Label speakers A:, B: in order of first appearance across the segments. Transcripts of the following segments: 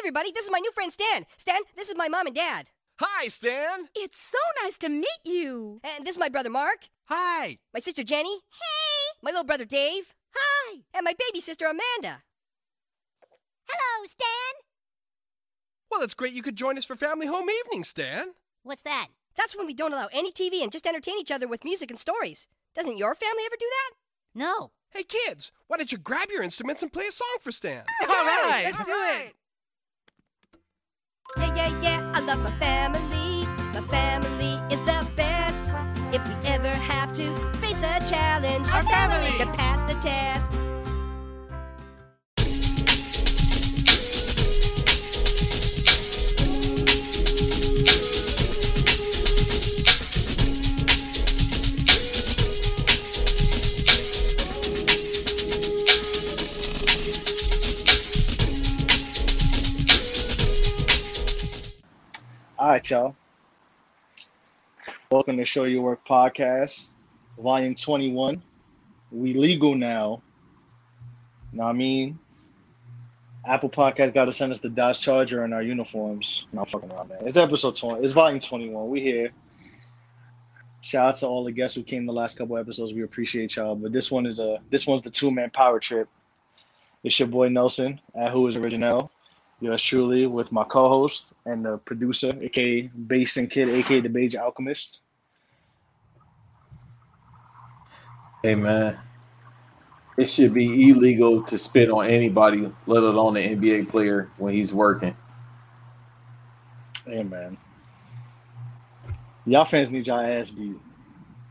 A: everybody, this is my new friend Stan. Stan, this is my mom and dad.
B: Hi, Stan.
C: It's so nice to meet you.
A: And this is my brother Mark.
B: Hi.
A: My sister Jenny.
C: Hey.
A: My little brother Dave.
C: Hi.
A: And my baby sister Amanda.
C: Hello, Stan.
B: Well, it's great you could join us for family home evening, Stan.
C: What's that?
A: That's when we don't allow any TV and just entertain each other with music and stories. Doesn't your family ever do that?
C: No.
B: Hey, kids, why don't you grab your instruments and play a song for Stan?
D: Oh, all right,
B: let's do it.
A: Yeah, yeah, yeah, I love my family. My family is the best. If we ever have to face a challenge,
D: Our family
A: can pass the test.
E: All right, y'all. Welcome to Show Your Work podcast, volume 21. We legal now. You Know what I mean? Apple Podcast got to send us the Dodge Charger in our uniforms. No, I'm fucking around, man. It's episode 20. It's volume 21. We here. Shout out to all the guests who came the last couple episodes. We appreciate y'all. But this one is a this one's the two man power trip. It's your boy Nelson at Who Is Original yours truly with my co-host and the producer, aka Basin Kid, aka the Beige Alchemist.
F: Hey man, it should be illegal to spit on anybody, let alone an NBA player when he's working.
E: Hey man. Y'all fans need y'all ass beat.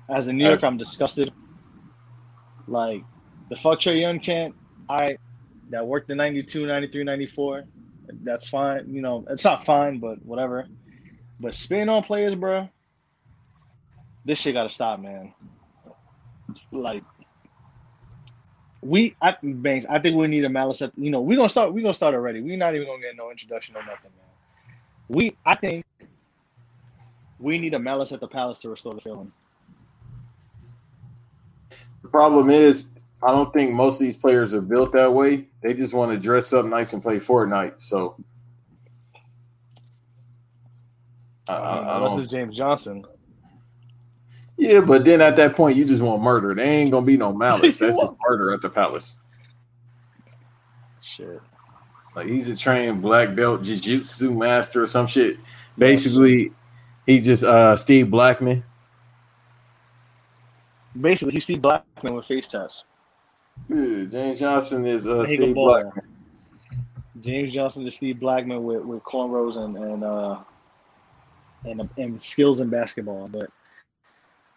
E: As a New York, I'm disgusted. Like the fuck Trae Young chant, I that worked in 92, 93, 94. That's fine. You know, it's not fine, but whatever. But spitting on players, bro, this shit gotta stop, man. Like we I Banks, I think we need a malice at you know, we're gonna start we're gonna start already. We're not even gonna get no introduction or nothing, man. We I think we need a malice at the palace to restore the feeling.
F: The problem is, I don't think most of these players are built that way. They just want to dress up nice and play Fortnite. So, I, I, I
E: Unless it's James Johnson.
F: yeah, but then at that point, you just want murder. There ain't gonna be no malice. That's just murder at the palace.
E: Shit.
F: Like he's a trained black belt jiu-jitsu master or some shit. Basically, he just uh Steve Blackman.
E: Basically, he's Steve Blackman with face tats.
F: Yeah, James Johnson is uh Steve. Blackman.
E: James Johnson is Steve Blackman with, with cornrows and and uh and and skills in basketball. But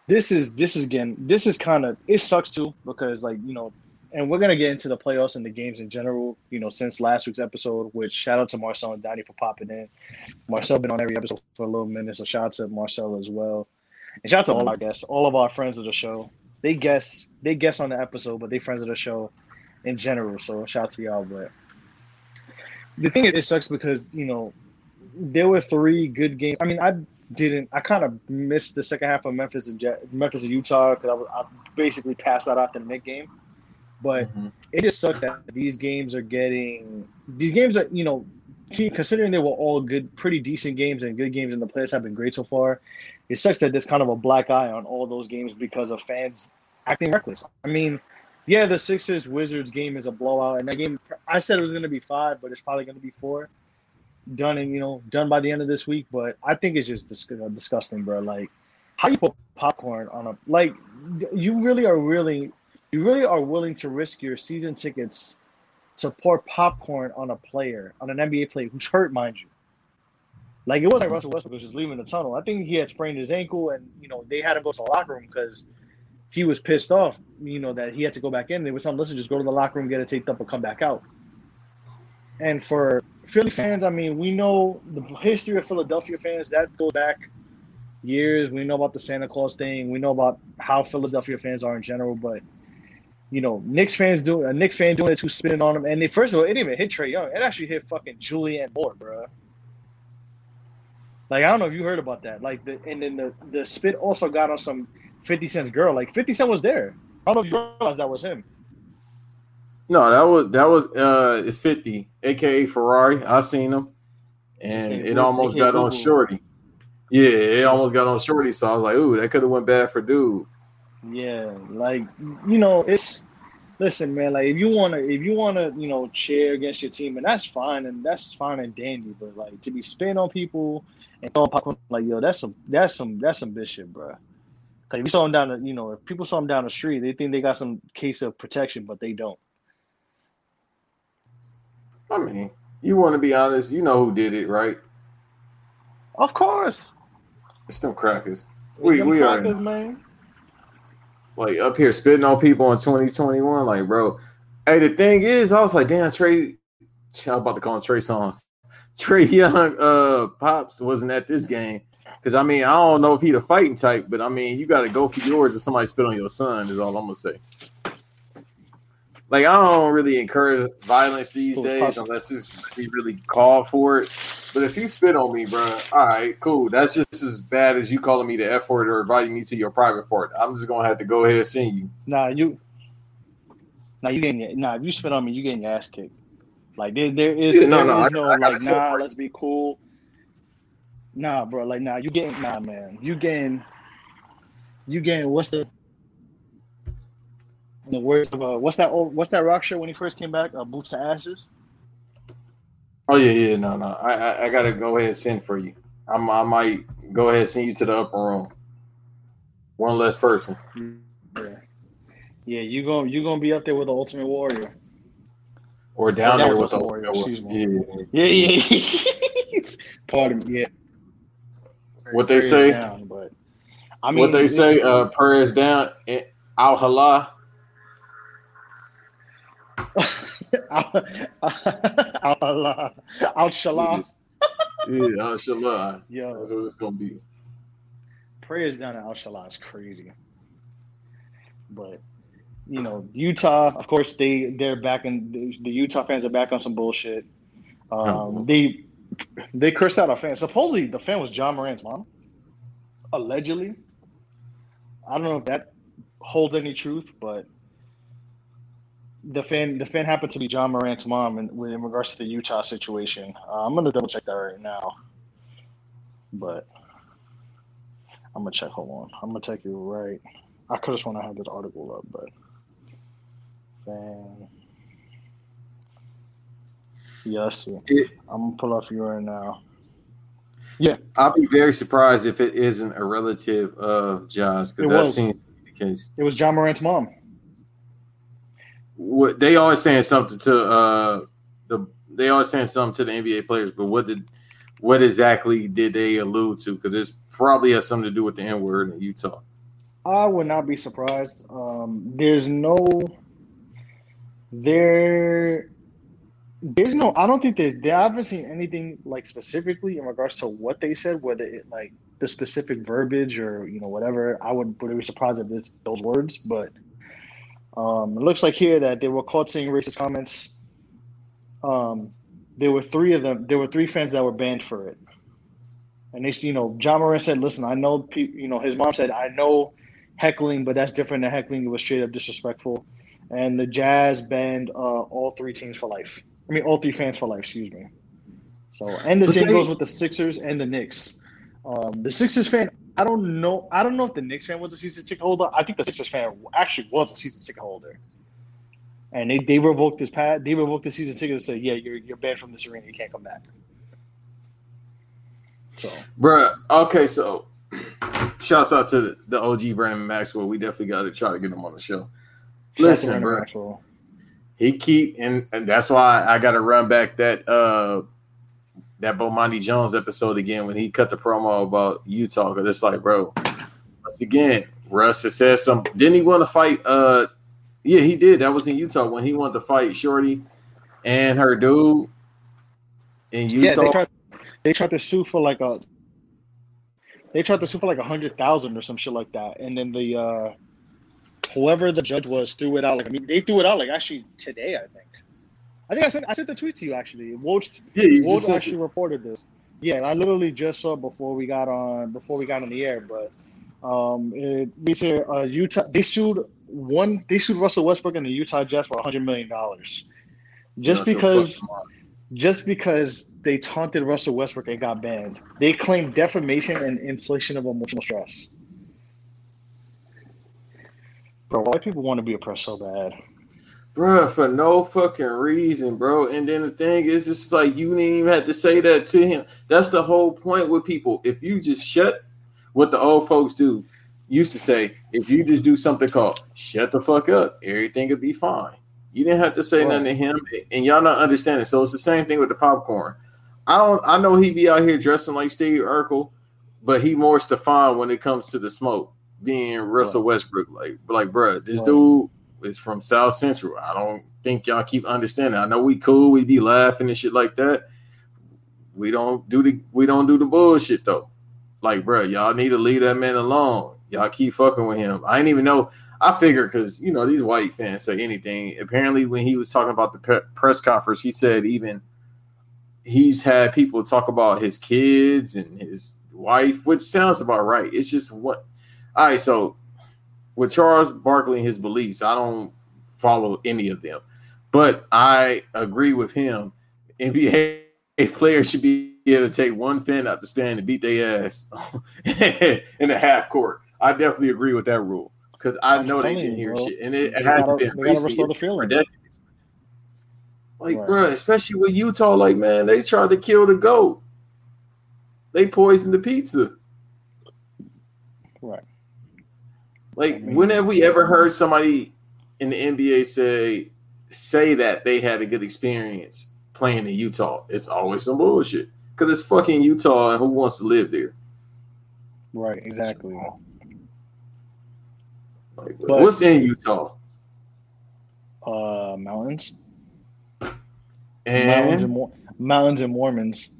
E: this is this is again this is kind of it sucks too because like you know and we're gonna get into the playoffs and the games in general. You know since last week's episode, which shout out to Marcel and Donnie for popping in. Marcel been on every episode for a little minute, so shout out to Marcel as well. And shout out to all our guests, all of our friends of the show. They guess they guess on the episode, but they friends of the show in general. So shout out to y'all. But the thing is, it sucks because you know there were three good games. I mean, I didn't. I kind of missed the second half of Memphis and Jet, Memphis and Utah because I was I basically passed that after the Knick game. But
F: Mhm.
E: it just sucks that these games are getting these games are you know considering they were all good, pretty decent games and good games, and the players have been great so far. It sucks that there's kind of a black eye on all those games because of fans acting reckless. I mean, yeah, the Sixers Wizards game is a blowout, and that game I said it was going to be five, but it's probably going to be four. Done and you know done by the end of this week, but I think it's just dis- uh, disgusting, bro. Like, how you put popcorn on a like? You really are really, you really are willing to risk your season tickets to pour popcorn on a player, on an NBA player who's hurt, mind you. Like it wasn't Russell Westbrook was just leaving the tunnel. I think he had sprained his ankle, and you know they had to go to the locker room because he was pissed off. You know that he had to go back in. They were telling him, "Listen, just go to the locker room, get it taped up, and come back out." And for Philly fans, I mean, we know the history of Philadelphia fans. That goes back years. We know about the Santa Claus thing. We know about how Philadelphia fans are in general. But you know, Knicks fans doing a Knicks fan doing it, who's spinning on him. And they, first of all, it didn't even hit Trae Young. It actually hit fucking Julianne Moore, bro. Like I don't know if you heard about that. Like the and then the the spit also got on some Fifty Cent's girl. Like Fifty Cent was there. I don't know if you realized that was him.
F: No, that was that was uh it's 50, aka Ferrari. I seen him. And it almost got on. Shorty. Yeah, it almost got on Shorty. So I was like, ooh, that could have went bad for dude.
E: Yeah, like you know, it's listen, man. Like if you wanna, if you wanna, you know, cheer against your team, and that's fine, and that's fine and dandy. But like to be spitting on people and throwing popcorn, like yo, that's some, that's some, that's some bitch shit, bro. Cause if you saw them down, the, you know, if people saw them down the street, they think they got some case of protection, but they don't.
F: I mean, you want to be honest, you know who did it, right?
E: Of course,
F: It's them crackers.
E: It's
F: We-
E: them
F: we are-
E: crackers, man.
F: Like up here spitting on people in 2021. Like, bro. Hey, the thing is, I was like, damn, Trae. I'm about to call him Trey Songz. Trae Young uh Pops wasn't at this game. Cause I mean, I don't know if he the fighting type, but I mean, you gotta go for yours if somebody spit on your son, is all I'm gonna say. Like, I don't really encourage violence these days
E: possible.
F: unless it's we really called for it. But if you spit on me, bro, all right, cool. That's just as bad as you calling me the F word or inviting me to your private part. I'm just gonna have to go ahead and send you.
E: Nah, you. Nah, you getting nah. If you spit on me, you getting your ass kicked. Like there, there is
F: Yeah, no,
E: there
F: no,
E: is
F: I-
E: no
F: I gotta
E: like nah. Let's be cool. Nah, bro. Like nah, you getting nah, man. You getting, you getting what's the the words of uh, what's that old what's that rock show when he first came back? Uh, Boots to Ashes.
F: Oh yeah, yeah, no, no. I, I, I gotta go ahead and send for you. I'm, I might go ahead and send you to the upper room. One less person.
E: Yeah, yeah. You going you gonna be up there with the Ultimate Warrior.
F: Or down
E: down
F: there
E: with
F: with
E: the
F: the
E: Warrior, excuse
F: Yeah.
E: Yeah, yeah. Pardon me. Yeah.
F: What they
E: Prayers
F: say?
E: down, but I mean,
F: what they say, uh, prayers down, eh, al halal.
E: Allah, Al-Shalah.
F: Yeah, al shallah.
E: Yo,
F: That's what it's gonna be.
E: prayers down at Al-Shalah is crazy. But you know, Utah, of course, they they're back in the, the Utah fans are back on some bullshit. Um, they they cursed out a fan. Supposedly, the fan was Ja Morant's mom. Allegedly, I don't know if that holds any truth, but the fan the fan happened to be Ja Morant's mom in, in regards to the Utah situation. Uh, I'm gonna double check that right now, but I'm gonna check. Hold on, I'm gonna take you right. I could have sworn I had this article up, but fan. Yeah, I see.
F: It-
E: I'm gonna pull up for you right now.
F: Yeah, I'll be very surprised if it isn't a relative of John's because that
E: was.
F: seems to be the case.
E: It was Ja Morant's mom.
F: What they always saying something to uh the they always saying something to the NBA players, but what did what exactly did they allude to? Because this probably has something to do with the N word in Utah.
E: I would not be surprised. Um, there's no there. There's no. I don't think there's. I haven't seen anything like specifically in regards to what they said, whether it like the specific verbiage or you know whatever. I would would be surprised if it's those words, but um, it looks like here that they were caught saying racist comments. Um, there were three of them. There were three fans that were banned for it, and they, see you know, Ja Morant said, "Listen, I know, you know." His mom said, "I know." heckling, but that's different than heckling. It was straight up disrespectful. And the Jazz banned uh, all three teams for life. I mean, all three fans for life. Excuse me. So, and the same goes with the Sixers and the Knicks. Um, the Sixers fan, I don't know. I don't know if the Knicks fan was a season ticket holder. I think the Sixers fan actually was a season ticket holder. And they, they revoked his pad. They revoked the season ticket and said, "Yeah, you're you're banned from this arena. You can't come back." So
F: Bruh, okay, so shouts out to the OG Brandon Maxwell. We definitely got to try to get him on the show. Listen,
E: Shout out to
F: bro. He keep and, and that's why I got to run back that uh that Bomani Jones episode again when he cut the promo about Utah. Cause it's like, bro, once again, Russ has said some. Didn't he want to fight? Uh, yeah, he did. That was in Utah when he wanted to fight Shorty and her dude in
E: Yeah,
F: Utah.
E: they tried. They tried to sue for like a. They tried to sue for like a hundred thousand or some shit like that, and then the uh whoever the judge was threw it out. Like I mean, they threw it out like actually today. I think. I think I sent I sent the tweet to you actually. Woj,
F: yeah, you
E: Woj actually reported this. Yeah, and I literally just saw it before we got on before we got on the air. But um, it, we said uh, Utah they sued one they sued Russell Westbrook and the Utah Jazz for hundred million dollars, just
F: your
E: because just because they taunted Russell Westbrook and got banned. They claimed defamation and infliction of emotional stress. Bro, why people want to be oppressed so bad?
F: Bruh, for no fucking reason, bro. And then the thing is, it's like you didn't even have to say that to him. That's the whole point with people. If you just shut what the old folks do, used to say, if you just do something called shut the fuck up, everything will be fine. You didn't have to say
E: Right.
F: nothing to him, and y'all not understanding. So it's the same thing with the popcorn. I don't I know he be out here dressing like Steve Urkel, but he more Stefan when it comes to the smoke, being Russell Westbrook. Like, like, bruh, this
E: Right.
F: dude is from South Central. I don't think y'all keep understanding. I know we cool, we be laughing and shit like that. We don't do the we don't do the bullshit though. Like, bruh, y'all need to leave that man alone. Y'all keep fucking with him. I didn't even know. I figure because you know these white fans say anything. Apparently, when he was talking about the pe- press conference, he said even he's had people talk about his kids and his wife, which sounds about right. It's just what. All right, so with Charles Barkley and his beliefs, I don't follow any of them, but I agree with him. NBA players should be able to take one fan out the stand and beat their ass in the half court. I definitely agree with that rule because I
E: I'm
F: know they
E: telling
F: didn't hear
E: bro.
F: shit, and it, it hasn't been
E: they restore the feeling.
F: for decades. Like,
E: Right.
F: bruh, especially with Utah, like, man, they tried to kill the goat. They poisoned the pizza.
E: Right.
F: Like,
E: I mean-
F: when have we ever heard somebody in the NBA say say that they had a good experience playing in Utah? It's always some bullshit because it's fucking Utah, and who wants to live there?
E: Right, exactly.
F: Like,
E: But-
F: what's in Utah?
E: Uh, mountains,
F: And
E: mountains, and mountains and Mormons.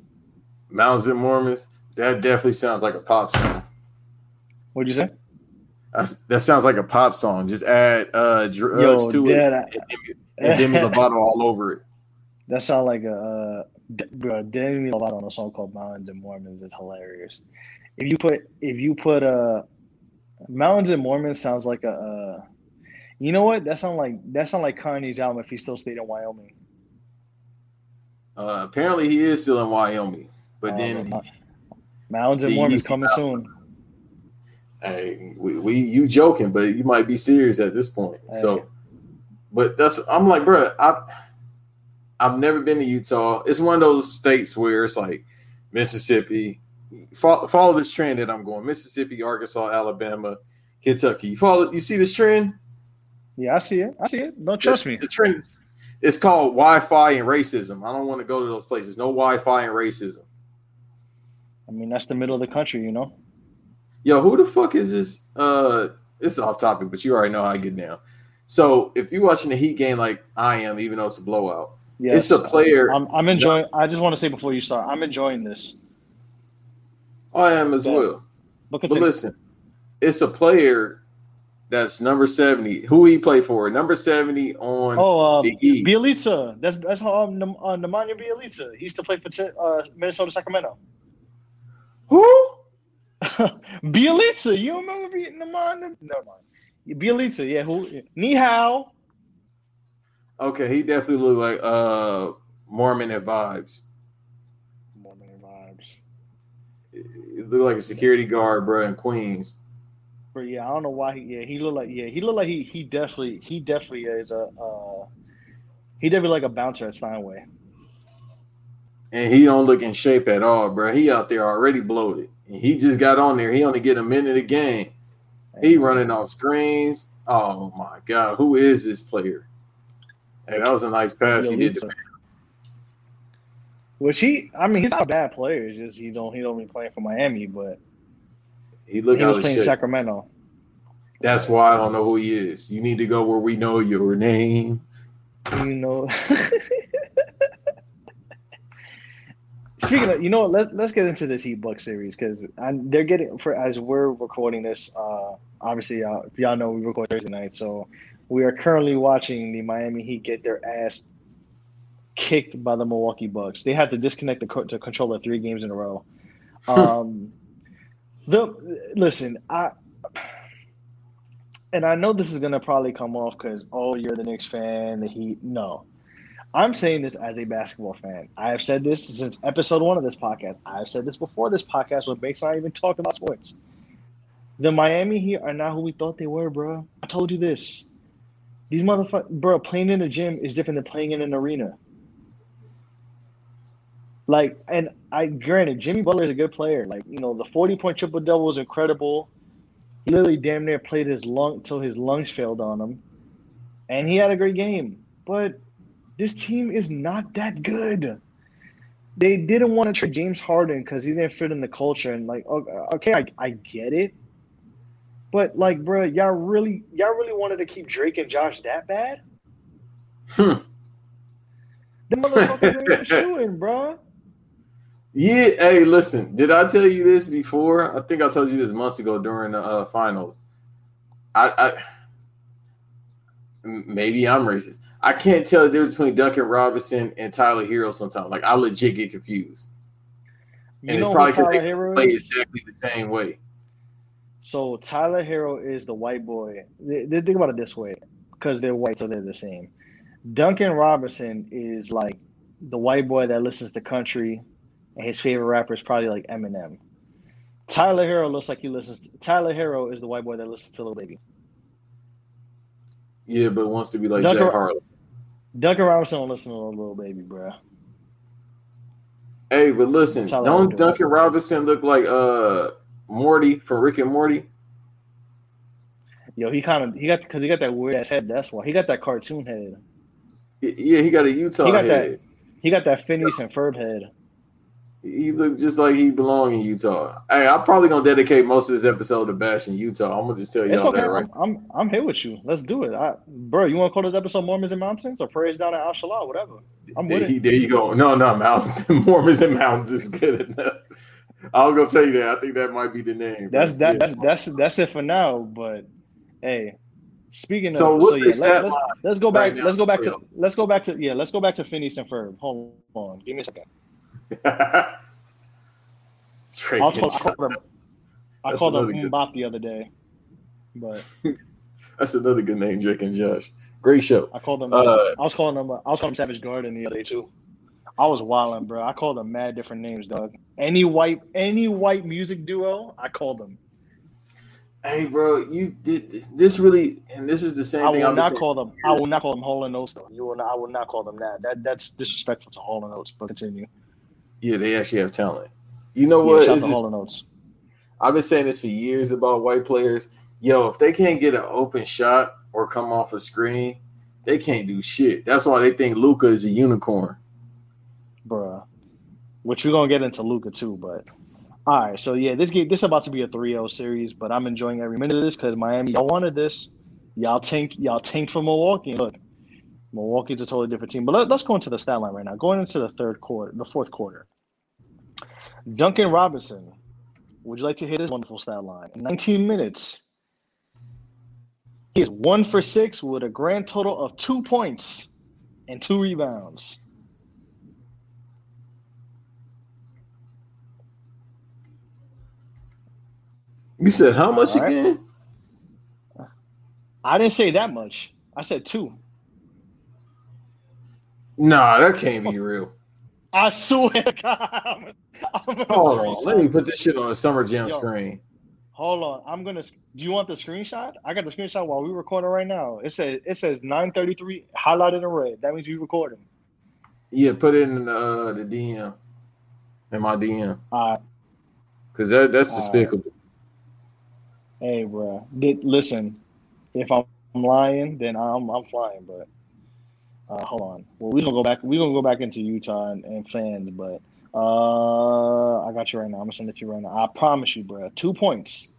F: Mountains and Mormons. That definitely sounds like a pop song.
E: What'd you say?
F: That's, that sounds like a pop song. Just add uh, drugs
E: Yo,
F: to
E: Dad,
F: it and Demi, and Demi Lovato all over it.
E: That sound like a uh, bro, Demi Lovato on a song called "Mountains and Mormons." It's hilarious. If you put if you put uh, "Mountains and Mormons" sounds like a uh, you know what? That sound like that sound like Kanye's album if he still stayed in Wyoming.
F: Uh, apparently, he is still in Wyoming, but
E: Oh,
F: then
E: but- Mountains and Mormons coming soon.
F: Hey, we, we you joking, but you might be serious at this point.
E: Hey.
F: So, but that's I'm like, bro, I I've never been to Utah. It's one of those states where it's like Mississippi. Follow, follow this trend that I'm going: Mississippi, Arkansas, Alabama, Kentucky. You follow? You see this trend?
E: Yeah, I see it. I see it. Don't trust me.
F: The trend it's called Wi-Fi and racism. I don't want to go to those places. No Wi-Fi and racism.
E: I mean, that's the middle of the country, you know.
F: Yo, who the fuck is this? Uh, this is off topic, but you already know how I get down. So if you're watching the Heat game like I am, even though it's a blowout,
E: Yes,
F: it's a player.
E: I'm, I'm enjoying. I just want to say before you start, I'm enjoying this.
F: I am as
E: Yeah.
F: well.
E: But
F: But listen, it's a player that's number seventy. Who he play for? Number seventy on
E: Oh, um,
F: the Heat.
E: Bjelica. That's that's how um, uh, Nemanja Bjelica. He used to play for uh, Minnesota Sacramento.
F: Who?
E: Bjelica, you remember Bi- Nemanja? Never mind. Bjelica, yeah. Who? Ni hao.
F: Okay, he definitely look like uh Mormon at vibes.
E: Mormon vibes.
F: He look like a security guard, bro, in Queens.
E: But yeah, I don't know why. He, yeah, he looked like yeah, he looked like he he definitely he definitely is a uh, he definitely like a bouncer at Steinway.
F: and he don't look in shape at all, bro. He out there already bloated. And he just got on there. He only get a minute a game. He running off screens. Oh my god, who is this player? Hey, that was a nice pass he did.
E: Which he, I mean, he's not a bad player. It's just he don't he don't be playing for Miami, but
F: he look
E: he was playing
F: shape.
E: Sacramento.
F: That's why I don't know who he is. You need to go where we know your name.
E: You know. Speaking of, you know, let's let's get into this Heat Buck series because they're getting for as we're recording this. Uh, obviously, uh, if y'all know we record Thursday night, so we are currently watching the Miami Heat get their ass kicked by the Milwaukee Bucks. They had to disconnect the, co- the controller three games in a row. Um, the listen, I and I know this is gonna probably come off because oh, you're the Knicks fan, the Heat. No, I'm saying this as a basketball fan. I have said this since episode one of this podcast. I've said this before this podcast when Bates not even talking about sports. The Miami Heat are not who we thought they were, bro. I told you this. These motherfuckers, bro, playing in a gym is different than playing in an arena. Like, and I granted, Jimmy Butler is a good player. Like, you know, the 40 point triple double was incredible. He literally damn near played his lung till his lungs failed on him. And he had a great game. But this team is not that good. They didn't want to trade James Harden because he didn't fit in the culture. And like, okay, I, I get it. But like, bro, y'all really, y'all really wanted to keep Drake and Josh that bad?
F: Hmm.
E: The motherfuckers ain't shooting, bro.
F: Yeah, hey, listen. Did I tell you this before? I think I told you this months ago during the uh, finals. I, I maybe I'm racist. I can't tell the difference between Duncan Robinson and Tyler Herro sometimes. Like I legit get confused.
E: You
F: and it's probably because
E: Tyler
F: they play
E: is?
F: exactly the same way.
E: So Tyler Herro is the white boy. They, they think about it this way, because they're white, so they're the same. Duncan Robinson is like the white boy that listens to country, and his favorite rapper is probably like Eminem. Tyler Herro looks like he listens. To, Tyler Herro is the white boy that listens to Lil Baby.
F: Yeah, but wants to be like
E: Duncan-
F: Jack Harlow.
E: Duncan Robinson don't listen to little Baby, bro.
F: Hey, but listen,
E: That's how I
F: don't
E: do it.
F: Duncan Robinson look like uh Morty from Rick and Morty?
E: Yo, he kind of he got because he got that weird ass head. That's why he got that cartoon head.
F: Yeah, he got a Utah
E: He got that- He got that Phineas and Ferb head.
F: He looked just like he belong in Utah. Hey, I'm probably gonna dedicate most of this episode to bashing Utah. I'm gonna just tell y'all
E: okay.
F: that right.
E: I'm, I'm I'm here with you. Let's do it, I, bro. You want to call this episode "Mormons and Mountains" or "Praise Down at Al Shalah"? Whatever. I'm with
F: There,
E: it.
F: there you go. No, no, mountains, Mormons and mountains is good enough. I was gonna tell you that. I think that might be the name.
E: That's that.
F: yeah.
E: That's that's that's it for now. But hey, speaking
F: So
E: of,
F: what's
E: so
F: the
E: yeah, let, us let's go back.
F: right
E: let's go back to let's go back to yeah. Let's go back to Phineas and Ferb. Hold on, give me a second.
F: Drake
E: I, was
F: and
E: called, I called them. I called them
F: good-
E: Mbop the other day, but
F: That's another good name, Drake and Josh. Great show.
E: I called them.
F: Uh,
E: I was calling them. I was calling them Savage Garden the other day too. I was wilding, bro. I called them mad different names, dog. Any white, any white music duo, I called them.
F: Hey, bro, you did this really, and this is the same
E: I
F: thing.
E: will
F: I'm
E: not
F: saying.
E: call them. I will not call them Hall and Oates though. You will not. I will not call them that. That that's disrespectful to Hall and Oates. But continue.
F: Yeah, they actually have talent. You know what?
E: to
F: just-. I've been saying this for years about white players. Yo, if they can't get an open shot or come off a screen, they can't do shit. That's why they think Luka is a unicorn.
E: bruh. Which we're gonna get into Luka too, but all right. So yeah, this game this is about to be a 3-0 series, but I'm enjoying every minute of this because Miami, y'all wanted this. Y'all tank, y'all tank for Milwaukee. Look, Milwaukee's a totally different team. But let, let's go into the stat line right now. Going into the third quarter, the fourth quarter. Duncan Robinson, would you like to hear his wonderful stat line? In 19 minutes, he is one for six with a grand total of two points and two rebounds.
F: You said how much
E: right.
F: again?
E: I didn't say that much. I said two.
F: Nah, that can't be real.
E: I swear to God. I'm, I'm
F: Hold on,
E: screenshot.
F: let me put this shit on the Summer Jam
E: Yo.
F: screen.
E: Hold on. I'm gonna. Do you want the screenshot? I got the screenshot while we recording right now. It says it says 9:33 highlighted in red. That means we recording.
F: Yeah, put it in uh, the DM, in my DM,
E: Uh,
F: because that that's
E: All right.
F: despicable.
E: hey, bro. Did, listen, if I'm lying, then I'm I'm flying. But uh, hold on. Well, we gonna go back. We're gonna go back into Utah and, and fans, but uh, I got you right now. I'm gonna send it to you right now. I promise you, bro. Two points.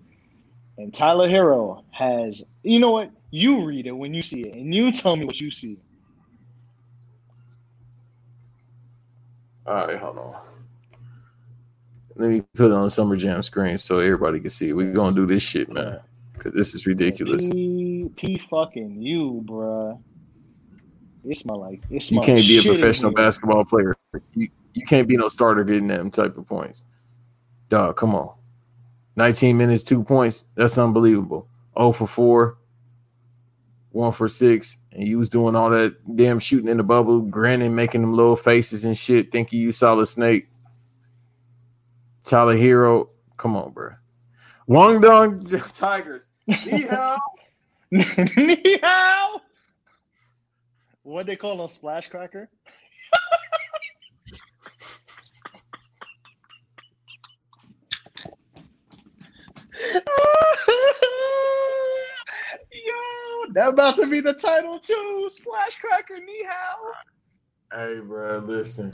E: And Tyler Herro has. You know what? You read it when you see it, and you tell me what you see.
F: All right, hold on. Let me put it on the Summer Jam screen so everybody can see. We're gonna do this shit, man, because this is ridiculous.
E: P, P fucking you, bruh. It smell like it
F: You
E: smell
F: can't be a professional
E: here.
F: basketball player. You, you can't be no starter getting them type of points. Dog, come on. 19 minutes, two points. That's unbelievable. 0 for 4. one for six, and you was doing all that damn shooting in the bubble, grinning, making them little faces and shit, thinking you saw the snake. Tyler Herro, come on, bro. Wong Dong Tigers. Ni hao.
E: Ni hao. What they call a splash cracker? Yo, that about to be the title too. Splash cracker, Nihao.
F: Hey, bro, listen.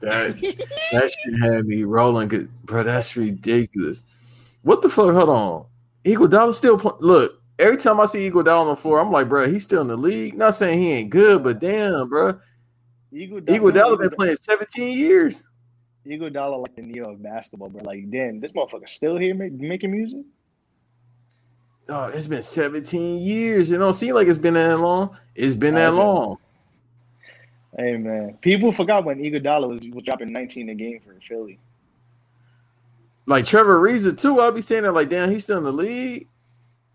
F: That that shit had me rolling. Bro, that's ridiculous. What the fuck? Hold on. Iguodala still play- look. Every time I see Iguodala on the floor, I'm like, bro, he's still in the league. Not saying he ain't good, but damn, bro, Eagle Iguodala been playing 17 years.
E: Iguodala like the Neo of basketball, bro. Like, damn, this motherfucker still here make, making music.
F: Oh, it's been 17 years. It don't seem like it's been that long. It's been that long.
E: Hey man, people forgot when Iguodala was, was dropping 19 a game for Philly.
F: Like Trevor Ariza too. I'll be saying that like, damn, he's still in the league.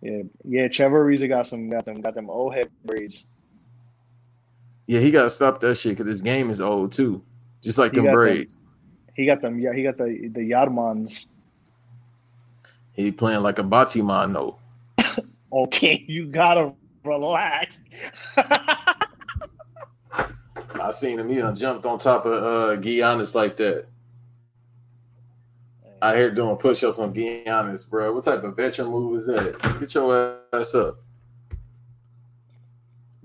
E: Yeah, yeah. Trevor Ariza got some, got them, got them old head braids.
F: Yeah, he gotta stop that shit because his game is old too. Just like
E: He
F: them
E: got
F: braids.
E: He got them. Yeah, he got the the Yadmans.
F: He playing like a Batimano.
E: Okay, you gotta relax.
F: I seen him. He done jumped on top of uh Giannis like that. I hear doing push-ups on Giannis, bro. What type of veteran move is that? Get your ass up.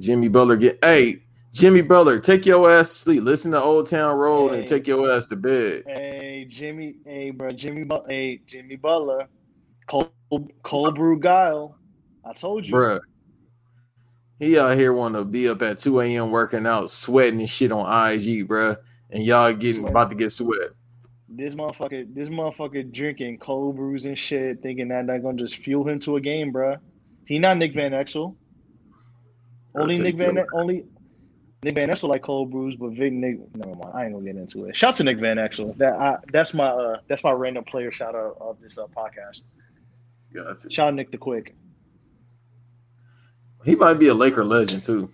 F: Jimmy Butler get hey, Jimmy Butler, take your ass to sleep. Listen to Old Town Road
E: Hey.
F: and take your ass to bed.
E: hey, Jimmy. Hey, bro, Jimmy. Hey, Jimmy Butler. Cold, cold brew guile. I told you,
F: Bruh. He out here want to be up at 2 a.m. working out, sweating and shit on IG, bro. And y'all getting
E: Sweat.
F: about to get sweat.
E: This motherfucker, this motherfucker drinking cold brews and shit, thinking that that gonna just fuel him to a game, bruh. He not Nick Van Exel. Only Nick Van only Nick Van Exel like cold brews, but Vic Nick. Never mind. I ain't gonna get into it. Shout to Nick Van Exel. That I, that's my uh that's my random player shout out of this uh, podcast.
F: Yeah, that's it.
E: Shout out Nick the Quick.
F: He might be a Laker legend too.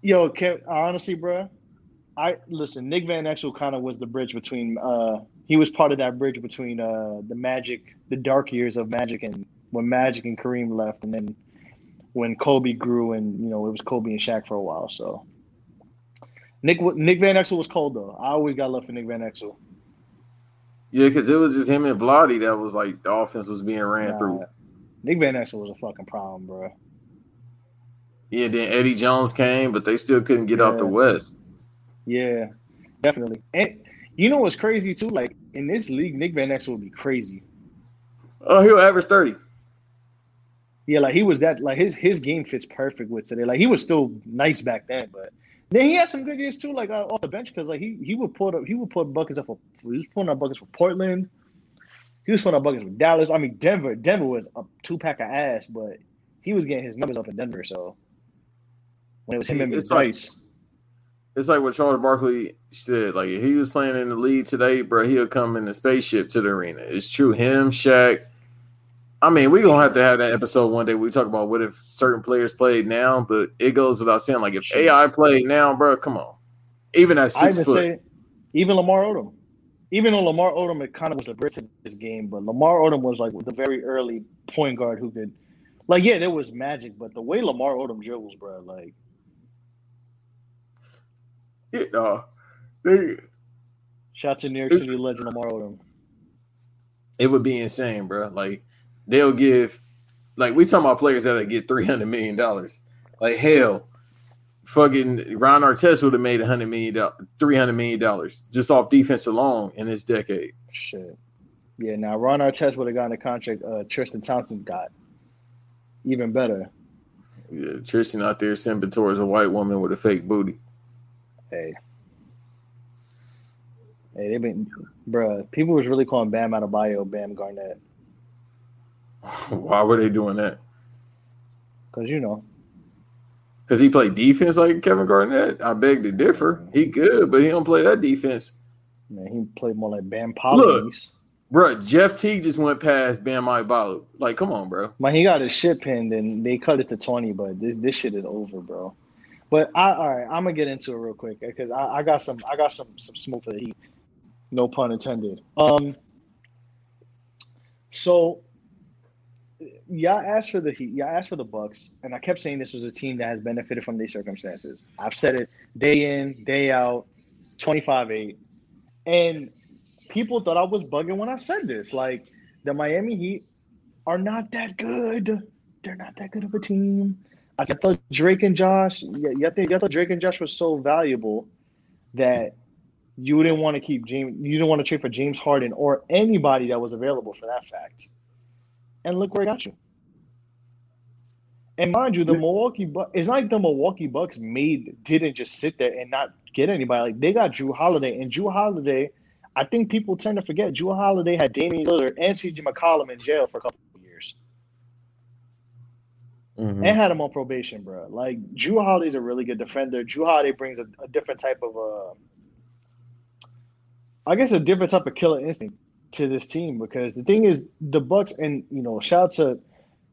E: Yo, Kev, honestly, bruh, I listen. Nick Van Exel kind of was the bridge between. uh He was part of that bridge between uh the Magic, the dark years of Magic, and when Magic and Kareem left, and then when Kobe grew, and you know it was Kobe and Shaq for a while. So Nick Nick Van Exel was cold though. I always got love for Nick Van Exel.
F: Yeah, because it was just him and Vlade that was like the offense was being ran
E: Nah,
F: through.
E: Nick Van Exel was a fucking problem, bro.
F: Yeah, then Eddie Jones came, but they still couldn't get out the West.
E: Yeah, definitely. And you know what's crazy too? Like in this league, Nick Van Exel would be crazy.
F: Oh, he'll average 30.
E: Yeah, like he was that like his his game fits perfect with today. Like he was still nice back then, but then he had some good years too, like uh, off the bench because like he he would put up he would put buckets up for he was putting up buckets for Portland. He was putting up buckets for Dallas. I mean Denver. Denver was a two pack of ass, but he was getting his numbers up in Denver. So when it was him and
F: It's like-
E: Bryce,
F: It's like what Charles Barkley said. Like if he was playing in the league today, bro, he'll come in the spaceship to the arena. It's true. Him, Shaq. I mean, we're gonna have to have that episode one day. We talk about what if certain players played now, but it goes without saying. Like if AI played now, bro, come on. Even at
E: I
F: six
E: even
F: foot,
E: say even Lamar Odom. Even though Lamar Odom it kind of was the bridge to this game, but Lamar Odom was like the very early point guard who could, like, yeah, there was magic, but the way Lamar Odom dribbles, bro, like,
F: yeah, uh, they-
E: shout to New York City legend Lamar Odom.
F: it would be insane, bro. Like they'll give, like we talking about players that get three hundred million dollars. Like hell, fucking Ron Artest would have made a hundred million dollars, three hundred million dollars just off defense alone in this decade.
E: Shit. Yeah, now Ron Artest would have gotten a contract uh, Tristan Thompson got. Even better.
F: Yeah, Tristan out there simping towards a white woman with a fake booty.
E: Hey. Hey, they've been, bruh, people was really calling Bam Adebayo Bam Garnett.
F: Why were they doing that?
E: Because, you know,
F: Because he played defense like Kevin Garnett. I beg to differ. He good, but he don't play that defense.
E: man, he played more like Bam
F: Look.
E: Pollins.
F: bro. Jeff Teague just went past Bam Adebayo. Like, come on, bro.
E: Man, he got his shit pinned and they cut it to 20, but this, this shit is over, bro. But I all right, I'm gonna get into it real quick because I, I got some I got some some smoke for the heat. No pun intended. Um so y'all asked for the Heat, y'all asked for the Bucks, and I kept saying this was a team that has benefited from these circumstances. I've said it day in, day out, 25-8. And people thought I was bugging when I said this. Like the Miami Heat are not that good. They're not that good of a team. I thought Drake and Josh, yeah, you think, thought Drake and Josh was so valuable that you didn't want to keep James, you didn't want to trade for James Harden or anybody that was available for that fact. And look where it got you. And mind you, the Milwaukee Bucks, it's like the Milwaukee Bucks made didn't just sit there and not get anybody. Like they got Jrue Holiday, and Jrue Holiday, I think people tend to forget Jrue Holiday had Damian Lillard and CJ McCollum in jail for a couple
F: Mhm.
E: and had him on probation, bro. Like Jrue Holiday's a really good defender. Drew Holiday brings a, a different type of, uh, I guess, a different type of killer instinct to this team because the thing is, the Bucks and you know, shout to,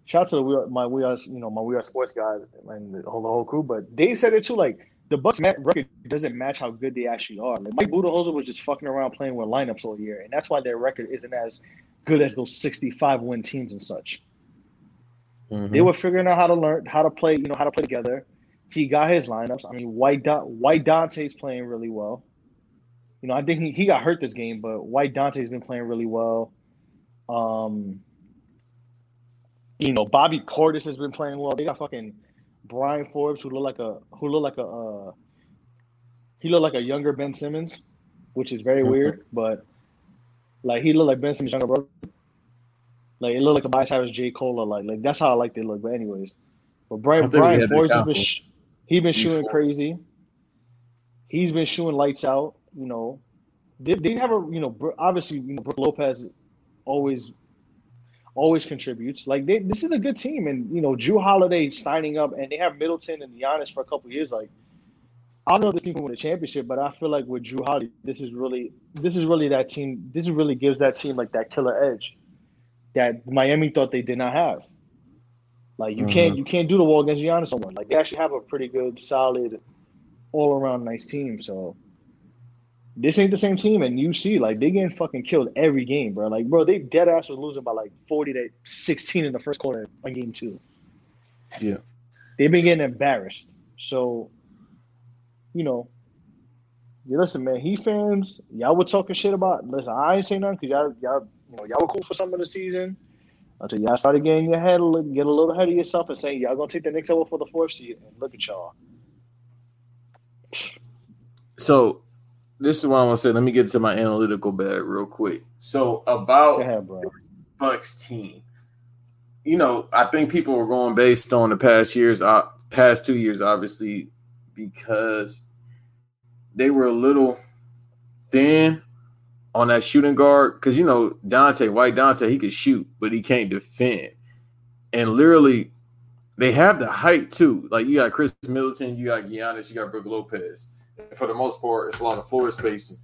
E: shout to the, my we are you know my we are sports guys and the whole the whole crew, but they said it too. Like the Bucks record doesn't match how good they actually are. Like Mike Budenholzer was just fucking around playing with lineups all year, and that's why their record isn't as good as those sixty-five win teams and such.
F: Mhm.
E: They were figuring out how to learn how to play, you know, how to play together. He got his lineups. I mean, White White Dante's playing really well. You know, I think he, he got hurt this game, but White Dante's been playing really well. Um, you know, Bobby Portis has been playing well. They got fucking Bryn Forbes, who look like a who look like a uh, he looked like a younger Ben Simmons, which is very
F: Mhm.
E: weird, but like he looked like Ben Simmons' younger brother. Like it looked like Tobias Harris, J. Cole, like like that's how I like they look. But anyways, but
F: I
E: Brian Brian Flores has been
F: confidence
E: sh- he been shooting
F: before.
E: crazy. He's been shooting lights out. You know, they, they have a you know obviously you know Brook Lopez always always contributes. Like they, this is a good team, and you know Jrue Holiday signing up, and they have Middleton and Giannis for a couple years. Like I don't know if this team can win a championship, but I feel like with Jrue Holiday, this is really this is really that team. This really gives that team like that killer edge that Miami thought they did not have. Like you can't mm-hmm. you can't do the wall against Giannis no more. Like they actually have a pretty good, solid, all around nice team. So this ain't the same team, and you see like they getting fucking killed every game, bro. Like bro, they dead ass was losing by like forty to sixteen in the first quarter on game two.
F: Yeah.
E: they've been getting embarrassed. So, you know, yeah, listen, man, he fans, y'all were talking shit about. Listen, I ain't saying nothing because y'all, y'all, you know, y'all were cool for some of the season until y'all started getting your head, a little- get a little ahead of yourself and saying y'all gonna take the Knicks over for the fourth seed. And look at y'all.
F: So this is what I want to say. Let me get to my analytical bag real quick. So about
E: ahead.
F: Bucks team, you know, I think people were going based on the past years, uh, past two years, obviously, because they were a little thin on that shooting guard. Because you know Dante White Dante, he could shoot, but he can't defend. And literally, they have the height too. Like you got Khris Middleton, you got Giannis, you got Brook Lopez. And for the most part, it's a lot of floor spacing.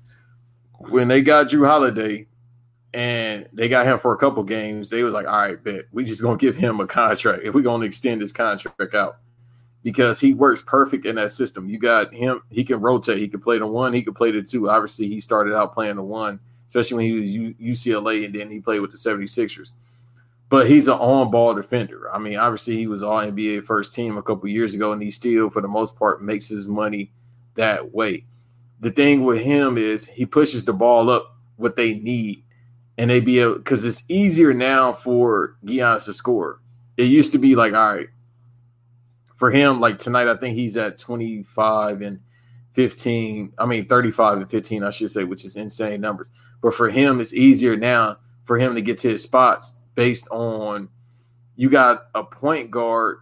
F: When they got Jrue Holiday and they got him for a couple games, they was like, all right, bet we just gonna give him a contract. If we're gonna extend his contract out. Because he works perfect in that system. You got him, he can rotate, he can play the one, he can play the two. Obviously, he started out playing the one, especially when he was UCLA and then he played with the 76ers but he's an on-ball defender. I mean, obviously he was all NBA first team a couple years ago, and he still, for the most part, makes his money that way. The thing with him is he pushes the ball up what they need, and they be able because it's easier now for Giannis to score. It used to be like, all right, for him, like tonight, I think he's at 25 and 15. I mean, 35 and 15, I should say, which is insane numbers. But for him, it's easier now for him to get to his spots based on you got a point guard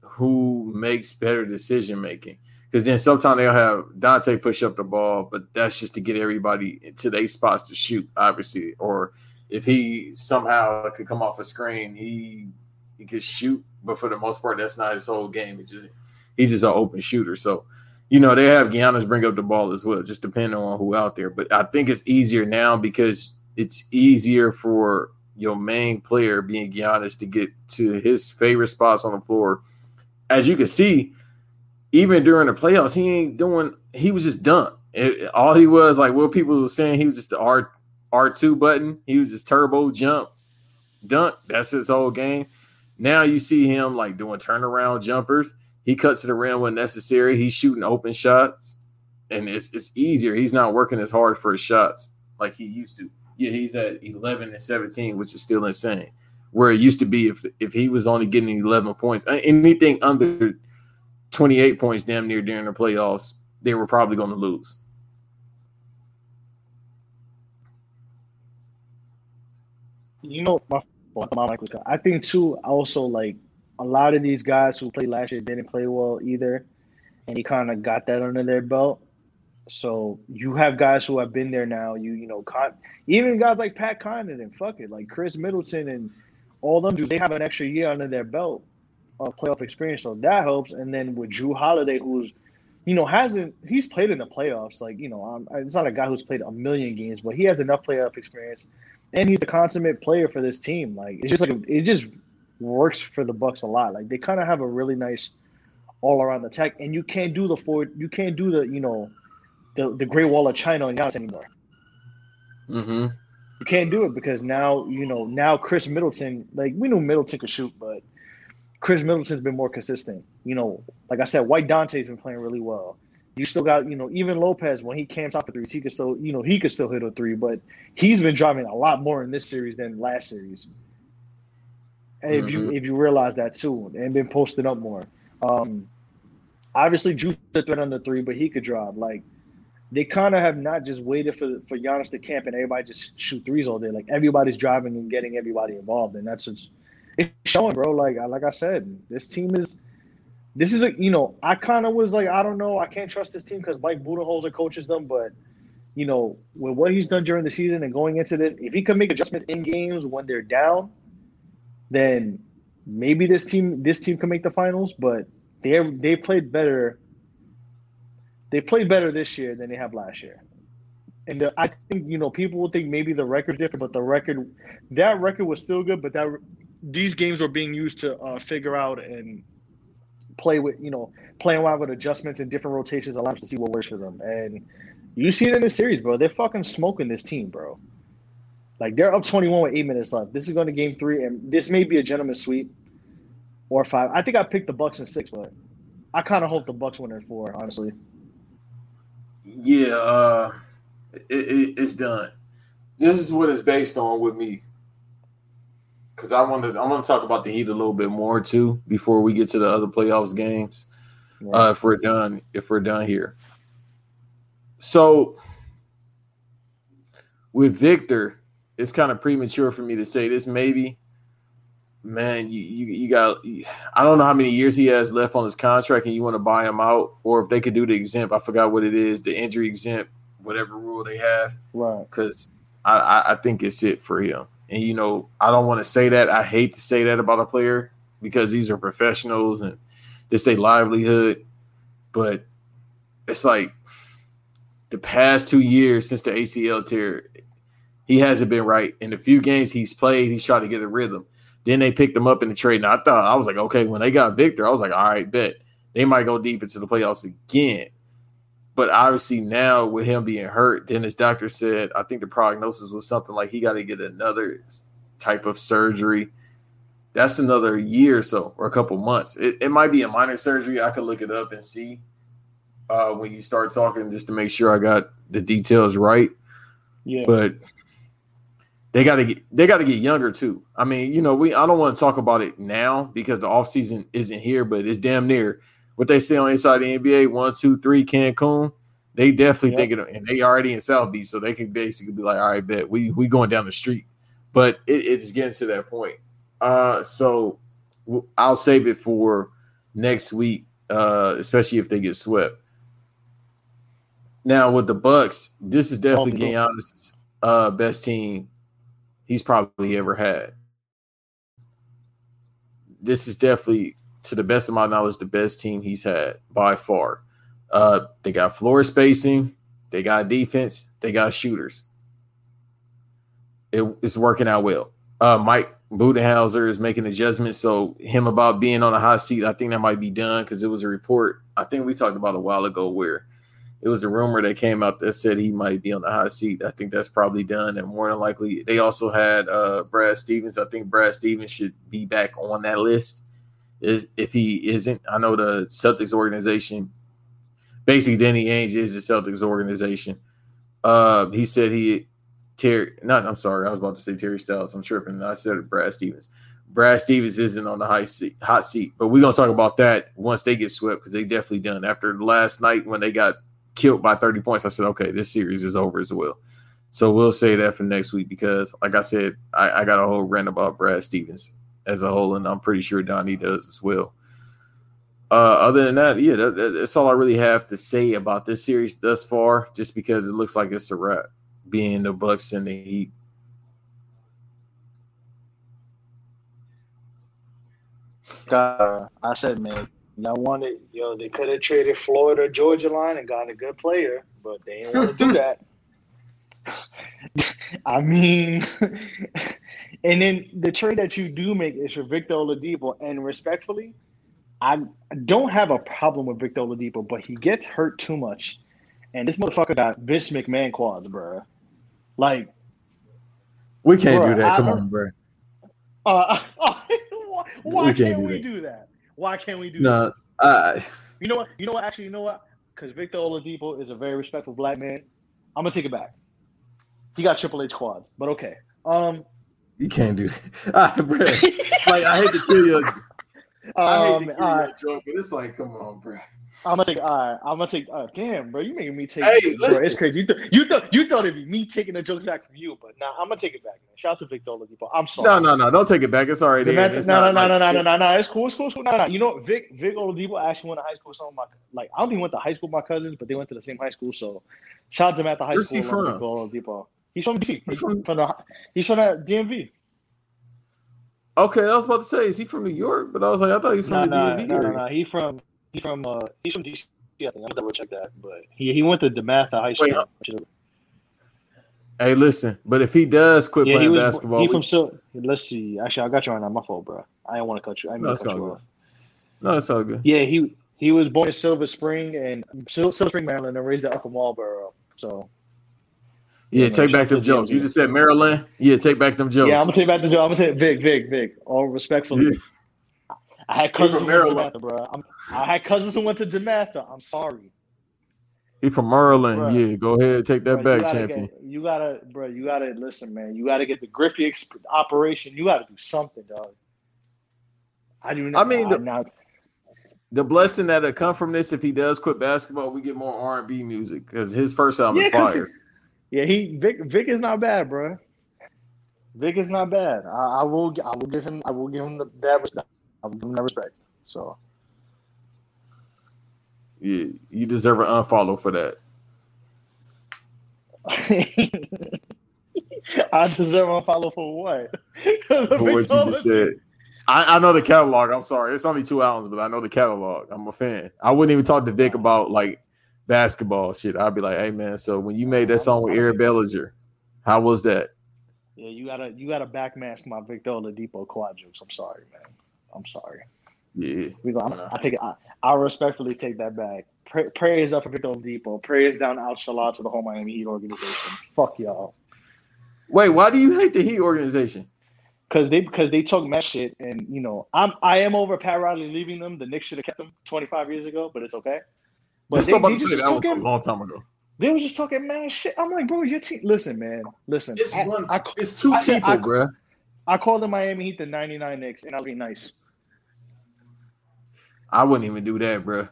F: who makes better decision making. Because then sometimes they'll have Dante push up the ball, but that's just to get everybody to their spots to shoot, obviously. Or if he somehow could come off a screen, he he could shoot, but for the most part, that's not his whole game. It's just he's just an open shooter. So, you know, they have Giannis bring up the ball as well, just depending on who out there. But I think it's easier now because it's easier for your main player being Giannis to get to his favorite spots on the floor. As you can see, even during the playoffs, he ain't doing. He was just done. It, all he was like what people were saying. He was just the R R two button. He was just turbo jump, dunk. That's his whole game. Now you see him like doing turnaround jumpers. He cuts to the rim when necessary. He's shooting open shots, and it's it's easier. He's not working as hard for his shots like he used to. Yeah, he's at 11 and 17, which is still insane. Where it used to be if if he was only getting 11 points, anything under 28 points damn near during the playoffs, they were probably going to lose.
E: You know, my, I think too. Also, like a lot of these guys who played last year didn't play well either, and he kind of got that under their belt. So you have guys who have been there now. You you know, Con- even guys like Pat Connaughton, and fuck it, like Khris Middleton and all them dudes, they have an extra year under their belt of playoff experience, so that helps. And then with Jrue Holiday, who's you know hasn't he's played in the playoffs, like you know, um, it's not a guy who's played a million games, but he has enough playoff experience, and he's a consummate player for this team. Like it's just like it just works for the Bucks a lot. Like they kind of have a really nice all around attack, and you can't do the forward, you can't do the you know the, the Great Wall of China and Giannis anymore.
F: Mm-hmm.
E: You can't do it because now you know now Khris Middleton, like we knew Middleton could shoot, but Khris Middleton's been more consistent. You know, like I said, White Dante's been playing really well. You still got, you know, even Lopez when he camps out the threes, he could still, you know, he could still hit a three, but he's been driving a lot more in this series than last series. And mm-hmm. if you mm-hmm. if you realize that too, and been posting up more. Um obviously Jrue's a threat on the three, but he could drive. Like they kind of have not just waited for for Giannis to camp and everybody just shoot threes all day. Like everybody's driving and getting everybody involved, and that's just it's showing, bro. Like like I said, this team is. This is a you know I kind of was like I don't know I can't trust this team because Mike Budenholzer coaches them, but you know with what he's done during the season and going into this, if he can make adjustments in games when they're down, then maybe this team this team can make the finals. But they they played better they played better this year than they have last year. And I think you know people will think maybe the record's different, but the record that record was still good. But that these games were being used to uh, figure out and play with you know playing around with adjustments and different rotations allows to see what works for them. And you see it in the series, bro. They're fucking smoking this team, bro. Like they're up 21 with eight minutes left. This is going to game three, and this may be a gentleman's sweep or five. I think I picked the Bucks in six, but I kind of hope the Bucks win in four, honestly.
F: Yeah, uh, it, it, it's done. This is what it's based on with me. Because I want to, I want to talk about the Heat a little bit more too before we get to the other playoffs games. Right. Uh, if we're done, if we're done here. So with Victor, it's kind of premature for me to say this. Maybe man, you, you, you got, I don't know how many years he has left on his contract and you want to buy him out, or if they could do the exempt, I forgot what it is, the injury exempt, whatever rule they have.
E: Right.
F: Because I, I think it's it for him. And, you know, I don't want to say that. I hate to say that about a player because these are professionals and this their livelihood. But it's like the past two years since the ACL tear, he hasn't been right. In the few games he's played, he's tried to get a rhythm. Then they picked him up in the trade. And I thought I was like, okay, when they got Victor, I was like, all right, bet they might go deep into the playoffs again. But obviously now with him being hurt, then his doctor said I think the prognosis was something like he got to get another type of surgery. That's another year or so, or a couple months. It, it might be a minor surgery. I could look it up and see uh, when you start talking just to make sure I got the details right.
E: Yeah.
F: But they got to get they got to get younger too. I mean, you know, we I don't want to talk about it now because the offseason isn't here, but it's damn near what they say on inside the NBA one, two, three, Cancun. They definitely yep. thinking, and they already in South Beach, so they can basically be like, "All right, bet we we going down the street." But it, it's getting to that point. Uh, so I'll save it for next week, uh, especially if they get swept. Now with the Bucks, this is definitely Giannis' uh, best team he's probably ever had. This is definitely, to the best of my knowledge, the best team he's had by far. Uh, they got floor spacing, they got defense, they got shooters. it, it's working out well. Uh, Mike Budenholzer is making adjustments, so him about being on a hot seat, I think that might be done because it was a report. I think we talked about a while ago where it was a rumor that came out that said he might be on the hot seat. I think that's probably done, and more than likely, they also had uh, Brad Stevens. I think Brad Stevens should be back on that list. Is if he isn't, I know the Celtics organization. Basically, Danny Ainge is the Celtics organization. Uh, he said he Terry. Not, I'm sorry, I was about to say Terry Stotts. I'm tripping. I said it, Brad Stevens. Brad Stevens isn't on the high seat, hot seat, but we're gonna talk about that once they get swept because they definitely done. After last night when they got killed by 30 points, I said, okay, this series is over as well. So we'll say that for next week because, like I said, I, I got a whole rant about Brad Stevens as a whole, and I'm pretty sure Donnie does as well. Uh, other than that, yeah, that, that's all I really have to say about this series thus far, just because it looks like it's a wrap, being the Bucks and the Heat.
E: Uh, I said, man, y'all wanted, yo, know, they could have traded Florida Georgia line and gotten a good player, but they didn't want to do that. I mean, and then the trade that you do make is for Victor Oladipo, and respectfully, I don't have a problem with Victor Oladipo, but he gets hurt too much, and this motherfucker got Vince McMahon quads, bro. Like,
F: We can't
E: Bruh,
F: do that. Come on, bro.
E: uh, why, why
F: can't
E: can't
F: do
E: we
F: that.
E: do that? Why can't we do that?
F: No,
E: You know what? You know what? Actually, you know what? Because Victor Oladipo is a very respectful black man. I'm gonna take it back. He got Triple H quads, but okay. Um,
F: you can't do that. Ah, bro. like I hate to kill you. I hate
E: um,
F: to kill you
E: right.
F: joke, but it's like, come on, bro.
E: I'm gonna take. All right, I'm gonna take. Uh, damn, bro, you making me take.
F: Hey,
E: bro, it's crazy. You, th- you thought you thought it'd be me taking the jokes back from you, but nah, I'm gonna take it back, man. Shout out to Victor Oladipo. I'm sorry.
F: No, no, no. Don't take it back. It's already.
E: Samantha,
F: It's
E: no, no,
F: not
E: no, no, no, no, no, no. It's cool. It's cool. It's cool. No, no. You know, Vic, Vic Oladipo actually went to high school some of my, like, I don't think went to high school with my cousins, but they went to the same high school. So, shout out to him at the high
F: Where's
E: school.
F: he from?
E: Vic Oladipo. He's from DC.
F: He's
E: He's
F: from-
E: from, the, he's from the DMV.
F: Okay, I was about to say, is he from New York? But I was like, I thought he's
E: No,
F: from the
E: no,
F: DMV.
E: no, no, no. He from, he from, uh, he's from DC. I think I'm gonna double check that, but he he went to DeMatha High School.
F: Wait. Hey, listen, but if he does quit
E: yeah, he
F: playing
E: was.
F: basketball,
E: he from so. Let's see. Actually, I got you on that. My fault, bro. I didn't want to cut you. I didn't
F: No,
E: mean
F: it's
E: cut
F: all
E: you
F: good.
E: off.
F: no, it's all good.
E: Yeah, he he was born in Silver Spring and Silver Spring, Maryland, and raised in Upper Marlboro. So
F: Yeah,
E: Yeah,
F: take back them jokes. You just said Maryland. Yeah, take back them jokes.
E: yeah, I'm gonna take back the job. I'm gonna take Vic, Vic, Vic. All respectfully,
F: Yeah.
E: I had cousins
F: from
E: who went to
F: Maryland.
E: DeMatha, bro. I'm, I had cousins who went to DeMatha. I'm sorry.
F: He from Maryland. Yeah, go ahead, take that
E: Bro,
F: back,
E: gotta
F: champion.
E: Get, you gotta, bro. You gotta listen, man. You gotta get the Griffey exp- operation. You gotta do something, dog. I do. Not,
F: I mean, the-
E: not,
F: The blessing that'll come from this, if he does quit basketball, we get more R and B music because his first album
E: Yeah,
F: is fire.
E: Yeah, he Vic Vic is not bad, bro. Vic is not bad. I, I will I will give him I will give him the, that respect. I will give him that respect. So
F: Yeah, you deserve an unfollow for that.
E: I deserve a follow for what?
F: For what you just said. I, I know the catalog. I'm sorry. It's only two albums, but I know the catalog. I'm a fan. I wouldn't even talk to Vic about like basketball shit. I'd be like, hey man, so when you made that song with Eric Bellinger, how was that?
E: Yeah, you gotta you gotta backmask my Victor Oladipo quad jokes. I'm sorry, man. I'm sorry.
F: Yeah.
E: We go. I, I take. I, I respectfully take that back. Pray, prayers up for Victor Oladipo. Prayers down out to the whole Miami Heat organization. Fuck y'all.
F: Wait, why do you hate the Heat organization?
E: Because they because they took mess shit and you know I'm I am over Pat Riley leaving them. The Knicks should have kept them 25 years ago, but it's okay. But
F: That's
E: they,
F: what I'm about
E: they
F: to say.
E: just
F: That was a long time ago.
E: they were just talking mad shit. I'm like, bro, your team. Listen, man. Listen.
F: It's
E: I,
F: one.
E: I,
F: It's two
E: I
F: people,
E: I-
F: bruh.
E: I called the Miami Heat the 99 Knicks, and I'll be nice.
F: I wouldn't even do that, bruh.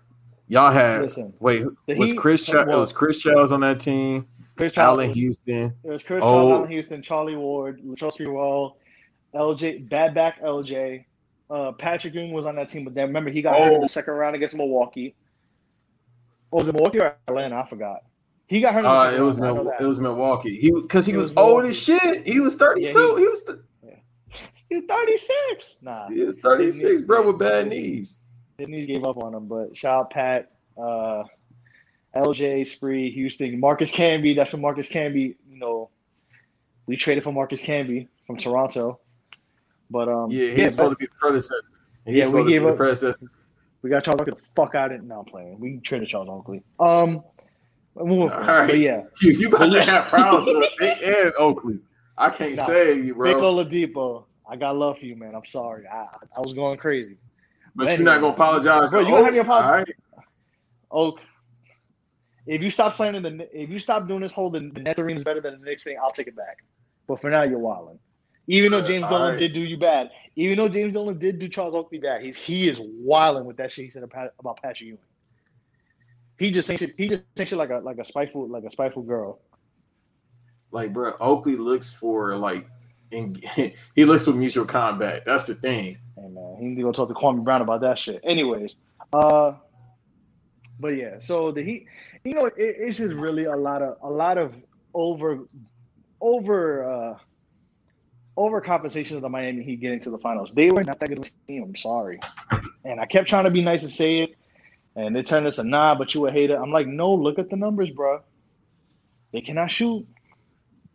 F: Y'all had
E: Listen,
F: wait.
E: the
F: Was
E: Heat-
F: Chris? Cha- it
E: well-
F: was Chris Childs on that team.
E: Chris
F: Allen
E: Allan
F: Houston.
E: It was Chris
F: Oh.
E: Charles, Allan Houston, Charlie Ward, Chelsea Wall, LJ, bad back LJ. Uh, Patrick Ewing was on that team, but then remember he got hurt in
F: Oh.
E: the second round against Milwaukee. Or was it Milwaukee or Atlanta? I forgot. He got hurt.
F: Uh, it was Mil- it was Milwaukee. He because he
E: It
F: was,
E: was
F: old as shit. He was thirty two.
E: Yeah, he-
F: he was th-
E: He was 36. Nah,
F: he was thirty six, bro, with bad knees.
E: his knees gave up on him. But shout out Pat, uh, LJ, Spree, Houston, Marcus Camby. That's when Marcus Camby, you know, We traded for Marcus Camby from Toronto, but um,
F: Yeah, he's
E: yeah,
F: supposed to be the predecessor. He's
E: Yeah, we
F: to
E: gave
F: be the
E: up-
F: predecessor.
E: We got Charles Oakley the fuck out of it. No, I'm playing. We traded Charles Oakley. Um.
F: All right.
E: but yeah,
F: You, you about to have problems with Big and Oakley. I can't
E: Nah,
F: save you,
E: Big
F: bro.
E: Oladipo. I got love for you, man. I'm sorry. I I was going crazy.
F: But you're not gonna apologize.
E: Bro, you gonna have your apology.
F: all right?
E: Oak. If you stop saying the, if you stop doing this whole the, the Nets is better than the Knicks thing, I'll take it back. But for now, you're wilding. Even though James Dolan
F: right.
E: did do you bad, even though James Dolan did do Charles Oakley bad, he's he is wilding with that shit he said about, about Patrick Ewing. He just saying shit. He just saying shit like a like a spiteful like a spiteful girl.
F: Like, bro, Oakley looks for like, in, he looks for mutual combat. That's the thing.
E: And man, he need to go talk to Kwame Brown about that shit. Anyways, uh, but yeah, so the Heat, you know, it, it's just really a lot of a lot of over over uh overcompensation of the Miami Heat getting to the finals. They were not that good of a team. I'm sorry, and I kept trying to be nice and say it, and they turned us a nah, but you a hater. I'm like, no, look at the numbers, bro. They cannot shoot.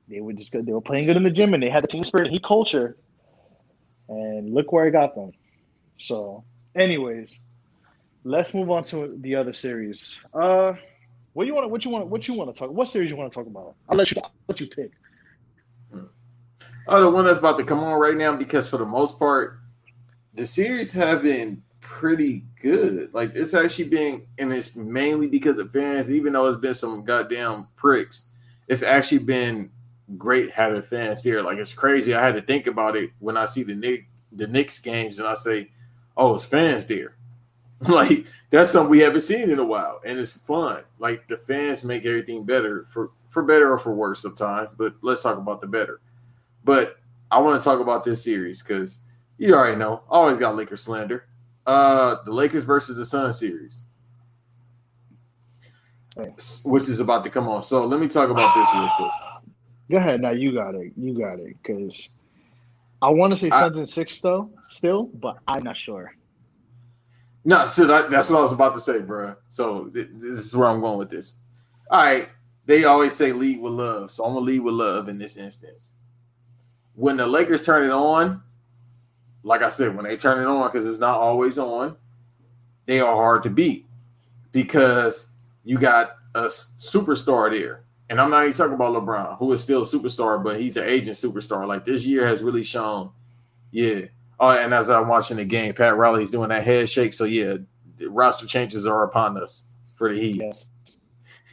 E: They were just good. They were playing good in the gym, and they had the team spirit, heat culture and look where I got them. So, anyways, let's move on to the other series. Uh, what you want? What you want? What you want to talk? What series you want to talk about? I'll let you. I'll let you pick.
F: Oh, the one that's about to come on right now because for the most part, the series have been pretty good. Like it's actually been, and it's mainly because of fans. Even though it's been some goddamn pricks, it's actually been great having fans here. Like it's crazy. I had to think about it when I see the Nick the Knicks games, and I say, "Oh, it's fans there." like that's something we haven't seen in a while, and it's fun. Like the fans make everything better for for better or for worse sometimes. But let's talk about the better. But I want to talk about this series because you already know, I always got Lakers slander. Uh, the Lakers versus the Sun series, which is about to come on. So let me talk about this real quick.
E: Go ahead. Now you got it. You got it. Because I want to say something six though, still, but I'm not sure.
F: No, so that, that's what I was about to say, bro. So th- this is where I'm going with this. All right, they always say lead with love, so I'm gonna lead with love in this instance. When the Lakers turn it on, like I said, when they turn it on, because it's not always on, they are hard to beat because you got a superstar there. And I'm not even talking about LeBron, who is still a superstar, but he's an agent superstar. Like this year has really shown, yeah, Oh, and as I'm watching the game, Pat Riley's doing that head shake. So yeah, the roster changes are upon us for the Heat.
E: Yes.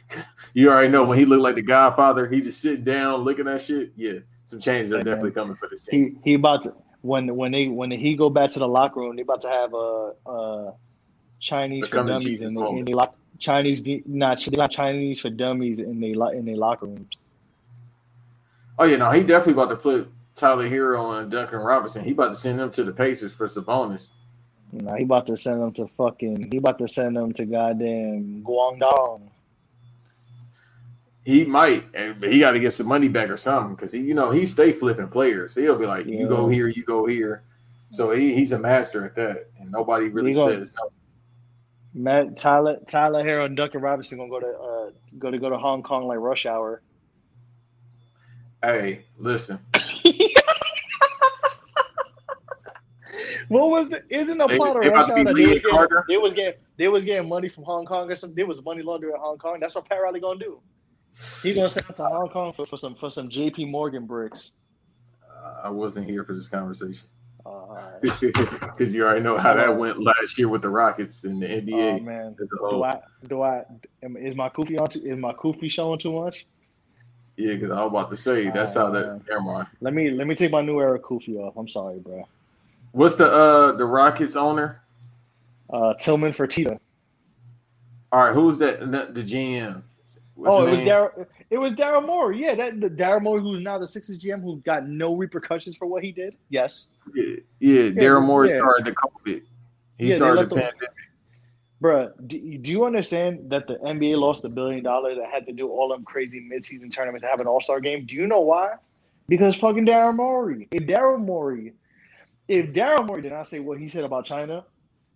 F: You already know when he looked like the Godfather, he just sitting down looking at shit. Yeah, some changes are definitely coming for this team.
E: He he about to when when they when he go back to the locker room, they about to have a, a Chinese for dummies in the, in the lock Chinese not Chinese for dummies in they in their locker rooms.
F: Oh yeah, no, he definitely about to flip Tyler Herro and Duncan Robinson. He about to send them to the Pacers for Sabonis.
E: You know, he about to send them to fucking. He about to send them to goddamn Guangdong.
F: He might, and- but he got to get some money back or something because he, you know, he stay flipping players. He'll be like, "You go here, you go here." So he, he's a master at that, and nobody really
E: gonna-
F: says no.
E: Matt Tyler Tyler Herro and Duncan Robinson gonna go to uh go to go to Hong Kong like rush hour.
F: Hey, listen,
E: What was the? Isn't a
F: They-
E: plot of
F: they
E: rush
F: about to
E: hour they was, getting, they was getting they was getting money from Hong Kong or something? They was money laundering in Hong Kong. That's what Pat Riley gonna do. He gonna send it to Hong Kong for, for some for some J.P. Morgan bricks.
F: uh, I wasn't here for this conversation
E: Uh, all right.
F: because you already know how that went last year with the Rockets in the NBA. Oh man,
E: do. I do I am, is my kufi on? Too, is my kufi showing too much?
F: Yeah, because I was about to say that's how that.
E: man.
F: Never mind.
E: Let me let me take my new era kufi off. I'm sorry, bro.
F: What's the uh the Rockets owner?
E: Uh, Tillman Fertitta.
F: All right, who's that? The GM.
E: Oh, it was? Daryl. It was Daryl Morey. Yeah, that the Daryl Morey who's now the Sixers GM, who got no repercussions for what he did. Yes,
F: Yeah, yeah Daryl Morey
E: yeah.
F: started the COVID. He
E: Yeah,
F: started the pandemic.
E: Bruh, do, do you understand that the NBA lost a billion dollars and had to do all them crazy midseason tournaments to have an All Star game? Do you know why? Because fucking Daryl Morey. If Daryl Morey, if Daryl Morey did not say what he said about China,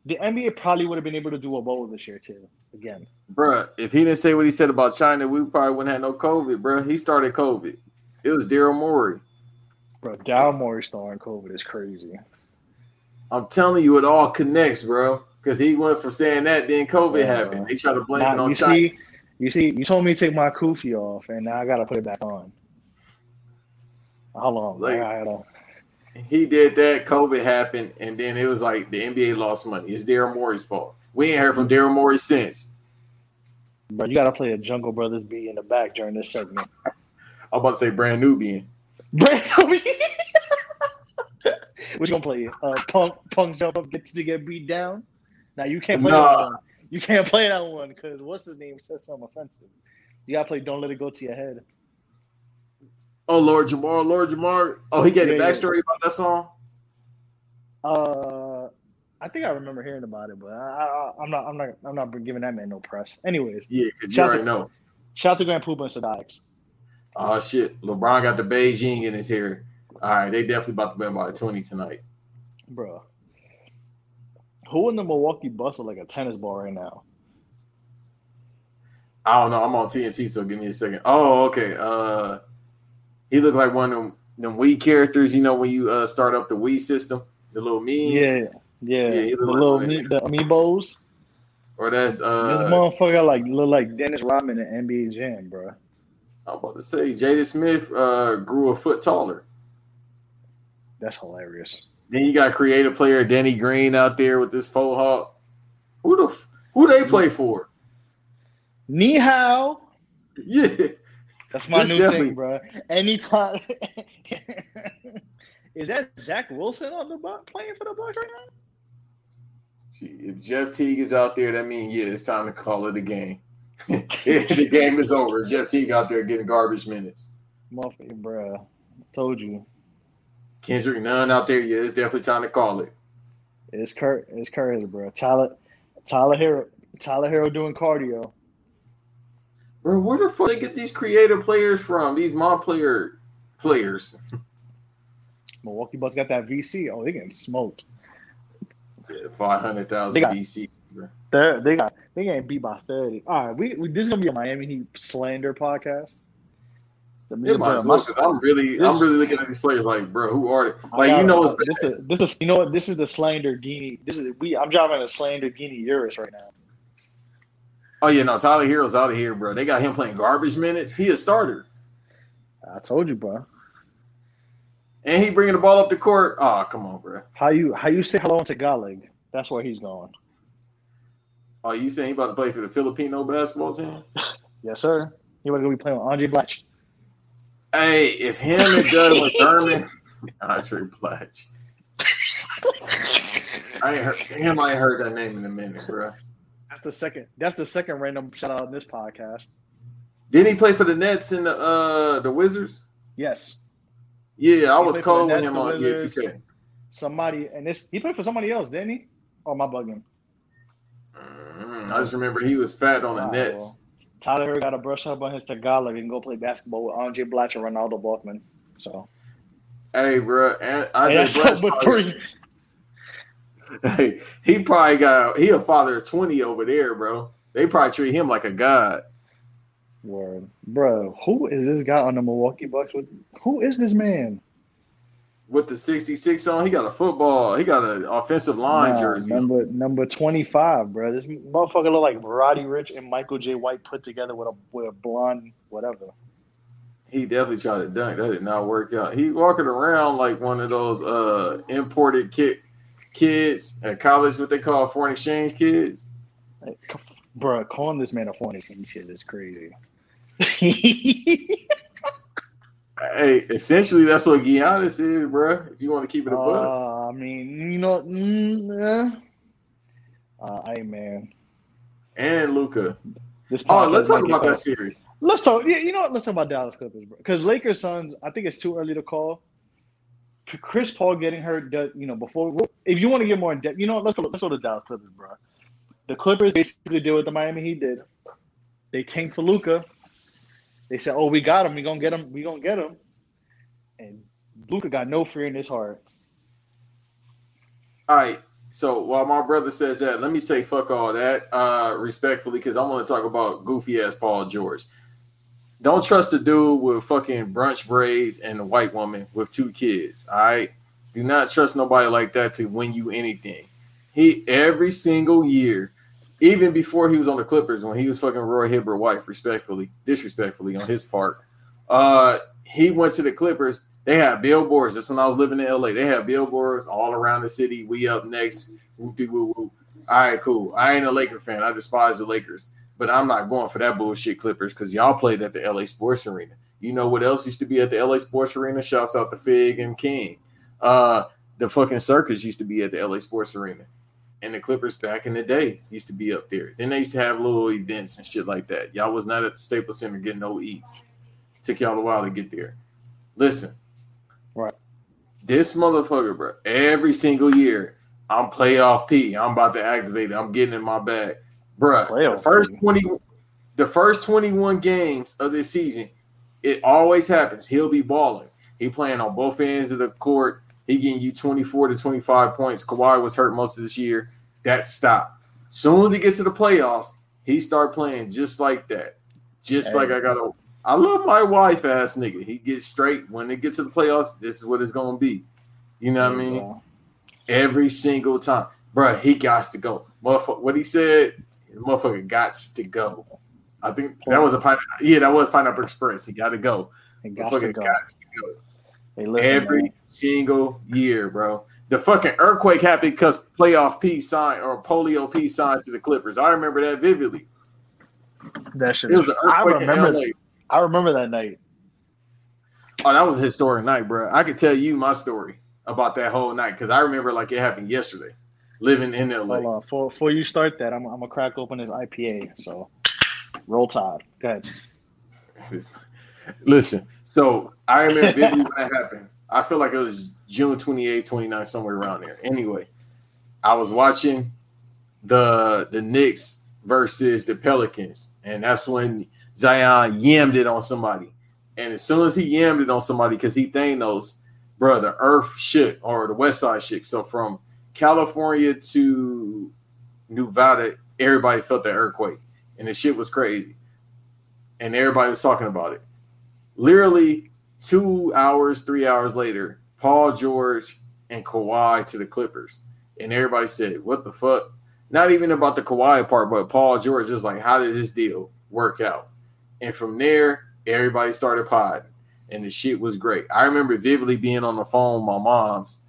E: the NBA probably would have been able to do a bowl this year too. Again,
F: Bruh, if he didn't say what he said about China, we probably wouldn't have no COVID, bruh. He started COVID. It was Daryl Morey.
E: Bro, Daryl Morey starting COVID is crazy.
F: I'm telling you, it all connects, bro. Because he went from saying that, then COVID
E: Yeah.
F: happened. They try to blame it
E: Now,
F: on
E: you
F: China.
E: see, you see, you told me to take my kufi off, and now I gotta put it back on. Hold on,
F: Like-
E: I gotta.
F: He did that. COVID happened, and then it was like the NBA lost money. It's Daryl Morey's fault. We ain't heard from Daryl Morey since.
E: But you gotta play a Jungle Brothers beat in the back during this segment.
F: I'm about to say brand new Nubian.
E: Brand Which gonna play? Uh, Punk, Punk jump up gets to get beat down. Now you can't play
F: Nah.
E: that one. You can't play that one because what's his name says something offensive. You gotta play "Don't Let It Go to Your Head."
F: Oh Lord Jamar, Lord Jamar. Oh, he gave
E: Yeah,
F: the
E: yeah.
F: backstory about that song.
E: Uh, I think I remember hearing about it, but I, I, I'm not. I'm not. I'm not giving that man no press. Anyways,
F: Yeah, because you already
E: out-
F: know.
E: shout out to Grand Puba and Sadat X.
F: Oh shit, LeBron got the Beijing in his hair. All right, they definitely about to win by 20 tonight.
E: Bro, who in the Milwaukee Bucks are like a tennis ball right now?
F: I don't know. I'm on TNT, so give me a second. Oh, okay. Uh, he looked like one of them, them Wii characters. You know when you uh start up the Wii system, the little memes.
E: Yeah, yeah,
F: Yeah,
E: the
F: like
E: little me, the amiibos.
F: Or that's
E: this
F: uh.
E: motherfucker like look like Dennis Rodman in NBA Jam, bro.
F: I'm about to say Jada Smith uh grew a foot taller.
E: That's hilarious.
F: Then you got creative player Denny Green out there with this faux hawk. Who the f- who they play for?
E: Nihao.
F: Yeah,
E: That's my
F: This
E: new
F: definitely-
E: thing, bro. Anytime. Is that Zach Wilson on the Bucks playing for the Bucks right now?
F: if Jeff Teague is out there, that means yeah, it's time to call it a game. the game is over. Jeff Teague out there getting garbage minutes.
E: Motherfucker, bro. Told you.
F: Kendrick Nunn out there, yeah, it's definitely time to call it.
E: It's Kurt. It's crazy, bro. Tyler, Tyler Herro, Tyler Herro doing cardio.
F: Bro, where the fuck they get these creative players from? These mod player players.
E: Milwaukee Bucks got that VC. Oh, they getting smoked.
F: Yeah, Five hundred
E: They
F: thousand
E: got- They they got they getting beat by thirty. All right, we, we this is gonna be a Miami Heat slander podcast. The
F: It might as well, 'cause I'm really, I'm really looking at these players like, bro, who are they?
E: Oh
F: like, you know, uh, it's
E: this is this is you know what this is the slander Guinea. This is we. I'm driving a slander Guinea Eurus right now.
F: Oh yeah, no, Tyler Herro's out of here, bro. They got him playing garbage minutes. He a starter,
E: I told you, bro.
F: and he bringing the ball up the court. Oh, come on, bro.
E: How you how you say hello in Tagalog? That's where he's going.
F: Oh, you saying he about to play for the Filipino basketball team?
E: Yes, sir. He want to be playing with Andray Blatche.
F: Hey, if him and Doug McDermott, Andray Blatche. I ain't heard him. I ain't heard that name in a minute, bro.
E: That's the second. That's the second random shout out in this podcast.
F: Didn't he play for the Nets and the uh the Wizards?
E: Yes,
F: Yeah, I
E: He
F: was cold
E: the
F: with
E: Nets,
F: him on yeah,
E: Wizards.
F: 2K.
E: somebody and this he played for somebody else, didn't he? Oh, my bugging.
F: Mm, I just remember he was fat on the Nets.
E: well, Tyler got to brush up on his Tagalog and go play basketball with Andray Blatche and Renaldo Balkman. So
F: Hey, bro,
E: Hey, that's Blatche
F: probably-
E: three.
F: Hey, he probably got he a father of twenty over there, bro. They probably treat him like a god.
E: Word, bro. Who is this guy on the Milwaukee Bucks with? Who is this man?
F: With the sixty six on, he got a football. He got an offensive line
E: Nah,
F: jersey.
E: number number twenty five, bro. This motherfucker look like Roddy Ricch and Michael J. White put together with a with a blonde whatever.
F: He definitely tried to dunk. That did not work out. He walking around like one of those uh imported kid kids at college, what they call foreign exchange kids.
E: Like, bro, calling this man a foreign exchange shit is crazy.
F: Hey, essentially that's what Giannis is, bro. If you want to keep it a buck.
E: Uh, I mean, you know, mm, uh, hey man,
F: And Luka.
E: this.
F: Oh, let's talk about that series.
E: Let's talk. Yeah, you know what? Let's talk about Dallas Clippers, bro. Because Lakers Suns, I think it's too early to call. Chris Paul getting hurt, you know, before if you want to get more in depth, you know, let's go. Let's go to Dallas Clippers, bro. The Clippers basically did what the Miami Heat did. They tanked for Luka. They said, "Oh, we got him. We gonna get him. We gonna get him." And Luka got no fear in his heart.
F: All right. So while my brother says that, let me say fuck all that, uh, respectfully, because I want to talk about goofy ass Paul George. Don't trust a dude with fucking brunch braids and a white woman with two kids. All right, do not trust nobody like that to win you anything. He every single year, even before he was on the Clippers, when he was fucking Roy Hibbert wife, respectfully, disrespectfully on his part, uh, he went to the Clippers. They had billboards. That's when I was living in LA. They had billboards all around the city. We up next. All right, cool. I ain't a Laker fan. I despise the Lakers, but I'm not going for that bullshit Clippers because y'all played at the LA Sports Arena. You know what else used to be at the LA Sports Arena? Shouts out to Fig and King. Uh, the fucking circus used to be at the LA Sports Arena. And the Clippers back in the day used to be up there. Then they used to have little events and shit like that. Y'all was not at the Staples Center getting no eats. took y'all a while to get there. Listen,
E: Right.
F: this motherfucker, bro, every single year, I'm playoff P. I'm about to activate it. I'm getting in my bag. Bruh, the first
E: P.
F: 20 the first 21 games of this season, it always happens. He'll be balling. He playing on both ends of the court. He getting you 24 to 25 points. Kawhi was hurt most of this year. That stopped. Soon as he gets to the playoffs, he start playing just like that. Just
E: Hey.
F: like I got a I love my wife ass nigga. He gets straight when it gets to the playoffs. This is what it's gonna be. You know what I mean? Every single time, Bruh, He got to go. Motherfucker, what he said, the motherfucker got to go. I think that was a pine. Yeah, that was Pineapple Express. He got to go.
E: it got to
F: Motherfucker
E: go.
F: got to go.
E: Hey, listen,
F: Every
E: man.
F: single year, bro. The fucking earthquake happened because playoff P sign or polio P signed to the Clippers. I remember that vividly.
E: that shit.
F: It was an earthquake
E: I
F: remember. LA.
E: I remember that night.
F: Oh, that was a historic night, bro. I could tell you my story about that whole night because I remember like it happened yesterday, living in LA.
E: Hold uh, on. Before, before you start that, I'm, I'm gonna crack open this IPA. So, roll tide. Go ahead.
F: Listen, so I remember vividly when that happened. I feel like it was June 28, 29, somewhere around there. Anyway, I was watching the the Knicks versus the Pelicans, and that's when Zion yammed it on somebody. And as soon as he yammed it on somebody, because he Thanos, bro, the earth shook or the west side shook. So from California to Nevada, everybody felt the earthquake. And the shit was crazy. And everybody was talking about it literally two hours, three hours later, Paul George and Kawhi to the Clippers. And everybody said, What the fuck? Not even about the Kawhi part, but Paul George is like, How did this deal work out? And from there, everybody started podding. And the shit was great. I remember vividly being on the phone with my mom's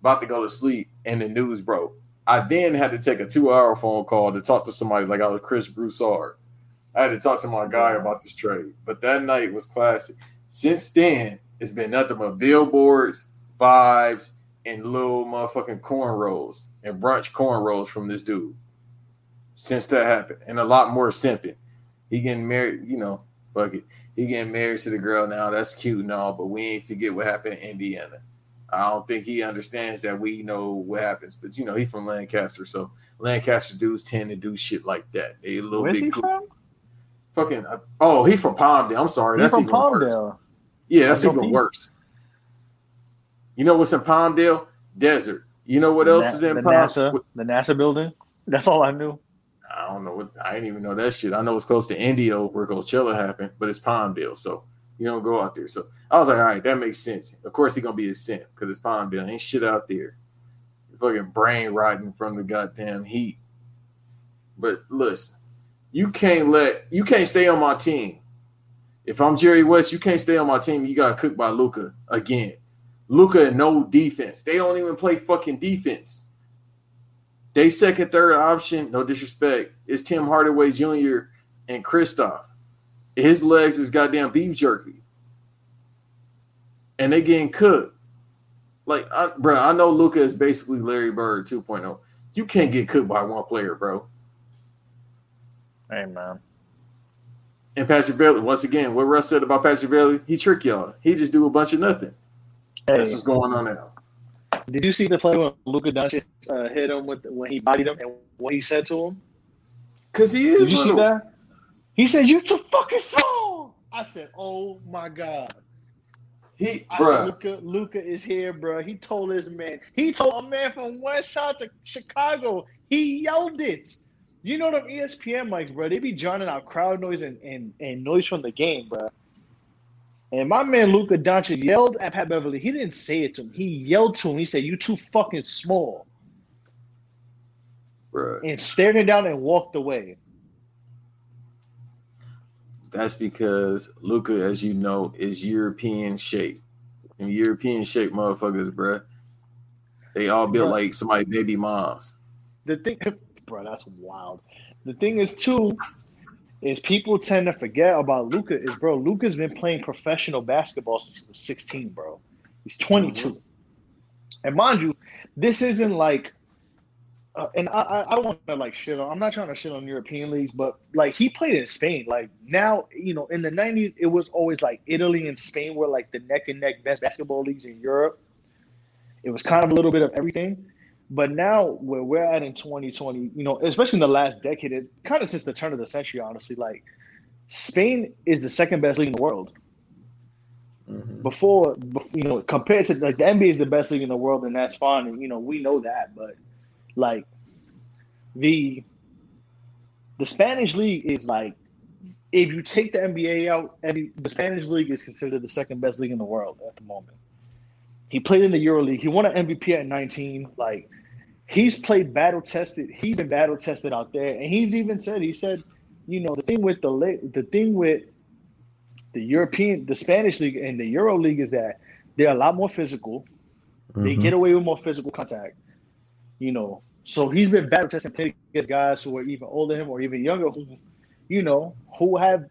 F: about to go to sleep, and the news broke. I then had to take a two hour phone call to talk to somebody like I was Chris Broussard. I had to talk to my guy about this trade. But that night was classic. Since then, it's been nothing but billboards, vibes, and little motherfucking cornrows and brunch cornrows from this dude. Since that happened. And a lot more simping. He getting married, you know, fuck it. He getting married to the girl now. That's cute and all, but we ain't forget what happened in Indiana. I don't think he understands that we know what happens. But you know, he from Lancaster, so Lancaster dudes tend to do shit like that. They a little
E: Where's
F: bit
E: he
F: goofy.
E: from?
F: Fucking uh, oh, he from Palmdale. I'm sorry,
E: He's
F: that's
E: from
F: even worse. Yeah, that's even worse. You know what's in Palmdale? Desert. You know what else
E: Na-
F: is in
E: the
F: Palm?
E: NASA? The NASA building. That's all I knew.
F: I don't know what I didn't even know that shit. I know it's close to Indio where Coachella happened, but it's Palmdale, so you don't go out there. So I was like, all right, that makes sense. Of course, he gonna be a simp because it's Palmdale. Ain't shit out there. Fucking brain rotting from the goddamn heat. But listen, you can't let you can't stay on my team. If I'm Jerry West, you can't stay on my team. You got cooked by Luka again. Luka no defense. They don't even play fucking defense. They second, third option, no disrespect, is Tim Hardaway Jr. and Kristaps. His legs is goddamn beef jerky. And they getting cooked. Like, I, bro, I know Luka is basically Larry Bird 2.0. You can't get cooked by one player, bro.
E: Hey man.
F: And Patrick Beverley, once again, what Russ said about Patrick Beverley, he trick y'all. He just do a bunch of nothing.
E: Hey,
F: That's what's going on now.
E: did you see the play when Luka Doncic uh, hit him with when he bodied him and what he said to him?
F: Cause he is
E: Did you see that? He said, "You too fucking strong." I said, "Oh my god."
F: He,
E: I
F: bro.
E: said, Luka, Luka is here, bro. He told his man. He told a man from West Side to Chicago. He yelled it. You know them ESPN mics, bro. They be drowning out crowd noise and, and, and noise from the game, bro. And my man Luka Doncic yelled at Pat Beverley. He didn't say it to him. He yelled to him. He said, "You too fucking small,"
F: Bruh.
E: and stared him down and walked away.
F: That's because Luka, as you know, is European shape. And European shape motherfuckers, bruh. They all built like somebody baby moms.
E: The thing, bro, that's wild. The thing is too, is people tend to forget about Luka. Is bro, Luka's been playing professional basketball since he was 16, bro. He's 22, mm-hmm. and mind you, this isn't like. Uh, and I, I, I don't want to like shit on. I'm not trying to shit on European leagues, but like he played in Spain. Like now, you know, in the '90s, it was always like Italy and Spain were like the neck and neck best basketball leagues in Europe. It was kind of a little bit of everything. But now where we're at in 2020, you know, especially in the last decade, it kind of since the turn of the century, honestly, like Spain is the second best league in the world.
F: Mhm.
E: Before, you know, compared to like the NBA is the best league in the world, and that's fine, and you know we know that. But like the the Spanish league is like if you take the NBA out, every, the Spanish league is considered the second best league in the world at the moment. He played in the Euro League. He won an MVP at 19. Like he's played battle tested. He's been battle tested out there, and he's even said he said, you know, the thing with the the thing with the European, the Spanish league and the Euro League is that they're a lot more physical. They
F: Mhm.
E: get away with more physical contact. You know, so he's been battle testing playing against guys who are even older than him or even younger who, you know, who have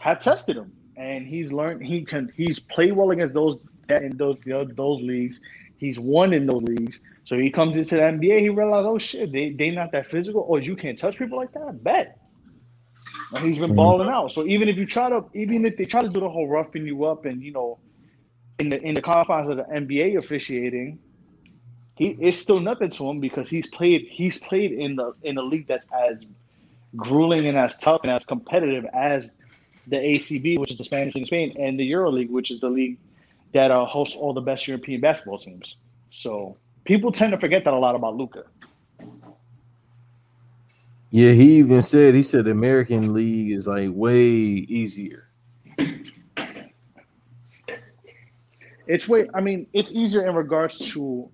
E: have tested him, and he's learned he can he's played well against those that in those you know, those leagues. He's won in those leagues. So he comes into the NBA, he realized, oh shit, they they not that physical, or you can't touch people like that. Bet. And he's been
F: Mhm.
E: balling out. So even if you try to, even if they try to do the whole roughing you up and you know, in the in the confines of the NBA officiating, he it's still nothing to him because he's played he's played in the in a league that's as grueling and as tough and as competitive as the ACB, which is the Spanish league in Spain, and the Euro League, which is the league that uh, hosts all the best European basketball teams. So people tend to forget that a lot about Luka.
F: Yeah, he even said he said the American League is like way easier.
E: It's way. I mean, it's easier in regards to,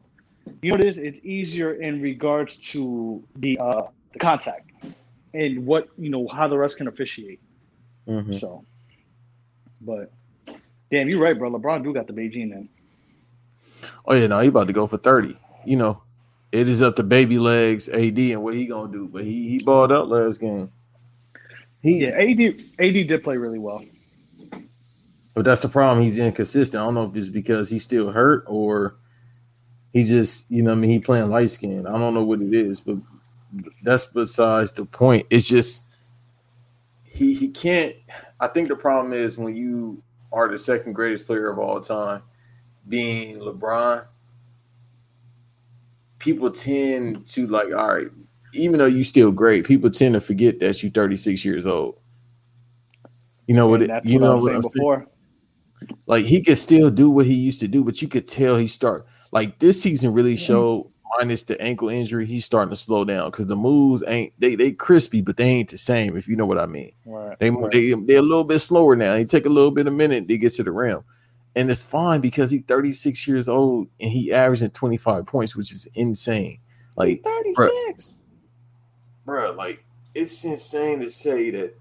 E: you know, what it is. It's easier in regards to the uh, the contact and what you know how the refs can officiate.
F: Mhm.
E: So, but damn, you're right, bro. LeBron do got the Beijing then.
F: Oh yeah, no, he about to go for thirty. You know, it is up to baby legs, AD, and what he gonna do. But he he balled out last game. He
E: Yeah, AD AD did play really well.
F: But that's the problem. He's inconsistent. I don't know if it's because he's still hurt or he just, you know, what I mean, he playing light skin. I don't know what it is, but that's besides the point. It's just he he can't. I think the problem is when you are the second greatest player of all time, being LeBron. People tend to like, all right, even though you still great, people tend to forget that you 36 years old. You know what? It, you
E: what
F: know what I'm saying?
E: before.
F: like he could still do what he used to do, but you could tell he start like this season really showed minus the ankle injury, he's starting to slow down because the moves ain't they they crispy, but they ain't the same, if you know what I mean.
E: Right.
F: They,
E: right.
F: they they're a little bit slower now. They take a little bit of a minute to get to the rim. And it's fine because he's 36 years old and he averaging 25 points, which is insane. Like,
E: 36.
F: bro, like it's insane to say that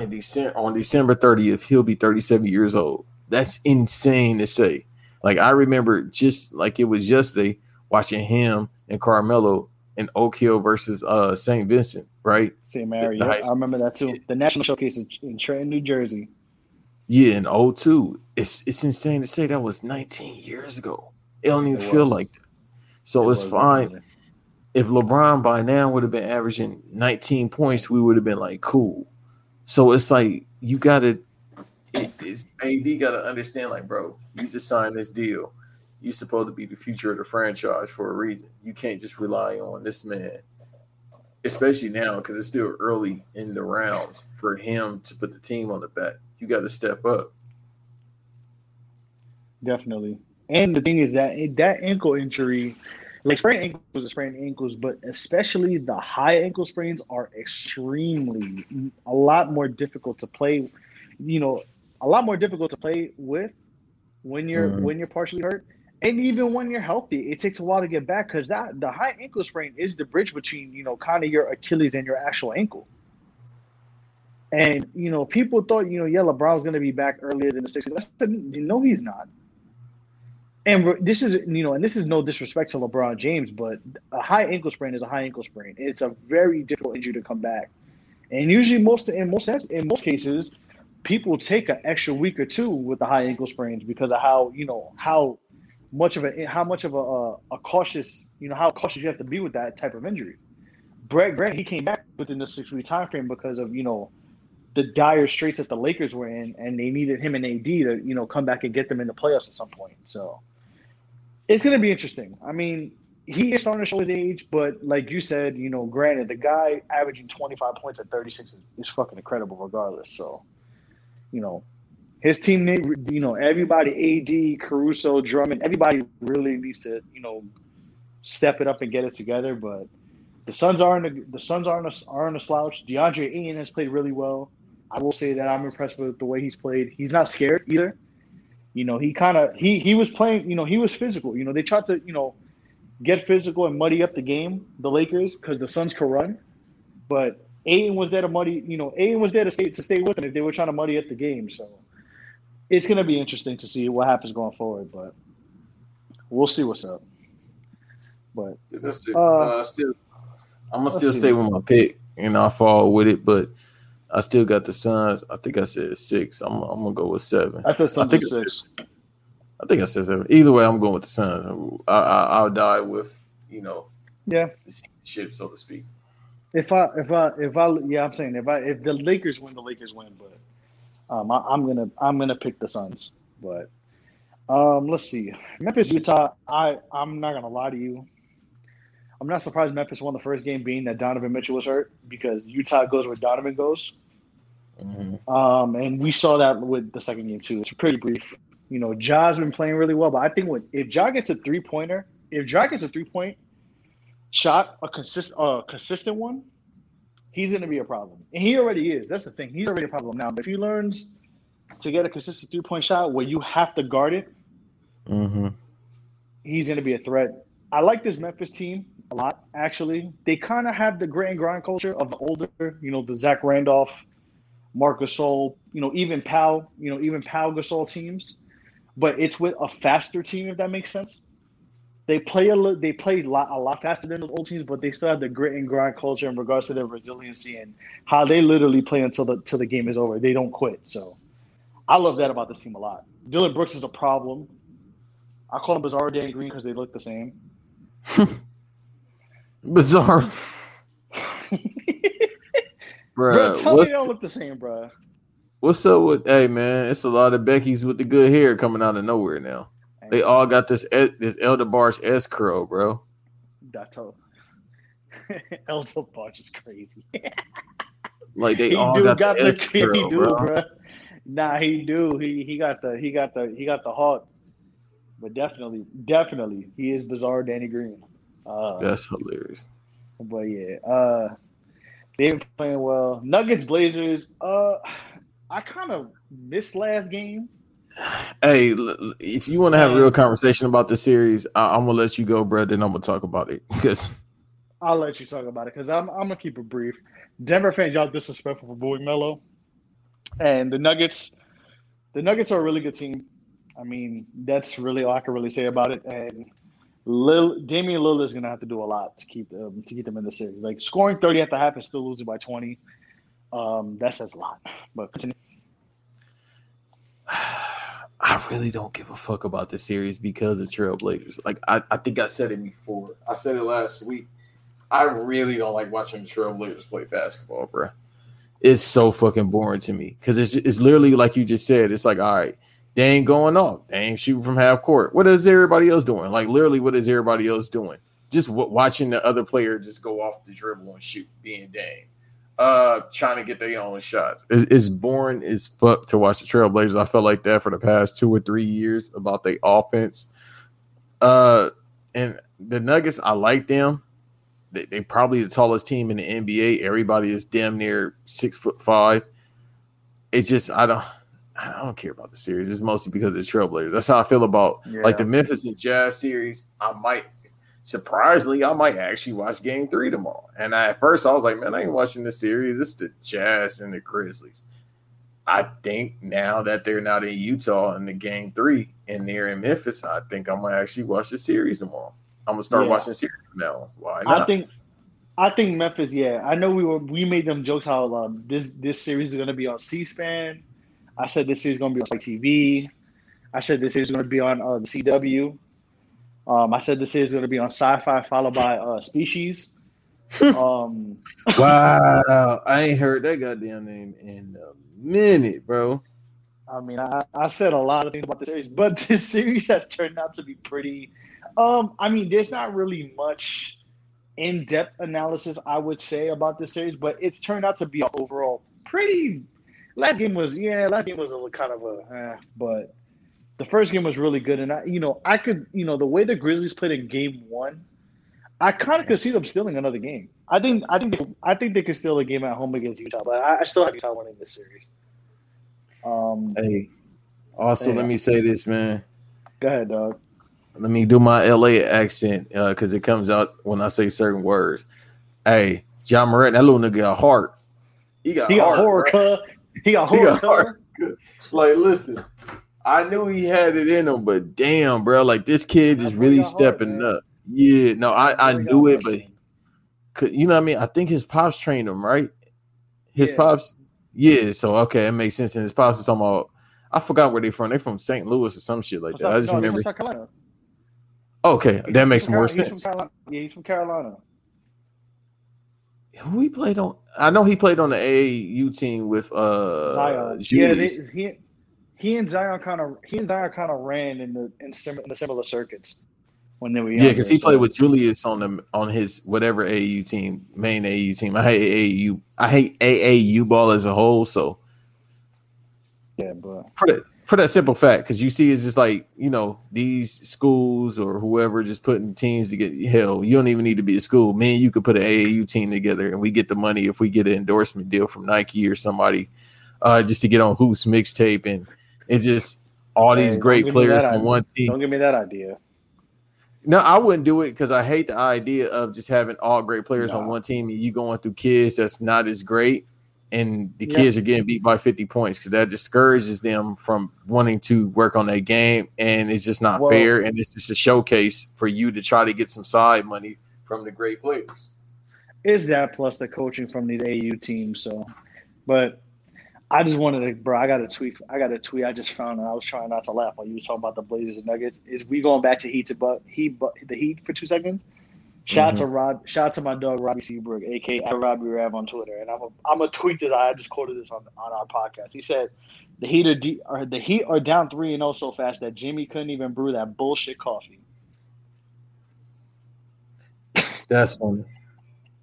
F: in December on December 30th, he'll be 37 years old. That's insane to say. Like I remember just like it was yesterday watching him and Carmelo in Oak Hill versus uh St. Vincent, right?
E: St. Mary.
F: The
E: Yep,
F: high
E: I remember that too. The national showcase in, in Trenton, New Jersey.
F: Yeah, in 02. It's it's insane to say that was 19 years ago. It don't even
E: It
F: feel
E: was.
F: like that. So
E: It
F: it's fine. if LeBron by now would have been averaging 19 points, we would have been like, cool. So it's like you gotta it, it's AD gotta understand, like, bro, you just signed this deal. You're supposed to be the future of the franchise for a reason. You can't just rely on this man, especially now because it's still early in the rounds for him to put the team on the back. You got to step up.
E: Definitely. And the thing is that that ankle injury, like sprained ankles are sprained ankles, but especially the high ankle sprains are extremely a lot more difficult to play. You know, a lot more difficult to play with when you're
F: Mhm.
E: when you're partially hurt, and even when you're healthy, it takes a while to get back because that the high ankle sprain is the bridge between you know kind of your Achilles and your actual ankle. And you know, people thought you know, yeah, LeBron's going to be back earlier than the six. I said, no, he's not. And this is you know, and this is no disrespect to LeBron James, but a high ankle sprain is a high ankle sprain. It's a very difficult injury to come back. And usually, most in most in most cases, people take an extra week or two with the high ankle sprains because of how you know how much of a how much of a, a, a cautious you know how cautious you have to be with that type of injury. Brett Grant he came back within the six week time frame because of you know the dire straits that the Lakers were in, and they needed him and AD to you know come back and get them in the playoffs at some point. So it's going to be interesting. I mean, he is starting to show his age, but like you said, you know, granted, the guy averaging 25 points at 36 is, is fucking incredible, regardless. So, you know, his teammate, you know, everybody, AD, Caruso, Drummond, everybody really needs to, you know, step it up and get it together. But the Suns aren't the Suns aren't a, aren't a slouch. DeAndre Ayton has played really well. I will say that I'm impressed with the way he's played. He's not scared either. You know, he kind of he he was playing. You know, he was physical. You know, they tried to you know get physical and muddy up the game, the Lakers, because the Suns could run. But Ayton was there to muddy. You know, Ayton was there to stay to stay with them if they were trying to muddy up the game. So it's gonna be interesting to see what happens going forward. But we'll see what's up. But. Uh,
F: Uh, still, I'm gonna still stay with my pick, and I fall with it. But I still got the Suns. I think I said six. I'm, I'm gonna go with seven.
E: I said Suns
F: think
E: six.
F: I think I said seven. Either way, I'm going with the Suns. I, I, I'll die with you know
E: Yeah.
F: the ship, so to speak.
E: If I if I if I yeah, I'm saying if I if the Lakers win, the Lakers win. But um, I, I'm gonna I'm gonna pick the Suns. But um, let's see, Memphis Utah. I I'm not gonna lie to you. I'm not surprised Memphis won the first game, being that Donovan Mitchell was hurt because Utah goes where Donovan goes.
F: Mhm.
E: Um, and we saw that with the second game too. It's pretty brief. You know, Ja's been playing really well, but I think when if Ja gets a three pointer, if Ja gets a three point shot, a consist a consistent one, he's gonna be a problem. And he already is. That's the thing. He's already a problem now. But if he learns to get a consistent three point shot where you have to guard it,
F: Mhm.
E: he's going to be a threat. I like this Memphis team a lot, actually. They kind of have the grit and grind culture of the older, you know, the Zach Randolph, Marc Gasol, you know, even Pau, you know, even Pau Gasol teams. But it's with a faster team, if that makes sense. They play a li- they play a lot, a lot faster than those old teams, but they still have the grit and grind culture in regards to their resiliency and how they literally play until the till the game is over. They don't quit. So I love that about this team a lot. Dillon Brooks is a problem. I call him Bizarre Dan Green because they look the same.
F: Bizarre,
E: bro,
F: bro.
E: tell me they don't look the same, bro.
F: what's up with? Hey, man, it's a lot of Becky's with the good hair coming out of nowhere now. They all got this this El DeBarge curl, bro.
E: That's all. El DeBarge is crazy.
F: Like they
E: he
F: all
E: do
F: got,
E: got
F: the
E: the,
F: S
E: he do,
F: bro.
E: bro. Nah, he do. He he got the he got the he got the heart. But definitely, definitely, he is bizarre Danny Green. Uh,
F: That's hilarious.
E: But yeah, uh, they've been playing well. Nuggets, Blazers. Uh, I kind of missed last game.
F: Hey, if you want to have a real conversation about the series, I- I'm gonna let you go, bro. Then I'm gonna talk about it because
E: I'll let you talk about it because I'm I'm gonna keep it brief. Denver fans, y'all disrespectful for Bowie Mello, and the Nuggets. The Nuggets are a really good team. I mean, that's really all I can really say about it. And Lil, Damian Lillard is gonna have to do a lot to keep them to keep them in the series. Like scoring 30 at the half and still losing by 20. Um, that says a lot. But continue.
F: I really don't give a fuck about the series because of Trailblazers. Like I, I think I said it before. I said it last week. I really don't like watching Trailblazers play basketball, bro. It's so fucking boring to me because it's it's literally like you just said. It's like, all right, they ain't going off. They ain't shooting from half court. What is everybody else doing? Like literally, what is everybody else doing? Just w- watching the other player just go off the dribble and shoot, being dang, uh, trying to get their own shots. It's, it's boring as fuck to watch the Trailblazers. I felt like that for the past two or three years about the offense. Uh, and the Nuggets, I like them. They, they probably the tallest team in the NBA. Everybody is damn near six foot five. It's just I don't. I don't care about the series. It's mostly because of the Trailblazers. That's how I feel about like the Memphis and Jazz series. I might surprisingly, I might actually watch game three tomorrow. And I, at first I was like, man, I ain't watching the series. It's the Jazz and the Grizzlies. I think now that they're not in Utah in the game three and they're in Memphis, I think I'm gonna actually watch the series tomorrow. I'm gonna start
E: Yeah.
F: watching the series now. Why not?
E: I think I think Memphis, yeah. I know we were we made them jokes how um, this this series is gonna be on C SPAN. I said this series is gonna be on TV. I said this series is gonna be on uh, the CW. Um, I said this series is gonna be on Sci-Fi, followed by uh, Species. um,
F: wow, I ain't heard that goddamn name in a minute, bro.
E: I mean, I, I said a lot of things about the series, but this series has turned out to be pretty. Um, I mean, there's not really much in-depth analysis I would say about this series, but it's turned out to be an overall pretty. Last game was yeah, last game was a kind of a, eh, but the first game was really good, and I, you know, I could, you know, the way the Grizzlies played in Game One, I kind of could see them stealing another game. I think, I think, I think they could steal a game at home against Utah, but I, I still have Utah winning this series. Um,
F: Hey, also
E: Yeah.
F: let me say this, man.
E: go ahead, dog.
F: Let me do my LA accent because it comes out when I say certain words. Hey, Ja Morant, that little nigga got heart. He got
E: He got
F: heart,
E: horror, cuz. He got
F: He
E: horror,
F: got heart. Like, listen, I knew he had it in him, but damn, bro, like this kid is really stepping
E: man.
F: up. Yeah, no, I, I knew it, but could- you know what I mean? I think his pops trained him, right? His
E: Yeah.
F: pops, yeah. So okay, it makes sense. And his pops is talking about. I forgot where they from. They from St. Louis or some shit like
E: What's
F: that.
E: up?
F: I just
E: No,
F: remember. Okay,
E: He's
F: that makes more
E: Carolina. He's from
F: sense.
E: Yeah, he's from Carolina.
F: Who he played on? I know he played on the AAU team with uh
E: Zion. Yeah,
F: Julius.
E: they, he he and Zion kind of he and Zion kind of ran in the in, sim, in the similar circuits when they were
F: Yeah, because he
E: younger,
F: played with Julius on the on his whatever AAU team, main AAU team. I hate AAU. I hate AAU ball as a whole. So
E: yeah, but
F: for that for that simple fact, because you see, it's just like you know these schools or whoever just putting teams to get hell. You don't even need to be a school. man you could put an AAU team together, and we get the money if we get an endorsement deal from Nike or somebody, uh, just to get on Hoops mixtape, and it's just all
E: Hey,
F: these
E: don't
F: great players on
E: idea.
F: one team.
E: don't give me that idea.
F: No, I wouldn't do it because I hate the idea of just having all great players on one team and you going through kids that's not as great, and the
E: Yeah.
F: kids are getting beat by fifty points because that discourages them from wanting to work on their game, and it's just not
E: Well-
F: fair. And it's just a showcase for you to try to get some side money from the great players.
E: Is that plus the coaching from these AU teams? So, but I just wanted to, bro. I got a tweet. I got a tweet. I just found, and I was trying not to laugh while you was talking about the Blazers and Nuggets. Is we going back to Heat to but Heat, but the Heat for two seconds? Shout out mm-hmm. to Rod. Shout out to my dog Robbie Seabrook, aka Robbie Rav on Twitter, and I'm a, I'm a tweet this. I just quoted this on on our podcast. He said, "The Heat are de- or the Heat are down three and zero so fast that Jimmy couldn't even brew that bullshit coffee."
F: That's funny.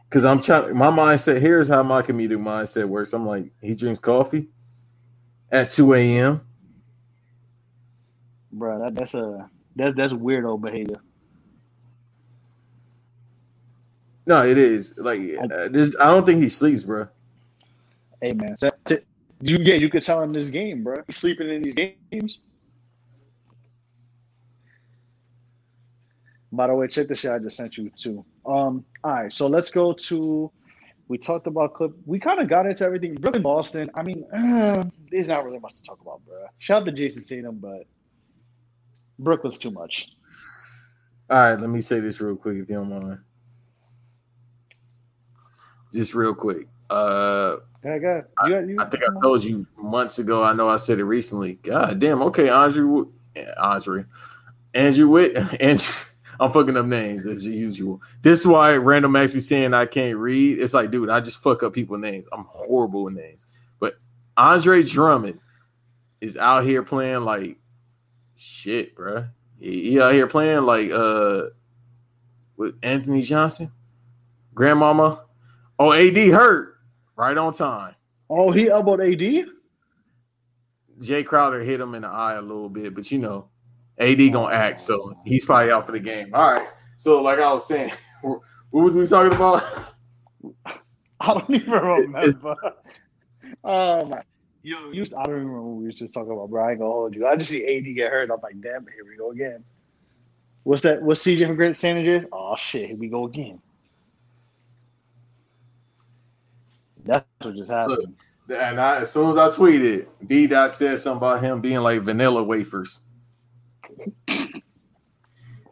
F: Because I'm trying. My mindset here's how my comedic mindset works. I'm like, he drinks coffee at two a.m.
E: Bro, that, that's a that's that's weirdo behavior.
F: No, it is like uh, this. I don't think he sleeps, bro.
E: Hey man, you yeah, you could tell him this game, bro. He's sleeping in these games. By the way, check the shit I just sent you too. Um, all right, so let's go to. We talked about clip. We kind of got into everything. Brooklyn, Boston. I mean, uh, there's not really much to talk about, bro. Shout out to Jayson Tatum, but Brooklyn's too much.
F: All right, let me say this real quick, if you don't mind. Just real quick. Uh,
E: Go go. You, got- you,
F: I think I told you months ago. I know I said it recently. God damn. Okay, Andre, Andre, Andrew Witt, Andrew. I'm fucking up names as usual. This is why random Max be saying I can't read. It's like, dude, I just fuck up people's names. I'm horrible with names. But Andre Drummond is out here playing like shit, bruh. He, he out here playing like uh with Anthony Johnson, grandmama. Oh, AD hurt right on time.
E: oh, he elbowed AD.
F: Jae Crowder hit him in the eye a little bit, but you know, AD gonna act, so he's probably out for the game. All right. So, like I was saying, what was we talking about?
E: I don't even remember. um, Yo, you, I don't remember what we used just talking about, bro. I ain't gonna hold you. I just see AD get hurt. I'm like, damn, here we go again. What's that? What's CJ from Great San Andreas? Oh shit, here we go again. That's what just happened.
F: And I, as soon as I tweeted, B Dot said something about him being like vanilla wafers.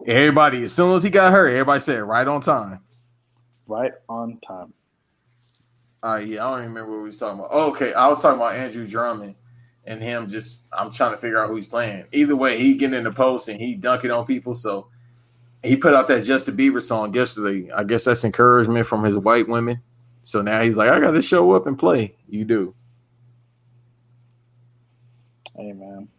F: Everybody, as soon as he got hurt, everybody said right on time.
E: Right on time.
F: Uh, yeah, I don't even remember what we was talking about. Oh, okay, I was talking about Andrew Drummond and him. Just I'm trying to figure out who he's playing. Either way, he getting in the post and he dunking on people. So he put out that Justin Bieber song yesterday. I guess that's encouragement from his white women. So now he's like, I got to show up and play. You do.
E: Hey man.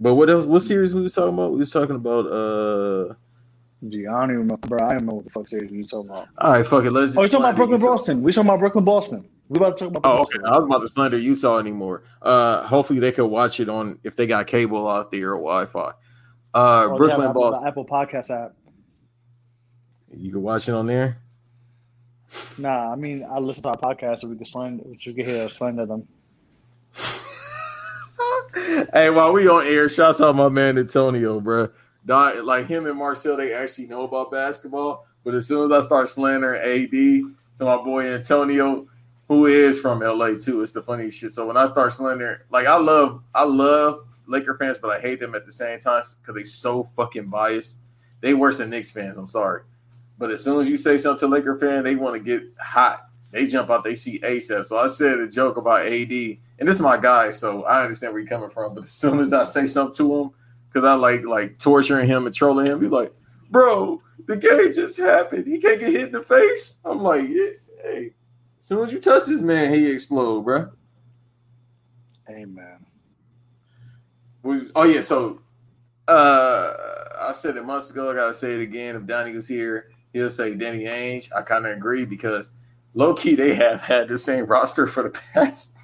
F: But what else? What series we was talking about? We was talking about. uh
E: Gee, I don't even remember, bro. I don't know what the fuck series we talking about.
F: All right, fuck it. Let's. Just
E: Oh, we talking about Brooklyn. Boston. We talking about Brooklyn Boston. We about to talk about.
F: Oh, okay. I was about to slander Utah anymore. Uh, hopefully they could watch it on if they got cable out there or Wi-Fi. Uh,
E: Oh,
F: Brooklyn
E: Apple-
F: Boston.
E: Apple Podcast app.
F: You can watch it on there.
E: Nah, I mean I listen to our podcast so we can slander, we can hear slander them.
F: hey, while we on air, shouts out my man Antonio, bro. Don, like him and Marcel, they actually know about basketball. But as soon as I start slandering AD to my boy Antonio, who is from LA too, it's the funny shit. So when I start slandering, like I love, I love Laker fans, but I hate them at the same time because they so fucking biased. They worse than Knicks fans. I'm sorry, but as soon as you say something to Laker fan, they want to get hot. They jump out. They see ASAP. So I said a joke about AD, and this is my guy, so I understand where you're coming from. But as soon as I say something to him, because I like like torturing him and trolling him, he's like, "Bro, the game just happened. He can't get hit in the face." I'm like, yeah, "Hey, as soon as you touch this man, he explode, bro."
E: Hey man.
F: Oh yeah, so uh I said it months ago, I gotta say it again. If Donnie was here, he'll say Danny Ainge. I kind of agree because low key they have had the same roster for the past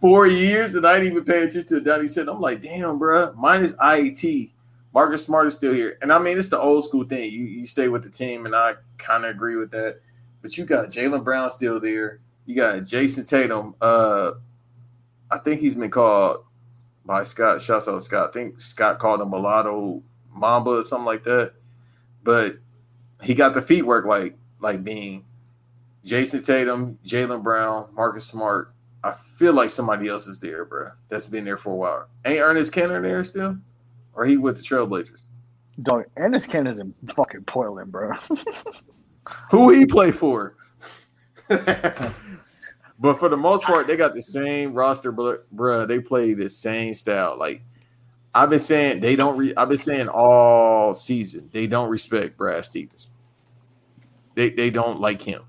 F: four years, and I didn't even pay attention to Donnie said. I'm like, damn, bro. Minus IT. Marcus Smart is still here. And I mean it's the old school thing. You you stay with the team, and I kind of agree with that. But you got Jaylen Brown still there. You got Jayson Tatum. Uh I think he's been called by Scott. Shouts out Scott. I think Scott called him mulatto Mamba or something like that. But he got the feet work like like being Jayson Tatum, Jaylen Brown, Marcus Smart. I feel like somebody else is there, bro. That's been there for a while. Ain't Enes Kanter there still, or he with the Trailblazers?
E: Dog, Ernest is in fucking Portland, bro.
F: Who he play for? but for the most part, they got the same roster, bro. Bruh, they play the same style. Like I've been saying, they don't. Re- I've been saying all season they don't respect Brad Stevens. They they don't like him.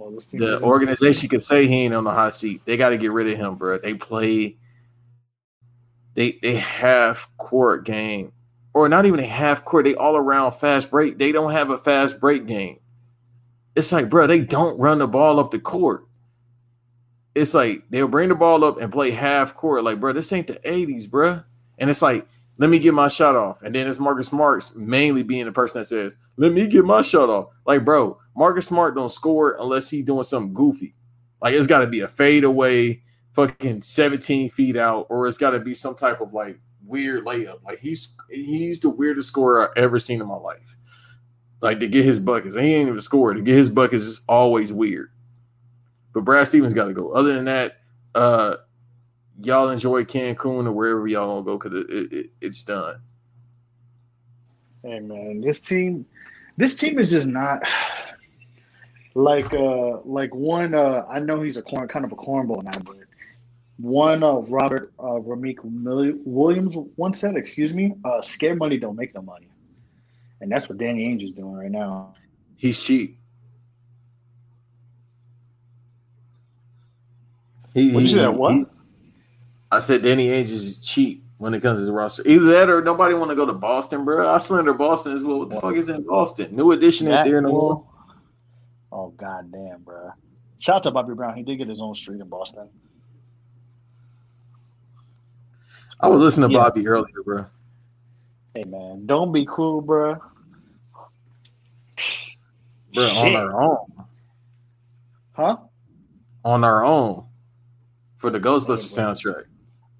E: Well,
F: The organization could say he ain't on the hot seat. They got to get rid of him, bro. They play. They they have court game, or not even a half court. They all around fast break. They don't have a fast break game. It's like, bro, they don't run the ball up the court. It's like they'll bring the ball up and play half court. Like, bro, this ain't the '80s, bro. And it's like, let me get my shot off. And then it's Marcus Smart's mainly being the person that says, let me get my shot off. Like, bro, Marcus Smart don't score unless he's doing something goofy. Like, it's got to be a fadeaway, fucking 17 feet out, or it's got to be some type of like weird layup. Like, he's he's the weirdest scorer I've ever seen in my life. Like, to get his buckets, he ain't even score. To get his buckets is always weird. But Brad Stevens got to go. Other than that, uh, y'all enjoy Cancun or wherever y'all to go because it, it, it, it's done.
E: Hey man, this team, this team is just not like uh like one. uh I know he's a corn kind of a cornball now, but one uh Robert uh Ramik Williams once said, excuse me, uh scare money don't make no money, and that's what Danny Ainge is doing right now.
F: He's cheap. He,
E: What you
F: he-
E: said, what?
F: he- I said Danny Ainge is cheap when it comes to the roster. Either that or nobody want to go to Boston, bro. I slander Boston as well. What the fuck is in Boston? New Edition
E: That
F: there no more.
E: will- Oh god damn, bro! Shout out to Bobby Brown. He did get his own street in Boston.
F: I was listening to
E: Yeah.
F: Bobby earlier, bro.
E: Hey man, don't be cool, bro.
F: Bro, on our own.
E: Huh?
F: on our own for the Ghostbusters soundtrack.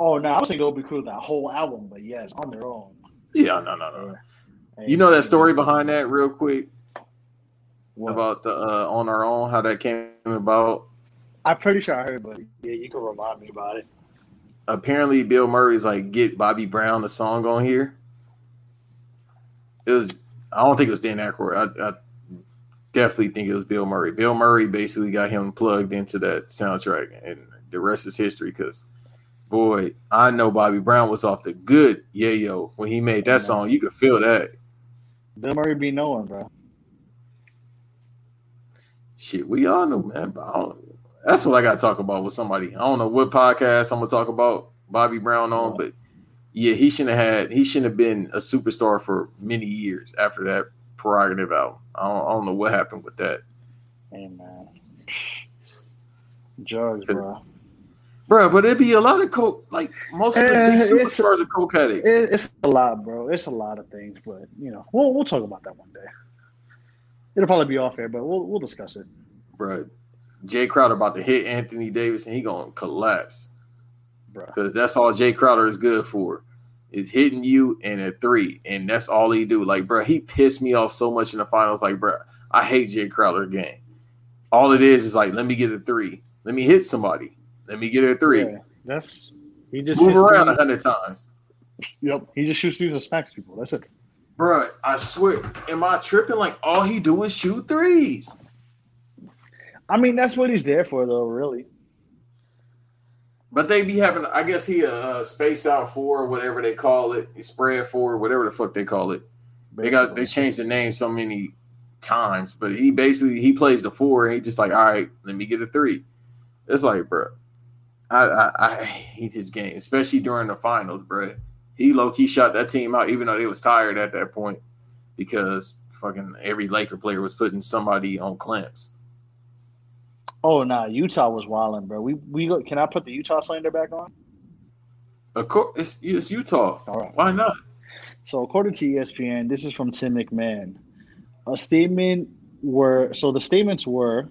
E: Oh no, I was thinking it would be cool that whole album, but yes, on their own.
F: Yeah, no, no, no. You know that story behind that, real quick,
E: What?
F: about the uh, on our own, how that came about.
E: I'm pretty sure I heard, but yeah, you can remind me about it.
F: Apparently, Bill Murray's like, "Get Bobby Brown the song on here." It was. I don't think it was Dan Aykroyd. I, I definitely think it was Bill Murray. Bill Murray basically got him plugged into that soundtrack, and the rest is history. Because, boy, I know Bobby Brown was off the good yeah yo when he made that song. You could feel that.
E: Bill Murray be knowing, bro.
F: Shit, we all know, man. But I don't, that's what I got to talk about with somebody. I don't know what podcast I'm gonna talk about Bobby Brown on, but yeah, he shouldn't have had. He shouldn't have been a superstar for many years after that prerogative album. I don't, I don't know what happened with that,
E: Hey man, drugs, bro.
F: Bro. But it'd be a lot of coke. Like most of the
E: Eh,
F: big
E: it's-
F: superstars are coke addicts.
E: It, it's a lot, bro. It's a lot of things, but you know, we'll we'll talk about that one day. It'll probably be off air, but we'll we'll discuss it.
F: bro. Jae Crowder about to hit Anthony Davis, and he gonna collapse.
E: Bro.
F: because that's all Jae Crowder is good for is hitting you in a three, and that's all he do. Like, bro, he pissed me off so much in the finals. Like, bro, I hate Jae Crowder game. All it is is like, let me get a three, let me hit somebody, let me get a three,
E: Yeah, that's he just
F: move around a hundred times,
E: Yep, he just shoots these and smacks people. That's it.
F: bro. I swear, am I tripping? Like, all he do is shoot threes.
E: I mean, that's what he's there for, though. Really.
F: But they be having, I guess he a uh, space out four, whatever they call it, he spread four, whatever the fuck they call it. They got they changed the name so many times, but he basically he plays the four and he just like, all right, let me get a three. It's like, bro, I I, I hate his game, especially during the finals, bro. He low key shot that team out, even though they was tired at that point, because fucking every Laker player was putting somebody on clamps.
E: Oh nah, Utah was wilding, bro. We we go, can I put the Utah slander back on?
F: Of course, it's, it's Utah.
E: All right.
F: Why not?
E: So according to ESPN, this is from Tim McMahon. A statement were so the statements were,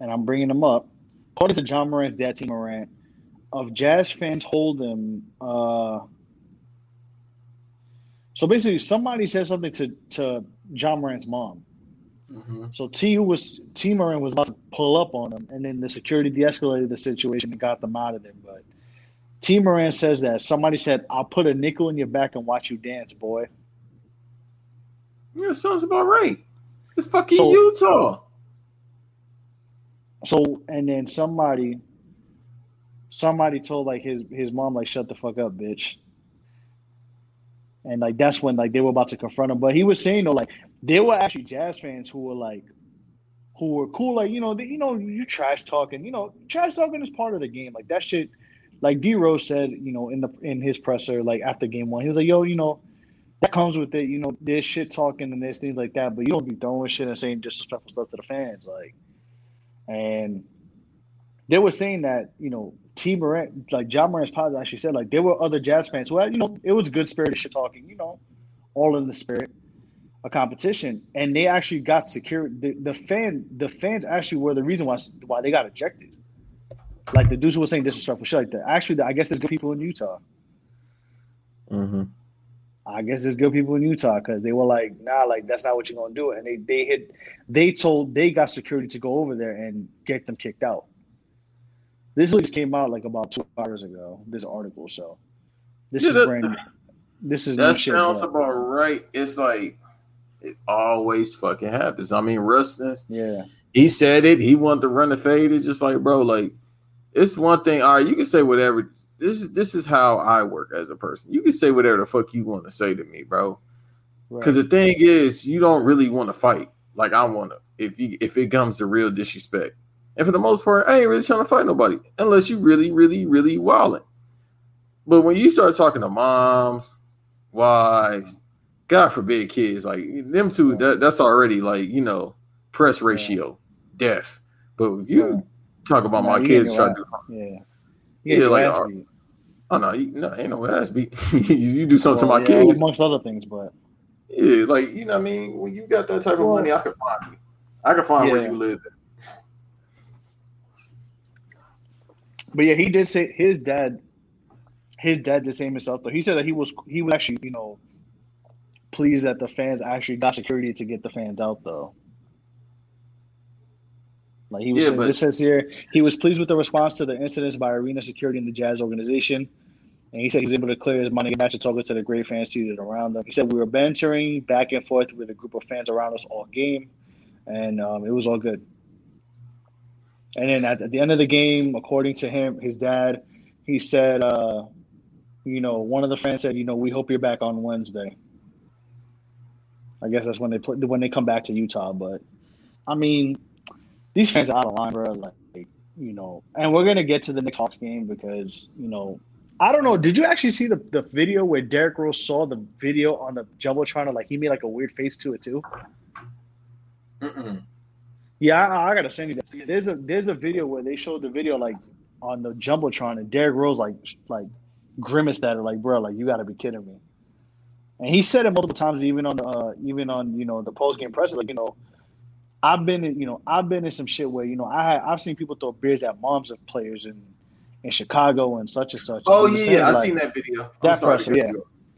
E: and I'm bringing them up. According to Ja Morant's dad, T. Morant, of Jazz fans hold him. Uh, so basically, somebody said something to to Ja Morant's mom.
F: Mhm.
E: So T who was T Moran was about to pull up on him, and then the security de-escalated the situation and got them out of there. But T Moran says that somebody said, "I'll put a nickel in your back and watch you dance, boy."
F: Yeah, sounds about right. It's fucking
E: So-
F: Utah.
E: So and then somebody, somebody told like his his mom like, "Shut the fuck up, bitch." And like that's when like they were about to confront him, but he was saying though like there were actually Jazz fans who were like, who were cool, like you know, they, you know, you trash talking, you know, trash talking is part of the game, like that shit. Like D Rose said, you know, in the in his presser, like after game one, he was like, "Yo, you know, that comes with it. You know, there's shit talking and there's things like that, but you don't be throwing shit and saying disrespectful stuff to the fans, like." And they were saying that, you know, T Morant, like Ja Morant's pod actually said, like there were other Jazz fans Well, you know, it was good spirited shit talking, you know, all in the spirit of competition. And they actually got security. The, the fan, the fans actually were the reason why why they got ejected. Like the dudes who were saying disrespectful shit like that. Actually, I guess there's good people in Utah.
F: Mm-hmm.
E: I guess there's good people in Utah because they were like, nah, like that's not what you're gonna do. And they they hit they told they got security to go over there and get them kicked out. This just came out like about two hours ago, this article. So this
F: Yeah,
E: is
F: that-
E: brand this is
F: That
E: shit.
F: sounds
E: bro.
F: about right. It's like it always fucking happens. I mean, Russness,
E: yeah.
F: he said it. He wanted to run the fade. It's just like, bro, like it's one thing. All right, you can say whatever. This is this is how I work as a person. You can say whatever the fuck you want to say to me, bro.
E: Right.
F: Because the thing is, you don't really want to fight like I want to. If you if it comes to real disrespect, and for the most part, I ain't really trying to fight nobody unless you really, really, really wilding. But when you start talking to moms, wives, God forbid kids, like them two, that, that's already like you know press ratio, death. But if you talk about
E: No,
F: my kids, try to,
E: yeah.
F: Yeah,
E: Yeah,
F: like, uh, oh no, you, no, ain't no ass beat. you do something
E: well,
F: to my
E: yeah,
F: kids,
E: amongst other things, but
F: yeah, like you know, what I mean, when you got that type of money, I can find you. I can find where you live.
E: But yeah, he did say his dad. His dad did say himself though. He said that he was he was actually you know pleased that the fans actually got security to get the fans out though. Like he was
F: Yeah,
E: saying,
F: but-
E: this says here, he was pleased with the response to the incidents by arena security and the Jazz organization. And he said he was able to clear his money back to talk to the great fans seated around them. He said we were bantering back and forth with a group of fans around us all game, and um, it was all good. And then at, the end of the game, according to him, his dad, he said, uh, you know, one of the fans said, you know, we hope you're back on Wednesday. I guess that's when they put when they come back to Utah. But I mean, these fans are out of line, bro. Like, you know, and we're gonna get to the next Hawks game because you know, I don't know. Did you actually see the, the video where Derrick Rose saw the video on the jumbotron? Like he made like a weird face to it too.
F: Mm-mm.
E: Yeah, I, I gotta send you that. See, There's a there's a video where they showed the video like on the jumbotron, and Derrick Rose like like grimaced at it, like bro, like you gotta be kidding me. And he said it multiple times, even on the uh, even on you know the post game press, like you know, I've been in you know I've been in some shit where you know I I've seen people throw beers at moms of players in in Chicago and such and such.
F: Oh yeah, yeah. I
E: like,
F: seen that video. I'm
E: that
F: sorry
E: person,
F: cut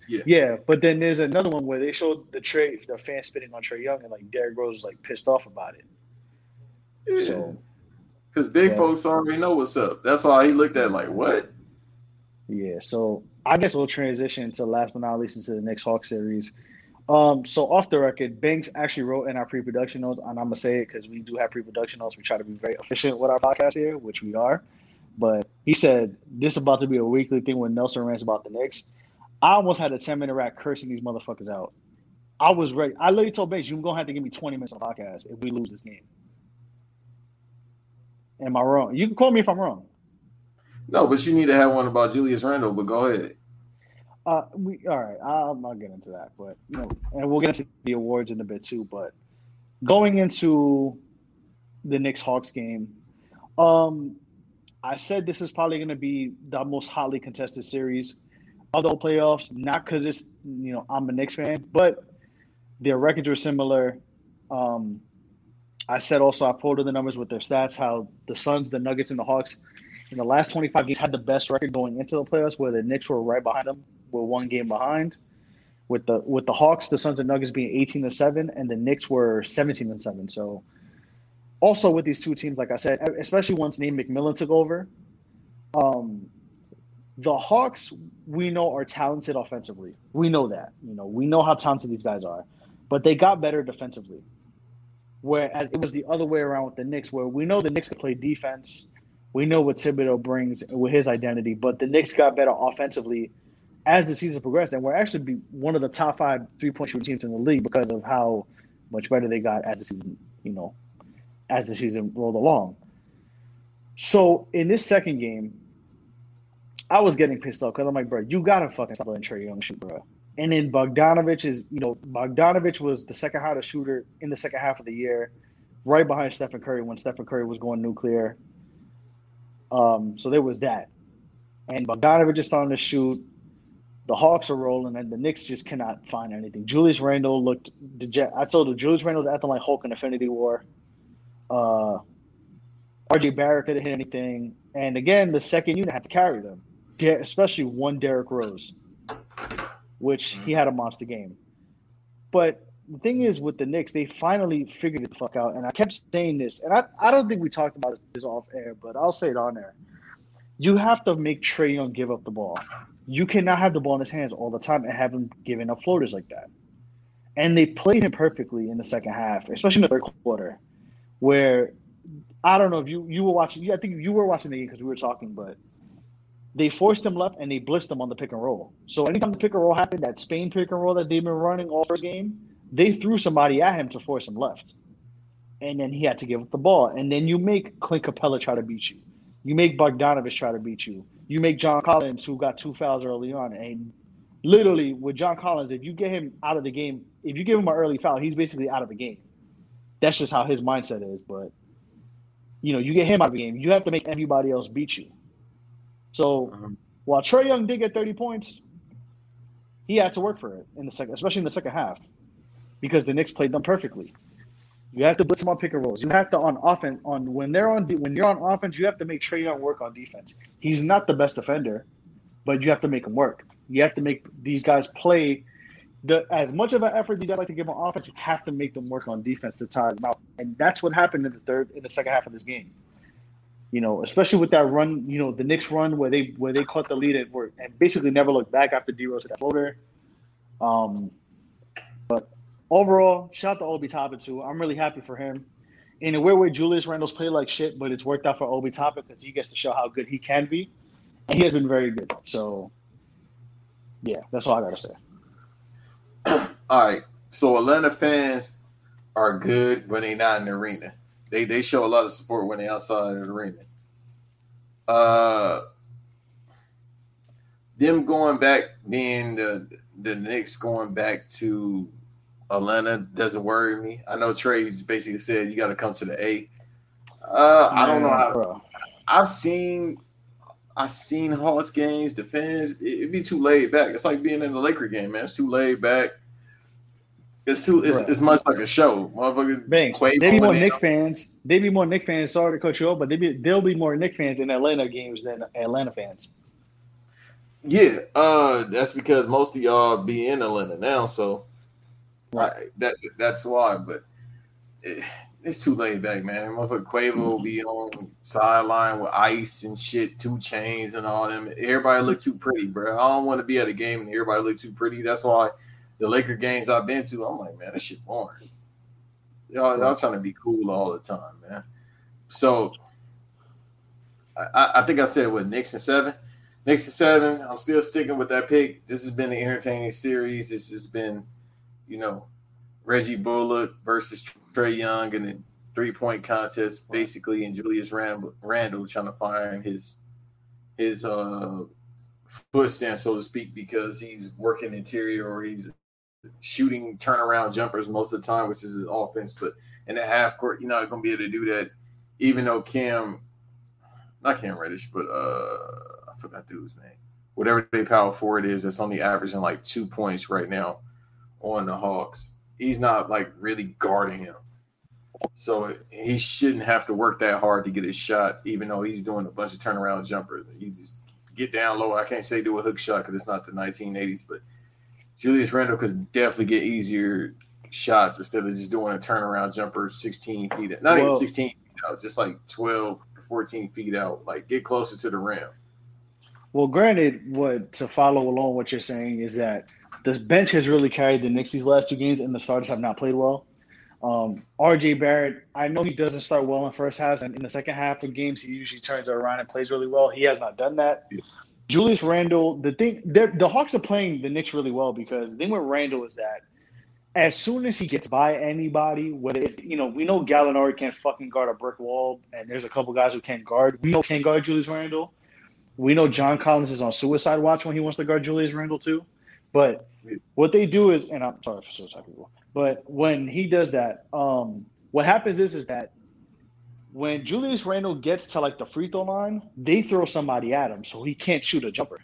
E: yeah. Yeah, but then there's another one where they showed the Trae the fan spitting on Trae Young, and like Derrick Rose was like pissed off about it.
F: Yeah.
E: So
F: Because big
E: Yeah.
F: folks already know what's up. That's why he looked at like, what?
E: Yeah, so I guess we'll transition to last but not least into the next Hawk series. Um, so off the record, Banks actually wrote in our pre-production notes, and I'm gonna say it because we do have pre-production notes. We try to be very efficient with our podcast here, which we are. But he said this is about to be a weekly thing when Nelson rants about the Knicks. I almost had a 10 minute rant cursing these motherfuckers out. I was ready. I literally told Banks, you're gonna have to give me 20 minutes of podcast if we lose this game. Am I wrong? You can call me if I'm wrong.
F: No, but you need to have one about Julius Randle. But go ahead.
E: Uh, we all right. I'll not get into that, but you know, and we'll get into the awards in a bit too. But going into the Knicks Hawks game, um, I said this is probably going to be the most hotly contested series of the playoffs. Not because it's you know I'm a Knicks fan, but their records are similar. Um, I said also I pulled the numbers with their stats how the Suns, the Nuggets, and the Hawks in the last 25 games had the best record going into the playoffs, where the Knicks were right behind them, were one game behind. With the with the Hawks, the Suns and Nuggets being 18 to seven, and the Knicks were 17 to seven. So, also with these two teams, like I said, especially once Nate McMillan took over, um, the Hawks we know are talented offensively. We know that. You know, we know how talented these guys are, but they got better defensively. Whereas it was the other way around with the Knicks, where we know the Knicks can play defense. We know what Thibodeau brings with his identity, but the Knicks got better offensively as the season progressed, and we're actually be one of the top five three point shooting teams in the league because of how much better they got as the season, you know, as the season rolled along. So in this second game, I was getting pissed off because I'm like, bro, you gotta fucking stop letting Trae Young shoot, bro. And then Bogdanovich is, you know, Bogdanovich was the second hottest shooter in the second half of the year, right behind Stephen Curry when Stephen Curry was going nuclear. Um, so there was that. And Bogdanovich is starting to shoot. The Hawks are rolling, and the Knicks just cannot find anything. Julius Randle looked deject. I told you, Julius Randle's acting like Hulk in Infinity War. Uh, RJ Barrett couldn't hit anything. And again, the second unit had to carry them, especially one Derrick Rose, which he had a monster game. But the thing is, with the Knicks, they finally figured it the fuck out. And I kept saying this, and I, I don't think we talked about this off air, but I'll say it on air. You have to make Trae Young give up the ball. You cannot have the ball in his hands all the time and have him giving up floaters like that. And they played him perfectly in the second half, especially in the third quarter, where I don't know if you you were watching. I think you were watching the game because we were talking, but they forced him left and they blitzed him on the pick and roll. So anytime the pick and roll happened, that Spain pick and roll that they've been running all first game, they threw somebody at him to force him left, and then he had to give up the ball. And then you make Clint Capela try to beat you. You make Bogdanovich try to beat you. You make John Collins, who got two fouls early on, and literally with John Collins, if you get him out of the game, if you give him an early foul, he's basically out of the game. That's just how his mindset is. But you know, you get him out of the game, you have to make everybody else beat you. So
F: Um,
E: while Trae Young did get 30 points, he had to work for it in the second, especially in the second half, because the Knicks played them perfectly. You have to blitz them on pick and rolls. You have to on offense on when they're on when you're on offense. You have to make Trae Young work on defense. He's not the best defender, but you have to make him work. You have to make these guys play. The as much of an effort these guys like to give on offense, you have to make them work on defense to tire them out. And that's what happened in the third in the second half of this game. You know, especially with that run, you know, the Knicks run where they where they caught the lead and and basically never looked back after D Rose hit that floater. Um, but overall, shout out to Obi Toppin too. I'm really happy for him. In a weird way, Julius Randle's played like shit, but it's worked out for Obi Toppin because he gets to show how good he can be, and he has been very good. So, yeah, that's all I gotta say.
F: All right. So Atlanta fans are good when they're not in the arena. They they show a lot of support when they're outside of the arena. Uh them going back being the the Knicks going back to Atlanta doesn't worry me. I know Trae basically said you got to come to the A. Uh, I don't know how.
E: Bro.
F: I've seen I've seen Hawks games. defense. it, it'd be too laid back. It's like being in the Laker game, man. It's too laid back. It's too. It's,
E: Right.
F: it's much like a show, motherfucker.
E: Bang. They be more Nick
F: there.
E: fans. They be more Nick fans. Sorry to cut you off, but they be they'll be more Nick fans in Atlanta games than Atlanta fans.
F: Yeah, uh, that's because most of y'all be in Atlanta now, so
E: Right.
F: I- that that's why. But it, it's too laid back, man. Motherfucker Quavo will be on sideline with ice and shit, two chains and all them. Everybody look too pretty, bro. I don't want to be at a game and everybody look too pretty. That's why the Laker games I've been to, I'm like, man, this shit boring. Y'all, y'all trying to be cool all the time, man. So I, I- think I said what Knicks and seven. And seven. I'm still sticking with that pick. This has been an entertaining series. This has been, you know, Reggie Bullock versus Trae Young in a three point contest, basically, and Julius Randle, Randle trying to find his his uh footstand, so to speak, because he's working interior or he's shooting turnaround jumpers most of the time, which is his offense. But in the half court, you're not going to be able to do that, even though Cam, not Cam Reddish, but uh, I forgot the dude's name. Whatever they power forward is, that's only averaging like two points right now on the Hawks. He's not like really guarding him. So he shouldn't have to work that hard to get his shot, even though he's doing a bunch of turnaround jumpers. He just get down low. I can't say do a hook shot because it's not the 1980s, but Julius Randle could definitely get easier shots instead of just doing a turnaround jumper 16 feet, not even 16 feet out, just like 12, 14 feet out. Like get closer to the rim.
E: Well, granted, what to follow along what you're saying is that the bench has really carried the Knicks these last two games, and the starters have not played well. Um, RJ Barrett, I know he doesn't start well in first halves, and in the second half of games, he usually turns it around and plays really well. He has not done that.
F: Yeah.
E: Julius Randle, the thing, the Hawks are playing the Knicks really well because the thing with Randle is that as soon as he gets by anybody, whether it's you know, we know Gallinari can't fucking guard a brick wall, and there's a couple guys who can't guard. We know can't guard Julius Randle. We know John Collins is on suicide watch when he wants to guard Julius Randle too. But what they do is, and I'm sorry for suicide people, but when he does that, um, what happens is is that when Julius Randle gets to like the free throw line, they throw somebody at him, so he can't shoot a jumper.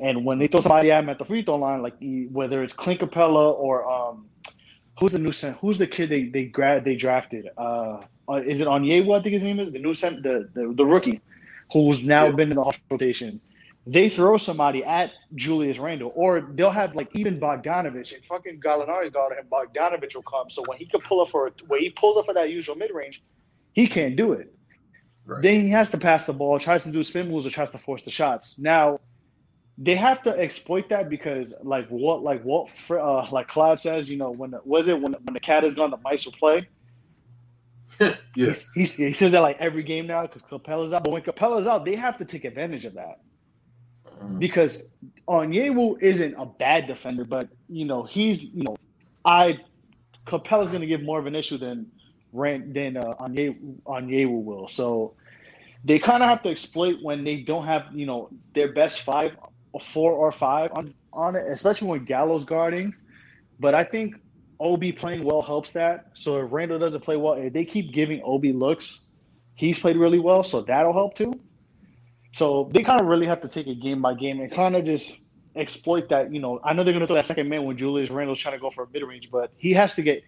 E: And when they throw somebody at him at the free throw line, like whether it's Clint Capela or um, who's the new cent- who's the kid they they grad they drafted? Uh, uh, is it Okongwu? I think his name is the new cent- the, the the rookie, who's now
F: Yeah.
E: been in the rotation. They throw somebody at Julius Randle, or they'll have like even Bogdanovich and fucking Gallinari's guarding him. Bogdanovich will come, so when he can pull up for when he pulls up for that usual mid range, he can't do it.
F: Right.
E: Then he has to pass the ball, tries to do spin moves, or tries to force the shots. Now, they have to exploit that because, like what, like what, uh, like Clyde says, you know, when the, was it when when the cat is gone, the mice will play.
F: yes.
E: He's, he says that like every game now because Capela's out. But when Capela's out, they have to take advantage of that
F: Mm.
E: because Okongwu isn't a bad defender, but you know he's you know I Capela's going to give more of an issue than Rand than uh, Okongwu, Okongwu will. So they kind of have to exploit when they don't have you know their best five, four or five on on it, especially when Gallo's guarding. But I think Obi playing well helps that. So if Randle doesn't play well, if they keep giving Obi looks, he's played really well, so that'll help too. So they kind of really have to take it game by game and kind of just exploit that. You know, I know they're going to throw that second man when Julius Randle's trying to go for a mid range, but he has to get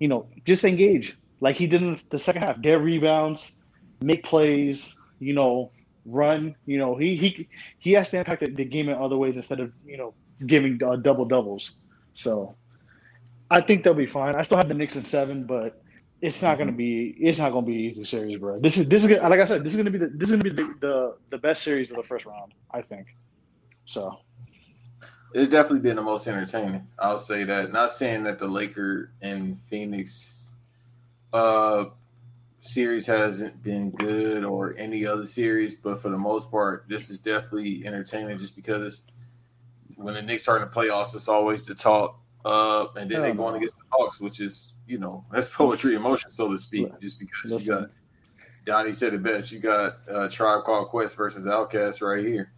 E: you know, just engage like he did in the second half. Get rebounds, make plays, you know, run. You know, he he he has to impact the, the game in other ways instead of you know giving uh, double doubles. So I think they'll be fine. I still have the Knicks in seven, but it's not gonna be it's not gonna be an easy series, bro. This is this is like I said, this is gonna be the this is gonna be the the, the best series of the first round, I think. So
F: It's definitely been the most entertaining. I'll say that. Not saying that the Laker and Phoenix uh series hasn't been good or any other series, but for the most part, this is definitely entertaining just because when the Knicks are in the playoffs, it's always the talk. Uh, and then they go on against the Hawks, which is, you know, that's poetry in motion, so to speak, just because you got Donnie said it best. You got uh, Tribe Called Quest versus OutKast right here.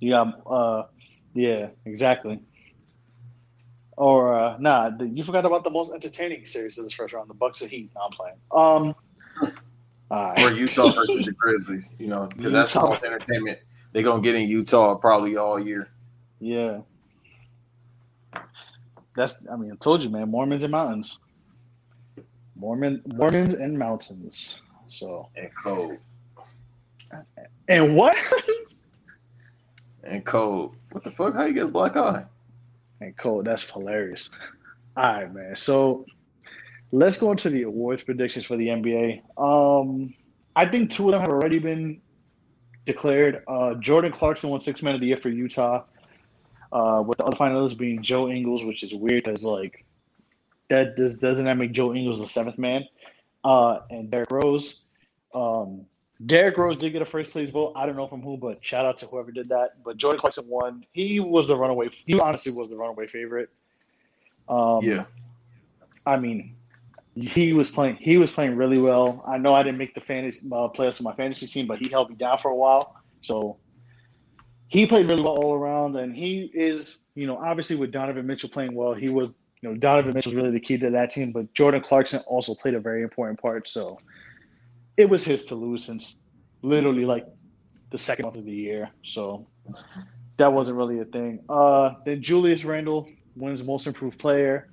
E: you got uh yeah, exactly. Or uh nah, the, you forgot about the most entertaining series of this first round, the Bucks of Heat. No, I'm playing. Um all right.
F: or Utah versus the Grizzlies, you know, because that's the most entertainment they're gonna get in Utah probably all year.
E: Yeah. That's I mean, I told you, man, Mormons and mountains. Mormon Mormons and mountains. So
F: And cold.
E: and what?
F: And cold. What the fuck? How you get a black eye?
E: and cold. That's hilarious. All right, man. So let's go into the awards predictions for the NBA. Um, I think two of them have already been declared. Uh, Jordan Clarkson won Six Man of the Year for Utah. Uh, with the other finalists being Joe Ingles, which is weird because like that does doesn't that make Joe Ingles the seventh man? Uh, and Derrick Rose. Um, Derrick Rose did get a first place vote. I don't know from who, but shout out to whoever did that. But Jordan Clarkson won. He was the runaway. He honestly was the runaway favorite. Um,
F: yeah.
E: I mean, he was playing. He was playing really well. I know I didn't make the fantasy uh, playoffs of my fantasy team, but he held me down for a while. So he played really well all around, and he is, you know, obviously with Donovan Mitchell playing well, he was, you know, Donovan Mitchell was really the key to that team. But Jordan Clarkson also played a very important part. So it was his to lose since literally like the second month of the year. So that wasn't really a thing. Uh, then Julius Randle wins Most Improved Player.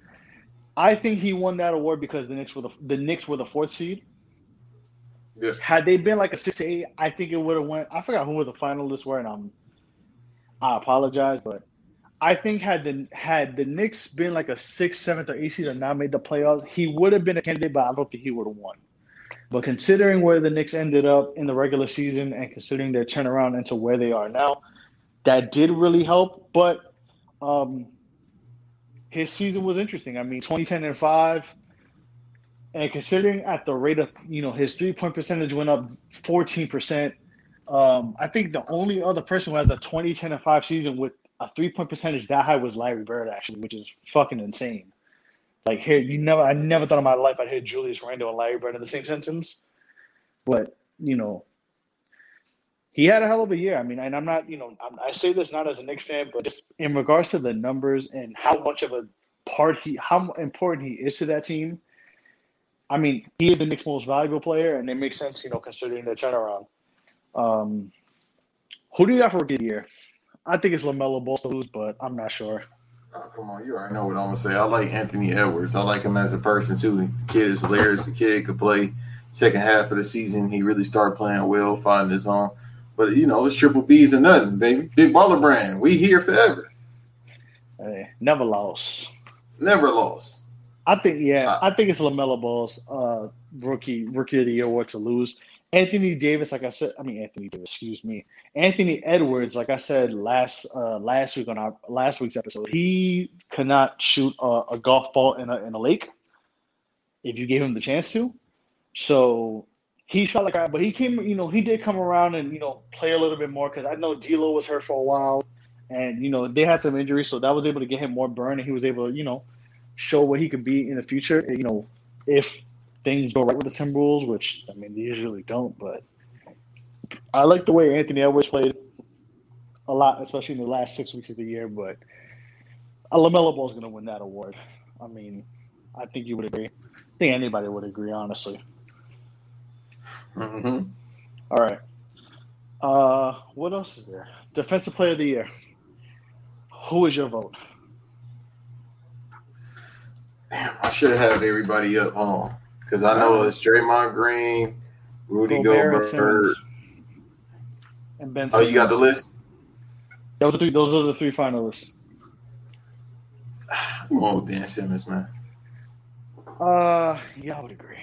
E: I think he won that award because the Knicks were the the Knicks were the fourth seed.
F: Yeah.
E: Had they been like a six to eight, I think it would have went. I forgot who the finalists were, and I'm I apologize, but I think had the had the Knicks been like a sixth, seventh, or eighth seed and not made the playoffs, he would have been a candidate, but I don't think he would have won. But considering where the Knicks ended up in the regular season and considering their turnaround into where they are now, that did really help. But um, his season was interesting. I mean, 2010 and 5. And considering at the rate of, you know, his three point percentage went up 14%. Um, I think the only other person who has a 2010 and 5 season with a three point percentage that high was Larry Bird, actually, which is fucking insane. Like here, you never, I never thought in my life I'd hear Julius Randle and Larry Bird in the same sentence. But, you know, he had a hell of a year. I mean, and I'm not, you know, I'm, I say this not as a Knicks fan, but just in regards to the numbers and how much of a part he, how important he is to that team. I mean, he is the Knicks' most valuable player, and it makes sense, you know, considering the turnaround. Um, who do you got for rookie of the year? I think it's Lamelo Ball to lose, but I'm not sure.
F: Oh, come on, you already know what I'm gonna say. I like Anthony Edwards. I like him as a person too. The kid is hilarious. The kid could play second half of the season. He really started playing well, finding his own. But you know, it's triple B's and nothing, baby. Big baller brand. We here forever.
E: Hey, never lost.
F: Never lost.
E: I think, yeah,
F: Uh,
E: I think it's Lamelo Ball's uh, rookie rookie of the year award to lose. Anthony Davis, like I said, I mean Anthony Davis, excuse me, Anthony Edwards, like I said last uh, last week on our last week's episode, he cannot shoot a, a golf ball in a in a lake if you gave him the chance to. So he shot like that, but he came, you know, he did come around and you know play a little bit more because I know D'Lo was hurt for a while, and you know they had some injuries, so that was able to get him more burn, and he was able to, you know, show what he could be in the future. You know, if things go right with the Timberwolves, which I mean they usually don't, but I like the way Anthony Edwards played a lot, especially in the last six weeks of the year. But uh, Lamelo Ball is going to win that award. I mean, I think you would agree. I think anybody would agree, honestly.
F: hmm
E: All right. Uh, what else is there? Defensive Player of the Year. Who is your vote?
F: Damn, I should have had everybody up home because I know it's Draymond Green, Rudy
E: Gobert and
F: Gobert.
E: Simmons. And Ben
F: Oh, you got the list?
E: Those are three. Those are the three finalists.
F: I'm going with Ben Simmons, man.
E: Uh, yeah, I would agree.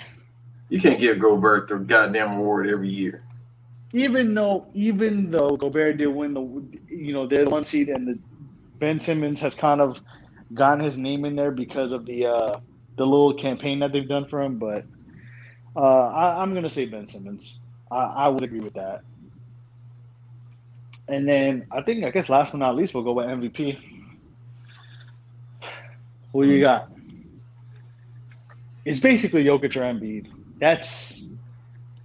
F: You can't give Gobert the goddamn award every year.
E: Even though, even though Gobert did win the, you know, they're the one seed, and the Ben Simmons has kind of gotten his name in there because of the uh the little campaign that they've done for him. But uh, I, I'm gonna say Ben Simmons. I, I would agree with that. And then I think I guess last but not least we'll go with MVP. Who you got? It's basically Jokic or Embiid. That's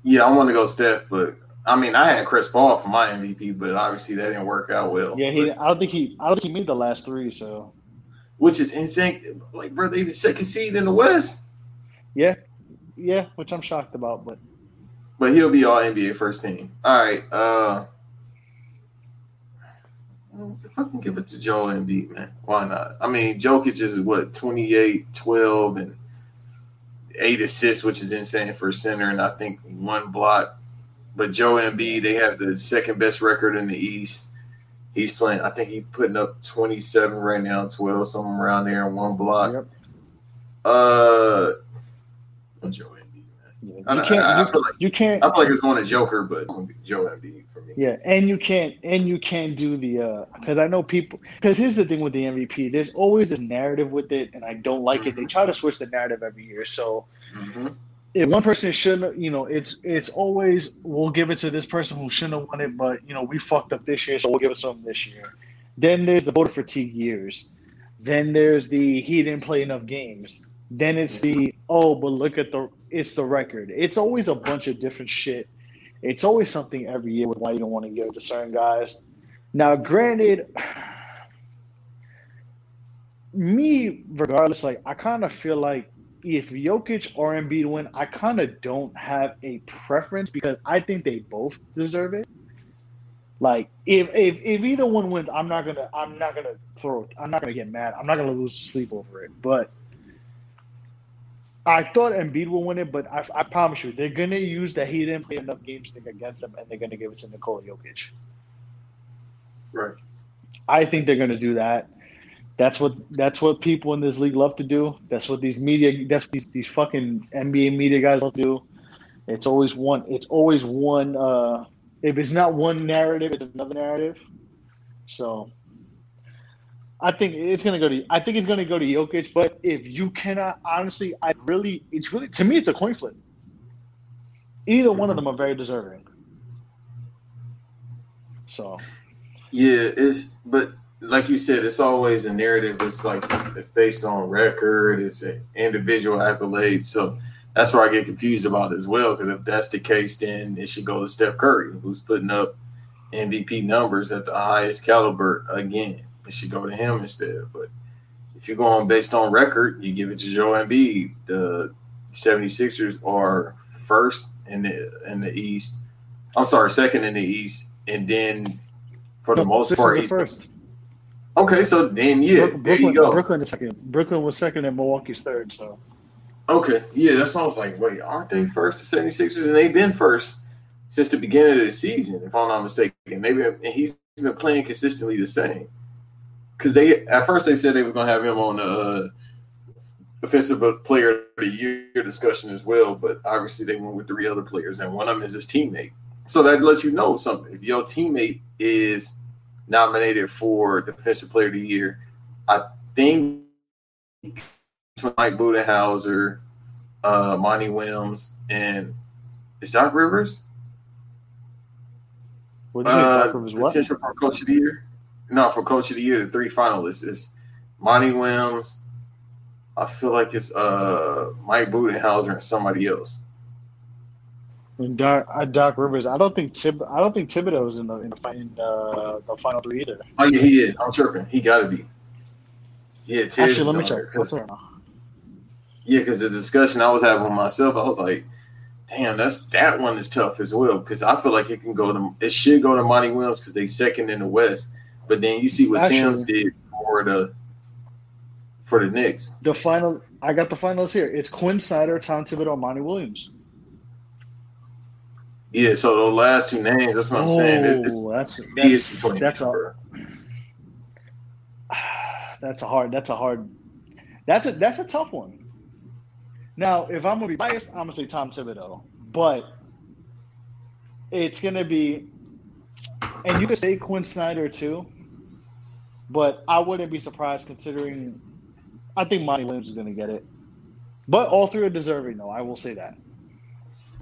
F: Yeah, I want to go Steph, but I mean, I had Chris Paul for my MVP, but obviously that didn't work out well.
E: yeah. He
F: But-
E: I don't think he I don't think he made the last three. So
F: which is insane. Like, bro, they the second seed in the West,
E: yeah, yeah, which I'm shocked about. But
F: but he'll be all NBA first team. All right. Uh, if I can give it to Joel Embiid, man, why not? I mean, Jokic is what 28, 12, and eight assists, which is insane for a center, and I think one block. But Joe Embiid, they have the second best record in the East. He's playing. I think he's putting up 27 right now, 12, something around there, and one block.
E: Yep.
F: Uh, Joe Embiid,
E: yeah,
F: I,
E: you
F: I-
E: can't
F: I
E: you,
F: feel like
E: you can't
F: I feel like it's going to Joker, but I'm gonna be Joe Embiid for me.
E: Yeah, and you can't and you can't do the uh because I know people because here's the thing with the MVP. There's always this narrative with it, and I don't like it. They try to switch the narrative every year. So
F: hmm
E: if one person shouldn't, you know, it's it's always we'll give it to this person who shouldn't have won it, but you know we fucked up this year, so we'll give it to them this year. Then there's the voter fatigue years. Then there's the he didn't play enough games. Then it's the oh, but look at the it's the record. It's always a bunch of different shit. It's always something every year with why you don't want to give it to certain guys. Now, granted, me regardless, like I kind of feel like if Jokic or Embiid win, I kind of don't have a preference because I think they both deserve it. Like if, if if either one wins, I'm not gonna I'm not gonna throw I'm not gonna get mad. I'm not gonna lose sleep over it. But I thought Embiid will win it, but I, I promise you, they're gonna use that he didn't play enough games thing against them, and they're gonna give it to Nikola Jokic.
F: Right.
E: I think they're gonna do that. That's what that's what people in this league love to do. That's what these media that's these these fucking NBA media guys love to do. It's always one it's always one uh if it's not one narrative, it's another narrative. So I think it's gonna go to I think it's gonna go to Jokic, but if you cannot honestly, I really it's really to me it's a coin flip. Either one of them are very deserving. So
F: Yeah, it's but like you said, it's always a narrative. It's like it's based on record. It's an individual accolade. So that's where I get confused about it as well. Because if that's the case, then it should go to Steph Curry, who's putting up MVP numbers at the highest caliber again. It should go to him instead. But if you're going based on record, you give it to Joe Embiid. The 76ers are first in the in the East. I'm sorry, second in the East, and then for the
E: No,
F: most part,
E: is the
F: he's-
E: first.
F: Okay, so then yeah,
E: Brook-
F: there
E: Brooklyn,
F: you go.
E: Brooklyn is second. Brooklyn was second and Milwaukee's third. So
F: Okay, yeah, that's what I was like. Wait, aren't they first the 76ers? And they've been first since the beginning of the season, if I'm not mistaken. Maybe and he's been playing consistently the same. Because they at first they said they was gonna have him on the uh, offensive player of the year discussion as well, but obviously they went with three other players, and one of them is his teammate. So that lets you know something. If your teammate is nominated for defensive player of the year, I think Mike Budenholzer, uh, Monty Williams, and is Doc Rivers
E: what did you say?
F: uh,
E: Doc Rivers what?
F: potential for coach of the year? No, for coach of the year, the three finalists is Monty Williams. I feel like it's uh, Mike Budenholzer and somebody else.
E: And Doc, uh, Doc Rivers. I don't think Tib. I don't think Thibodeau is in the in the, in, uh, the final three either.
F: Oh yeah, he is. I'm tripping. He got to be. Yeah,
E: Actually, let me
F: check. there
E: check.
F: 'cause-
E: What's there now?
F: Yeah, because the discussion I was having with myself, I was like, damn, that's that one is tough as well. Because I feel like it can go to it should go to Monty Williams because they second in the West. But then you see what
E: Actually-
F: Tim's did for the for the Knicks.
E: The final, I got the finals here. It's Quin Snyder, Tom Thibodeau, Monty Williams.
F: Yeah, so the last two names, that's what I'm saying. It's, it's
E: Oh, that's
F: it's
E: that's that's a that's a hard that's a hard that's a that's a tough one. Now, if I'm gonna be biased, I'm gonna say Tom Thibodeau, but it's gonna be, and you could say Quin Snyder too, but I wouldn't be surprised considering. I think Monty Williams is gonna get it, but all three are deserving though. I will say that.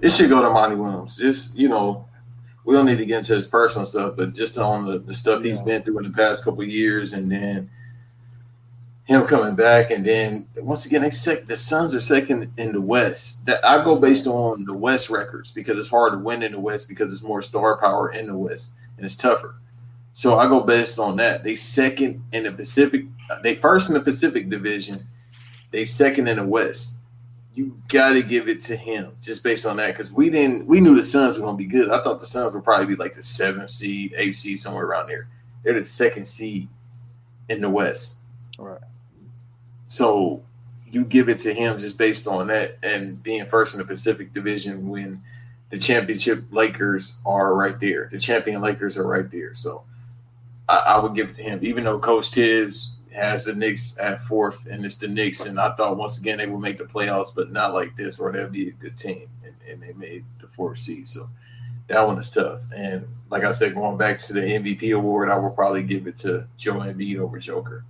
F: It should go to Monty Williams. Just you know, we don't need to get into his personal stuff, but just on the, the stuff he's been through in the past couple of years, and then him coming back, and then once again, they sec- the Suns are second in the West. That I go based on the West records because it's hard to win in the West because it's more star power in the West and it's tougher. So I go based on that. They second in the Pacific. They first in the Pacific Division. They second in the West. You got to give it to him just based on that because we didn't. We knew the Suns were going to be good. I thought the Suns would probably be like the seventh seed, eighth seed, somewhere around there. They're the second seed in the West.
E: Right.
F: So you give it to him just based on that and being first in the Pacific Division when the championship Lakers are right there. The champion Lakers are right there. So I, I would give it to him, even though Coach Tibbs has the Knicks at fourth and it's the Knicks. And I thought once again they would make the playoffs, but not like this, or they'd be a good team. And, and they made the fourth seed. So that one is tough. And like I said, going back to the MVP award, I will probably give it to Joe Embiid over Joker.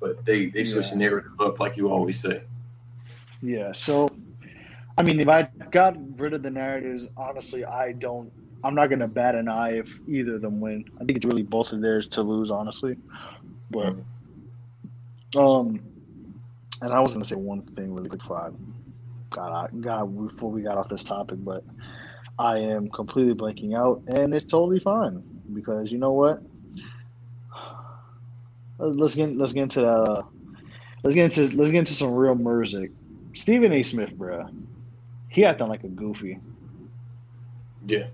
F: But they they switch the narrative up like you always say.
E: Yeah. So, I mean, if I got rid of the narratives, honestly, I don't. I'm not gonna bat an eye if either of them win. I think it's really both of theirs to lose, honestly. But, um, and I was gonna say one thing really quick before I got got before we got off this topic, but I am completely blanking out, and it's totally fine because you know what? Let's get let's get into that. Uh, let's get into let's get into some real music. Stephen A. Smith, bruh. He acting like a goofy.
F: Yeah.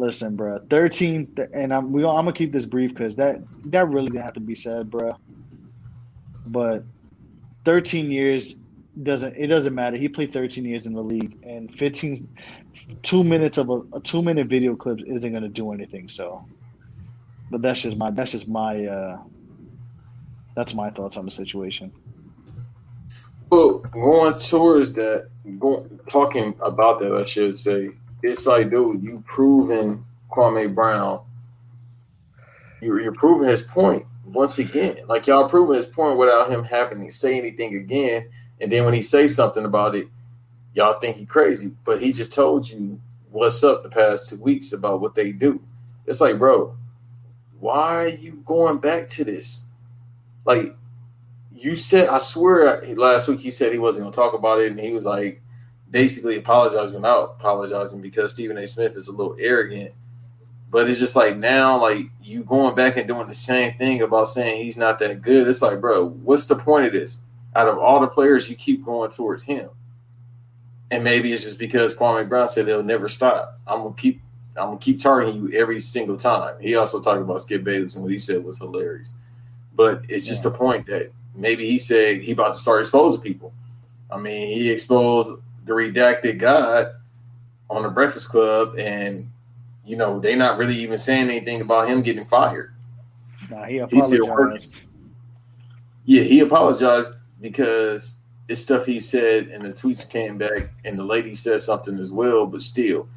E: Listen, bruh. Thirteen, and I'm we. I'm gonna keep this brief because that that really didn't have to be said, bruh. But thirteen years doesn't it doesn't matter. He played thirteen years in the league, and 15, two minutes of a, a two minute video clip isn't gonna do anything. So, but that's just my that's just my uh that's my thoughts on the situation.
F: Well, going towards that, going, talking about that, I should say, it's like, dude, you proving Kwame Brown. You're, you're proving his point once again. Like y'all proving his point without him having to say anything again. And then when he says something about it, y'all think he crazy. But he just told you what's up the past two weeks about what they do. It's like, bro, why are you going back to this? Like you said, I swear last week he said he wasn't gonna talk about it, and he was like basically apologizing without apologizing because Stephen A. Smith is a little arrogant. But it's just like now, like you going back and doing the same thing about saying he's not that good. It's like, bro, what's the point of this? Out of all the players, you keep going towards him. And maybe it's just because Kwame Brown said they'll never stop. I'm gonna keep I'm gonna keep targeting you every single time. He also talked about Skip Bayless and what he said was hilarious. But it's just the point that maybe he said he about to start exposing people. I mean, he exposed the redacted God on the Breakfast Club, and you know they not really even saying anything about him getting fired.
E: Nah, he
F: He's still working. Yeah, he apologized because it's stuff he said, and the tweets came back, and the lady said something as well. But still,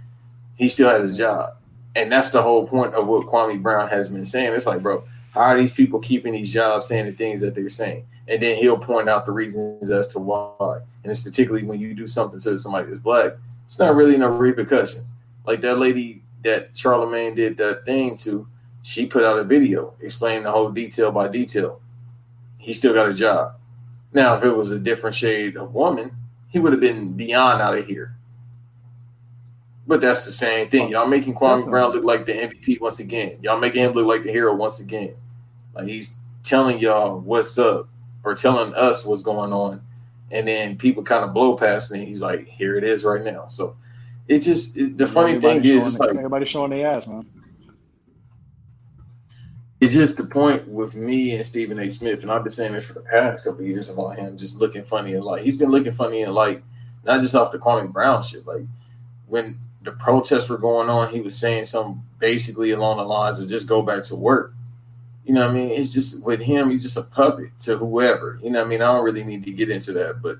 F: he still has a job, and that's the whole point of what Kwame Brown has been saying. It's like, bro, how are these people keeping these jobs, saying the things that they're saying? And then he'll point out the reasons as to why. And it's particularly when you do something to somebody that's black, it's not really no repercussions. Like that lady that Charlemagne did that thing to, she put out a video explaining the whole detail by detail. He still got a job. Now, if it was a different shade of woman, he would have been beyond out of here. But that's the same thing. Y'all making Kwame Brown look like the MVP once again. Y'all making him look like the hero once again. Like he's telling y'all what's up or telling us what's going on. And then people kind of blow past and he's like, here it is right now. So it's just it, the funny
E: Everybody
F: thing is it's like
E: everybody showing their ass, man.
F: it's just the point with me and Stephen A. Smith, and I've been saying this for the past couple of years about him just looking funny and like he's been looking funny and like not just off the Kwame Brown shit. Like when the protests were going on, he was saying something basically along the lines of just go back to work. You know what I mean? It's just with him, he's just a puppet to whoever. You know what I mean? I don't really need to get into that, but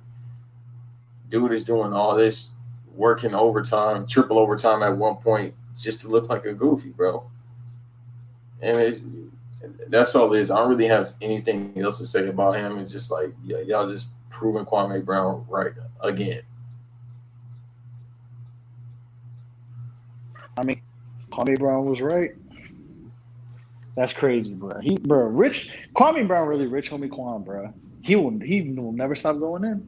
F: dude is doing all this working overtime, triple overtime at one point just to look like a goofy, bro. And it, that's all it is. I don't really have anything else to say about him. It's just like, yeah, y'all just proving Kwame Brown right again.
E: I mean, Kwame Brown was right. That's crazy, bro. He, bro, rich Kwame Brown really rich homie Kwame, bro. He will, he will never stop going in.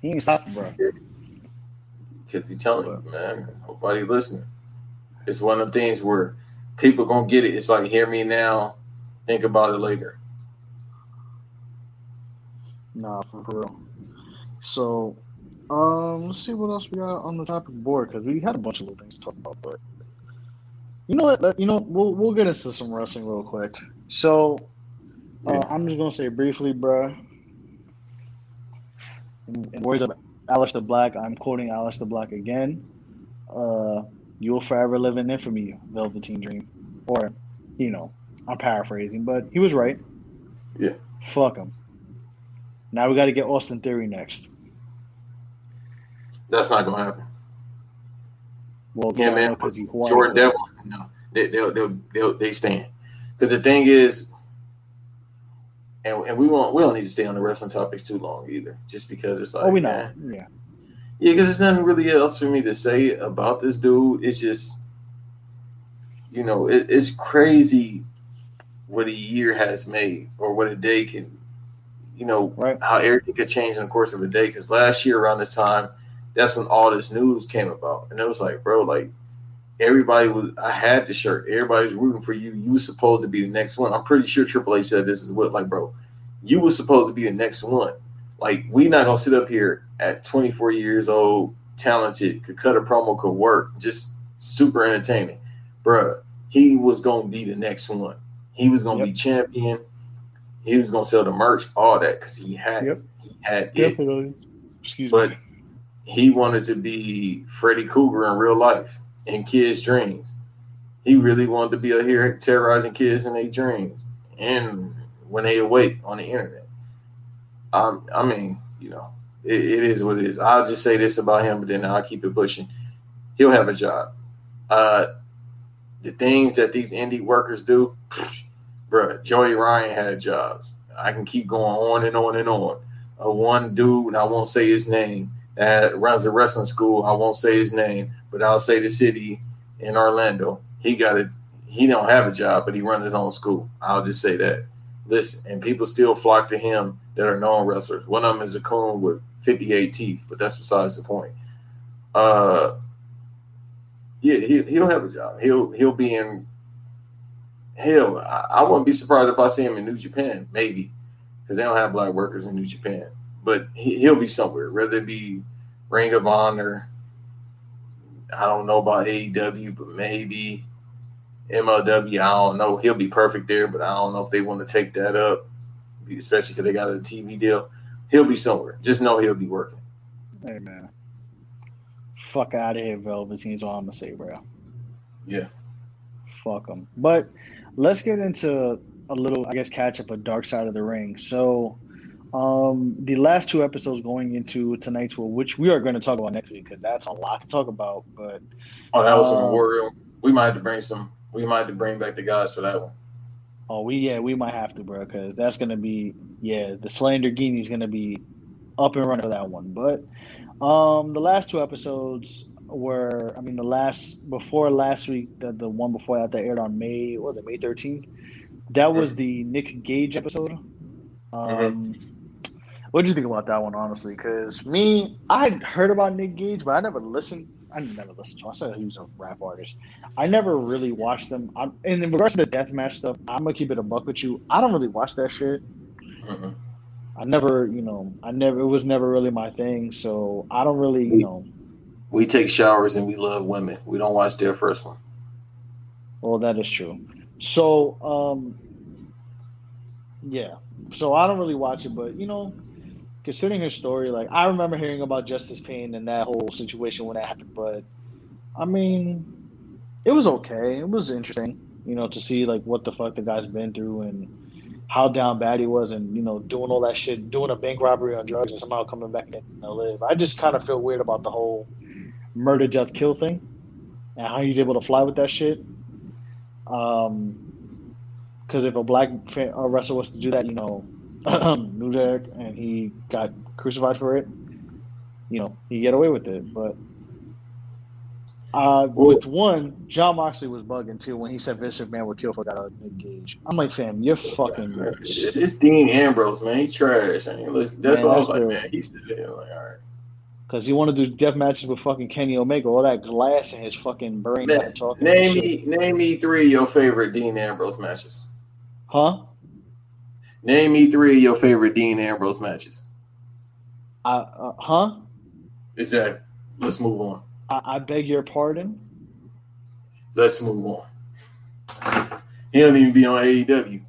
E: He ain't stopping, bro.
F: Because he telling you, man, nobody listening. It's one of the things where people gonna get it. It's like hear me now, think about it later.
E: Nah, for real. So, um, let's see what else we got on the topic board because we had a bunch of little things to talk about, but you know what? You know, we'll we'll get into some wrestling real quick. So, uh, I'm just gonna say briefly, bro. In, in words of Aleister Black, I'm quoting Aleister Black again. Uh, you will forever live in infamy, Velveteen Dream. Or, you know, I'm paraphrasing, but he was right.
F: Yeah.
E: Fuck him. Now we got to get Austin Theory next.
F: That's not gonna happen.
E: Well,
F: Yeah, man.
E: because he Hawaii.
F: Jordan Devlin, no, they they'll, they'll, they'll, they stand. Because the thing is, and, and we won't we don't need to stay on the wrestling topics too long either. Just because it's like,
E: Oh, we know.
F: man,
E: Yeah.
F: Yeah, because there's nothing really else for me to say about this dude. It's just, you know, it, it's crazy what a year has made or what a day can, you know,
E: Right.
F: how everything could change in the course of a day. Because last year around this time, that's when all this news came about. And it was like, bro, like, everybody was, I had the shirt. Everybody was rooting for you. You were supposed to be the next one. I'm pretty sure Triple H said this is what, like, bro, you were supposed to be the next one. Like, we not gonna sit up here at 24 years old, talented, could cut a promo, could work, just super entertaining. Bruh, he was gonna be the next one. He was gonna be champion. He was gonna sell the merch, all that, because he had
E: Yep.
F: he had it.
E: Excuse
F: But
E: me.
F: he wanted to be Freddy Krueger in real life in kids' dreams. He really wanted to be a here terrorizing kids in their dreams and when they awake on the internet. Um, I mean, you know, it, it is what it is. I'll just say this about him, but then I'll keep it pushing. He'll have a job. Uh, the things that these indie workers do, bruh, Joey Ryan had jobs. I can keep going on and on and on. Uh, one dude, and I won't say his name, that runs a wrestling school. I won't say his name, but I'll say the city in Orlando. He got it. He don't have a job, but he runs his own school. I'll just say that. Listen, and people still flock to him that are known wrestlers. One of them is a coon with 58 teeth, but that's besides the point. Uh, yeah, he he'll have a job. He'll he'll be in. Hell, I, I wouldn't be surprised if I see him in New Japan, maybe, because they don't have black workers in New Japan. But he, he'll be somewhere, whether it be Ring of Honor. I don't know about AEW, but maybe MLW. I don't know. He'll be perfect there, but I don't know if they want to take that up, especially because they got a TV deal. He'll be somewhere. Just know he'll be working.
E: Hey, man. Fuck out of here, Velveteen. Is all I'm gonna say, bro.
F: Yeah.
E: Fuck them. But let's get into a little, I guess, catch up a dark side of the ring. So, um, the last two episodes going into tonight's one, which we are going to talk about next week because that's a lot to talk about. But
F: Oh, that was some
E: Uh,
F: memorial. We might have to bring some. We might have to bring back the guys for that one.
E: oh, we yeah, we might have to, bro, because that's gonna be yeah, the Slender Guinea's gonna be up and running for that one. But um, the last two episodes were, I mean, the last before last week, the the one before that that aired on May, what was it May thirteenth? That was the Nick Gage episode. Um, what do you think about that one, honestly? Because me, I had heard about Nick Gage, but I never listened. I never listened to. Him. I said he was a rap artist. I never really watched them. I'm, and in regards to the deathmatch stuff, I'm gonna keep it a buck with you. I don't really watch that shit. I never, you know, I never. It was never really my thing. So I don't really, you know.
F: We take showers and we love women. We don't watch their wrestling.
E: Well, that is true. So, um, yeah. So I don't really watch it, but you know, considering her story, like I remember hearing about Justice Pain and that whole situation when it happened, but I mean, it was okay. It was interesting, you know, to see like what the fuck the guy's been through and how down bad he was, and you know, doing all that shit, doing a bank robbery on drugs, and somehow coming back and live. I just kind of feel weird about the whole murder, death, kill thing, and how he's able to fly with that shit. Um, because if a black wrestler was to do that, you know, New Jack, and he got crucified for it, you know, he get away with it. But uh, with one, Jon Moxley was bugging too when he said Vince McMahon would kill for that Nick Gage. I'm like, fam, you're fucking.
F: It's, it's Dean Ambrose, man. He trash. I mean, listen, that's
E: Man,
F: what I was like,
E: the-
F: man. He said it. Like, all right.
E: Because he wanted to do death matches with fucking Kenny Omega, all that glass in his fucking brain.
F: Na-
E: got him talking
F: Name me, name me three of your favorite Dean Ambrose matches.
E: Huh?
F: Name me three of your favorite Dean Ambrose matches.
E: I, uh, huh?
F: Exactly. Let's move on.
E: I, I beg your pardon.
F: Let's move on. He don't even be on AEW.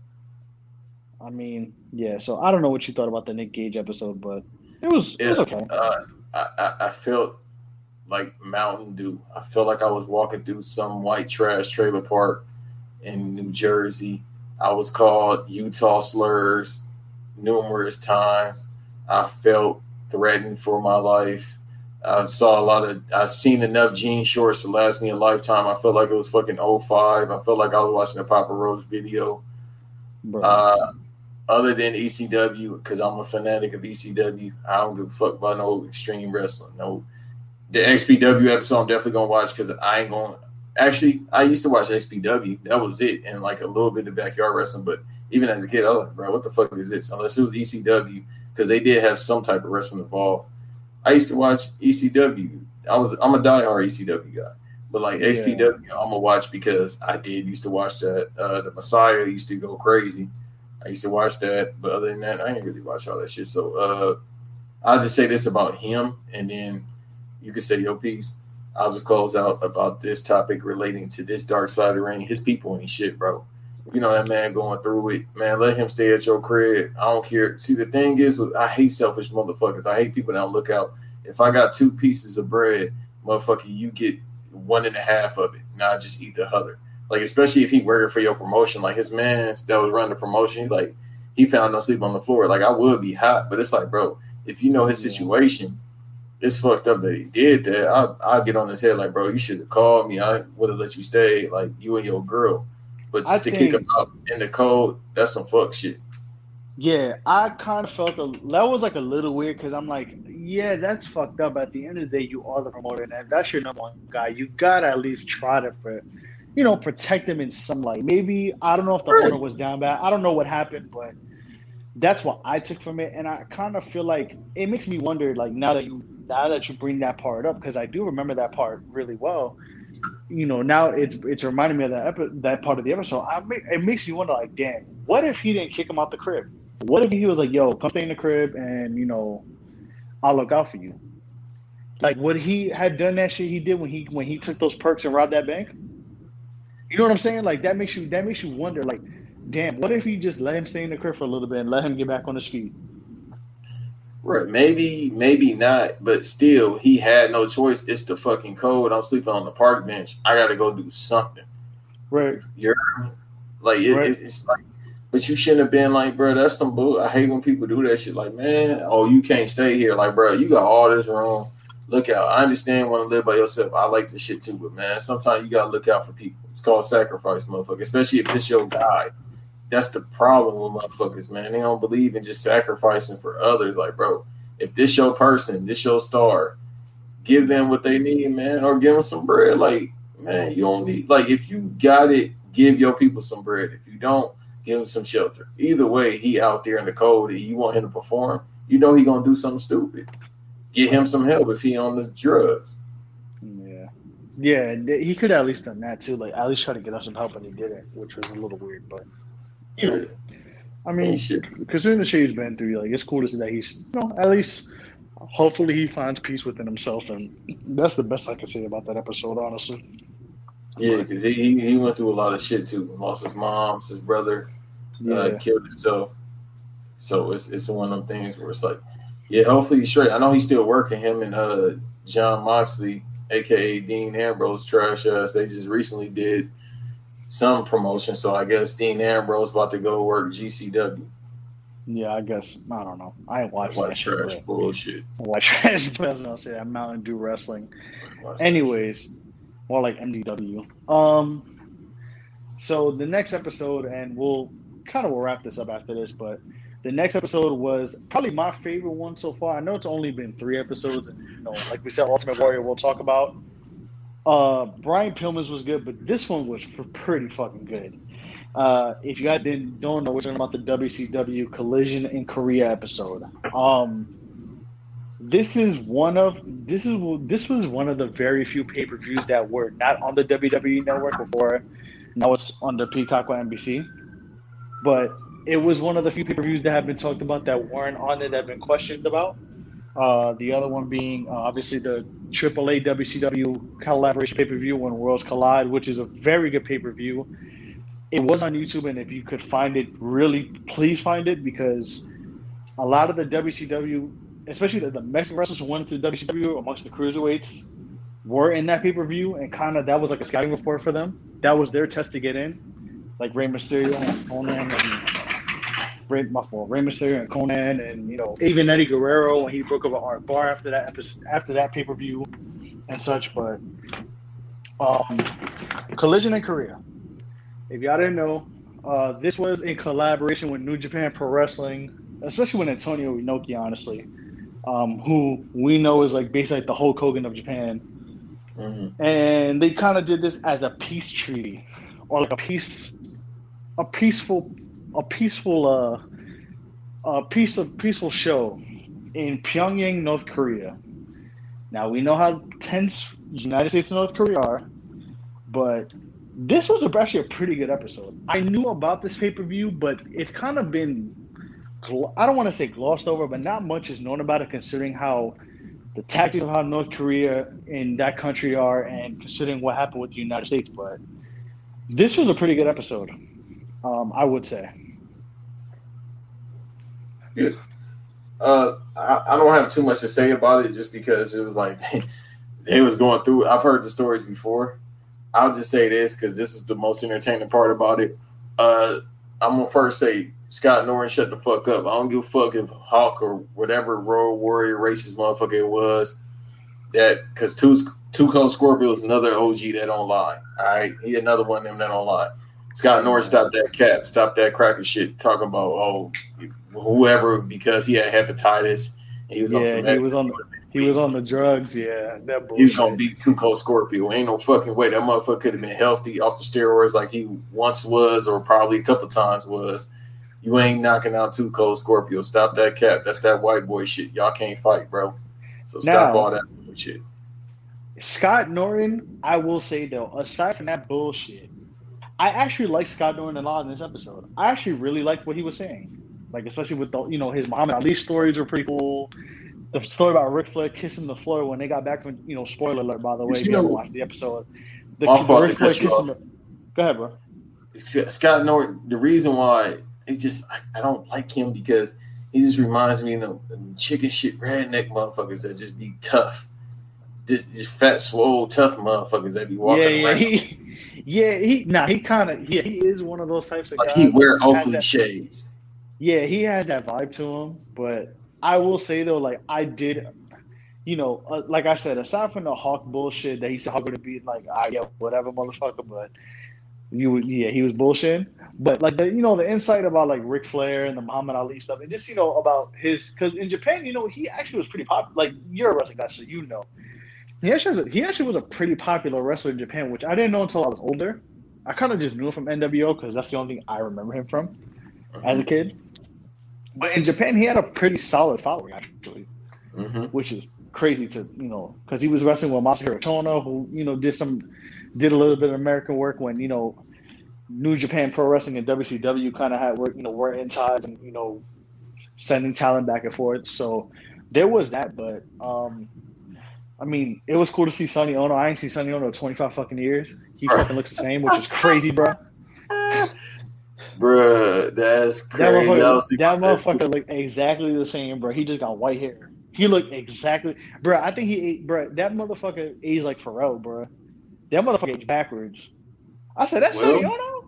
E: I mean, yeah. So I don't know what you thought about the Nick Gage episode, but it was it was okay.
F: Uh, I, I, I felt like Mountain Dew. I felt like I was walking through some white trash trailer park in New Jersey. I was called Utah slurs numerous times. I felt threatened for my life. I saw a lot of, I've seen enough jean shorts to last me a lifetime. I felt like it was fucking 05. I felt like I was watching a Papa Roach video. Uh, other than ECW, because I'm a fanatic of ECW, I don't give a fuck about no extreme wrestling. No, the XPW episode I'm definitely gonna watch because I ain't going. Actually, I used to watch XPW. That was it, and like a little bit of backyard wrestling. But even as a kid, I was like, bro, what the fuck is this? Unless it was ECW, because they did have some type of wrestling involved. I used to watch ECW. I was I'm a diehard ECW guy. But like
E: Yeah.
F: XPW, I'm gonna watch because I did used to watch that. Uh, the Messiah used to go crazy. I used to watch that, but other than that, I didn't really watch all that shit. So uh, I'll just say this about him, and then you can say your piece. I'll just close out about this topic relating to this dark side of the ring. His people ain't shit, bro. You know that man going through it, man. Let him stay at your crib. I don't care. See, the thing is, I hate selfish motherfuckers. I hate people that don't look out. If I got two pieces of bread, motherfucker, you get one and a half of it. Now just eat the other. Like especially if he working for your promotion, like his man that was running the promotion, he like he found no sleep on the floor. Like I would be hot, but it's like, bro, if you know his situation, it's fucked up that he did that. I I'll get on his head like, bro, you should have called me. I would have let you stay, like you and your girl. But
E: I
F: just to kick him out in the cold, that's some fuck shit.
E: Yeah, I kind of felt a, that was like a little weird because I'm like, yeah, that's fucked up. At the end of the day, you are the promoter, and that's your number one guy. You gotta at least try to, you know, protect him in some light. Maybe I don't know if the owner was down bad. I don't know what happened, but that's what I took from it, and I kind of feel like it makes me wonder. Like now that you now that you bring that part up, because I do remember that part really well. You know, now it's it's reminding me of that epi- that part of the episode. I it makes you wonder, like, damn, what if he didn't kick him out the crib? What if he was like, "Yo, come stay in the crib, and you know, I'll look out for you." Like, would he had done that shit he did when he when he took those perks and robbed that bank? You know what I'm saying? Like that makes you that makes you wonder. Like, damn, what if he just let him stay in the crib for a little bit and let him get back on his feet?
F: Right. Maybe, maybe not, but still, he had no choice. It's the fucking code. I'm sleeping on the park bench. I got to go do something.
E: Right.
F: You're like, it,
E: Right.
F: it's, it's like, but you shouldn't have been like, bro, that's some bull. I hate when people do that shit. Like, man, oh, you can't stay here. Like, bro, you got all this room. Look out. I understand want to live by yourself. I like this shit too, but man, sometimes you got to look out for people. It's called sacrifice, motherfucker, especially if this your guy. That's the problem with motherfuckers, man. They don't believe in just sacrificing for others. Like, bro, if this your person, this your star, give them what they need, man, or give them some bread. Like, man, you don't need like if you got it, give your people some bread. If you don't, give him some shelter. Either way, he out there in the cold you want him to perform, you know he gonna do something stupid. Get him some help if he on the drugs.
E: Yeah. Yeah, he could at least done that too. Like, at least try to get us some help, and he didn't, which was a little weird. But you I mean,
F: Ain't shit.
E: considering the shit he's been through, like it's cool to see that he's, you know, at least hopefully he finds peace within himself, and that's the best I can say about that episode, honestly.
F: Yeah, because he, he he went through a lot of shit too. Lost his mom, his brother, uh, killed himself. So it's it's one of them things where it's like, yeah, hopefully he's straight. I know he's still working. Him and uh Jon Moxley, aka Dean Ambrose, trash ass. They just recently did some promotion, so I guess Dean Ambrose about to go work GCW.
E: Yeah, I guess I don't know. I ain't watching shit,
F: trash
E: but-
F: bullshit.
E: White trash. but I was gonna say that Mountain Dew wrestling. Anyways, more like MDW. Um, so the next episode, and we'll kind of will wrap this up after this, but the next episode was probably my favorite one so far. I know it's only been three episodes, and you know, like we said, Ultimate Warrior, we'll talk about. Uh, Brian Pillman's was good, but this one was for pretty fucking good. Uh, if you guys didn't don't know, we're talking about the WCW Collision in Korea episode. Um, this is one of this is this was one of the very few pay per views that were not on the WWE network before. Now it's on the Peacock or NBC, but it was one of the few pay per views that have been talked about that weren't on it that have been questioned about. Uh, the other one being uh, obviously the AAA WCW collaboration pay per view when Worlds Collide, which is a very good pay per view. It was on YouTube, and if you could find it, really please find it because a lot of the WCW especially the, the Mexican wrestlers who went to WCW amongst the cruiserweights were in that pay per view, and kind of that was like a scouting report for them. That was their test to get in, like Rey Mysterio and Konnan and Rey, my fault, Rey Mysterio and Konnan, and you know even Eddie Guerrero when he broke up a hard bar after that episode, after that pay per view and such. But um, Collision in Korea. If y'all didn't know, uh, this was in collaboration with New Japan Pro Wrestling, especially with Antonio Inoki, honestly um, who we know is like basically like the Hulk Hogan of Japan.
F: Mhm.
E: And they kind of did this as a peace treaty or like a peace, a peaceful, a peaceful, uh, a piece of peaceful show in Pyongyang, North Korea. Now we know how tense United States and North Korea are, but this was actually a pretty good episode. I knew about this pay per view, but it's kind of been I don't want to say glossed over, but not much is known about it considering how the tactics of how North Korea in that country are and considering what happened with the United States. But this was a pretty good episode, um, I would say.
F: Uh, I, I don't have too much to say about it just because it was like they was going through. I've heard the stories before. I'll just say this because this is the most entertaining part about it. Uh, I'm gonna first say Scott Norton shut the fuck up. I don't give a fuck if Hawk or whatever Road Warrior racist motherfucker it was. That because two two Cold Scorpio is another OG that don't lie. All right, he another one of them that don't lie. Scott Norton stop that cap, stop that cracker shit. Talking about oh whoever because he had hepatitis. He was on
E: Yeah,
F: some
E: he was on the, He was on the drugs, yeah. That
F: he was gonna
E: bullshit.
F: beat Two Cold Scorpio. Ain't no fucking way that motherfucker could have been healthy off the steroids like he once was, or probably a couple times was. You ain't knocking out Two Cold Scorpio. Stop that cap. That's that white boy shit. Y'all can't fight, bro. So stop
E: Now-
F: all that shit.
E: Scott Norton, I will say though, aside from that bullshit, I actually like Scott Norton a lot in this episode. I actually really liked what he was saying. Like especially with the you know his Muhammad Ali stories were pretty cool. The story about Ric Flair kissing the floor when they got back from you know spoiler alert by the way if you haven't watched the episode. The, the Ric Flair kissing the, Go ahead, bro.
F: Scott Norton, the reason why it's just I, I don't like him because he just reminds me of them, them chicken shit redneck motherfuckers that just be tough. Just, just fat, swole, tough motherfuckers that be walking
E: yeah, yeah,
F: around.
E: he, yeah, he, nah, he kind of, yeah, he is one of those types of
F: like
E: guys.
F: he wear Oakley shades.
E: Yeah, he has that vibe to him. But I will say though, like I did, you know, uh, like I said, aside from the Hawk bullshit that he said Hawk would be like, ah, yeah, whatever, motherfucker. But you, would, yeah, he was bullshitting. But like the, you know, the insight about like Ric Flair and the Muhammad Ali stuff, and just you know about his, because in Japan, you know, he actually was pretty popular. Like you're a wrestling guy, so you know. He actually, a, he actually was a pretty popular wrestler in Japan, which I didn't know until I was older. I kind of just knew him from NWO because that's the only thing I remember him from as a kid. But in Japan, he had a pretty solid following actually,
F: hmm
E: which is crazy to you know because he was wrestling with Masahiro Chono, who you know did some did a little bit of American work when you know New Japan Pro Wrestling and WCW kind of had work you know were in ties and you know sending talent back and forth. So there was that, but um I mean, it was cool to see Sonny Onoo. I ain't seen Sonny Onoo in 25 fucking years. He fucking looks the same, which is crazy, bro.
F: Bruh, that's
E: That
F: crazy. Was
E: motherfucker, that motherfucker looked exactly the same, bro. He just got white hair. He looked exactly, bro. I think he ate, bro. That motherfucker aged like Pharrell, bro. That motherfucker aged backwards. I said, that's
F: Well-
E: Sonny Onoo.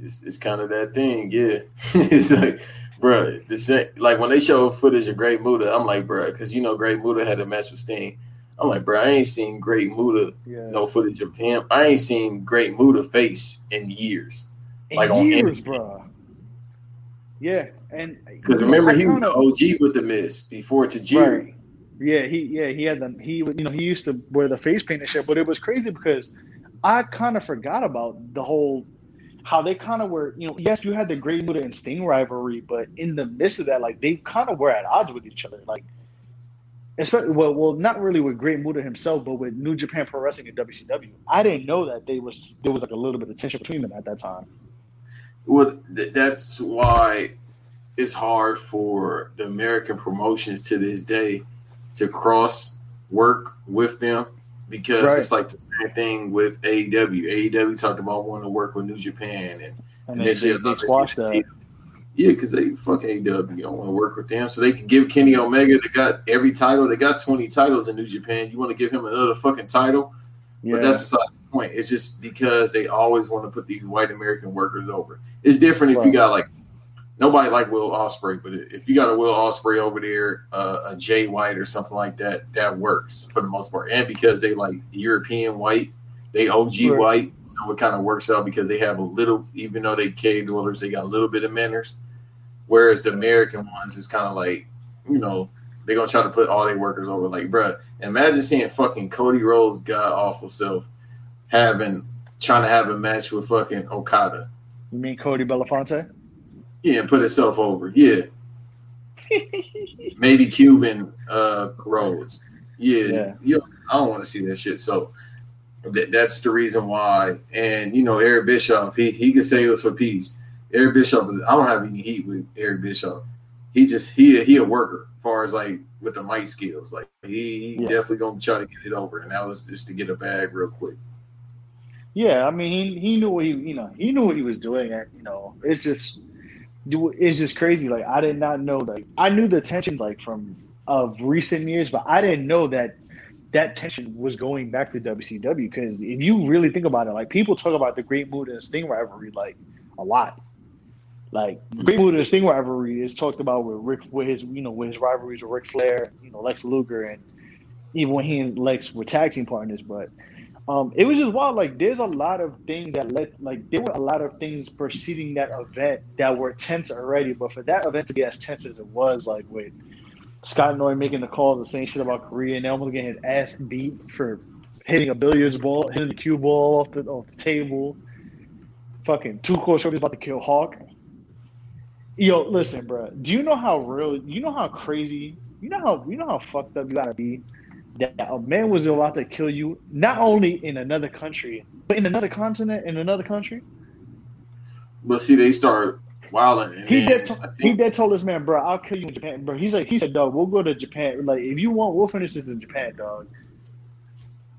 F: It's, it's kind of that thing, yeah. it's like, bruh, the same, like when they show footage of Great Muta, I'm like, bruh, because you know Great Muta had a match with Sting. I'm like, bro, I ain't seen Great Muta,
E: Yeah.
F: no footage of him. I ain't seen Great Muta face in years.
E: In
F: like on
E: years, bro. Yeah, and
F: Because remember, he was OG with the Miz before Tajiri.
E: Right. Yeah, he yeah he had the he you know he used to wear the face paint and shit, but it was crazy because I kind of forgot about the whole how they kind of were you know yes you had the Great Muta and Sting rivalry, but in the midst of that like they kind of were at odds with each other like. Especially, well, well, not really with Great Muta himself, but with New Japan Pro Wrestling and WCW. I didn't know that they was there was like a little bit of tension between them at that time.
F: Well, th- that's why it's hard for the American promotions to this day to cross work with them because
E: Right.
F: it's like the same thing with AEW. AEW talked about wanting to work with New Japan and
E: And they, they, they squashed that.
F: Yeah, because they fuck AEW. don't want to work with them, so they can give Kenny Omega. They got every title. They got twenty titles in New Japan. You want to give him another fucking title?
E: Yeah.
F: But that's besides the point. It's just because they always want to put these white American workers over. It's different if you got like nobody like Will Ospreay, but if you got a Will Ospreay over there, uh, a Jay White or something like that, that works for the most part. And because they like European white, they OG
E: Right.
F: white, so it kind of works out because they have a little, even though they cave dwellers, they got a little bit of manners. Whereas the American ones is kind of like, you know, they're gonna try to put all their workers over. Like, bruh, imagine seeing fucking Cody Rhodes' god awful self having trying to have a match with fucking Okada.
E: you mean Cody Belafonte?
F: Yeah, and put itself over. Yeah. Maybe Cuban uh Rhodes. Yeah.
E: Yeah.
F: Yeah. I don't want to see that shit. So that, that's the reason why. And you know, Eric Bischoff, he he could say it was for peace. Eric Bischoff is I don't have any heat with Eric Bischoff. He just he he a worker as far as like with the mic skills. Like he, he
E: Yeah.
F: definitely gonna try to get it over. And that was just to get a bag real quick.
E: Yeah, I mean, he, he knew what he you know he knew what he was doing, and you know it's just it's just crazy. Like I did not know that. I knew the tensions like from of recent years, but I didn't know that that tension was going back to WCW. Because if you really think about it, like people talk about the Great Muta and Sting rivalry like a lot. Like Muta and Sting rivalry is talked about with Rick with his you know with his rivalries with Ric Flair, you know Lex Luger, and even when he and Lex were tag team partners, but. Um, it was just wild. Like, there's a lot of things that led, like, there were a lot of things preceding that event that were tense already. But for that event to be as tense as it was, like, with Scott Norton making the calls, the same shit about Korea, and almost getting his ass beat for hitting a billiards ball, hitting the cue ball off the, off the table. Fucking Two Cold was about to kill Hawk. Yo, listen, bro. Do you know how real? You know how crazy? You know how you know how fucked up you gotta be that a man was about to kill you, not only in another country, but in another continent, in another country.
F: But see, they start wilding.
E: He did. T- he did told this man, bro, I'll kill you in Japan, bro. He's like, he said, dog, we'll go to Japan. Like, if you want, we'll finish this in Japan, dog.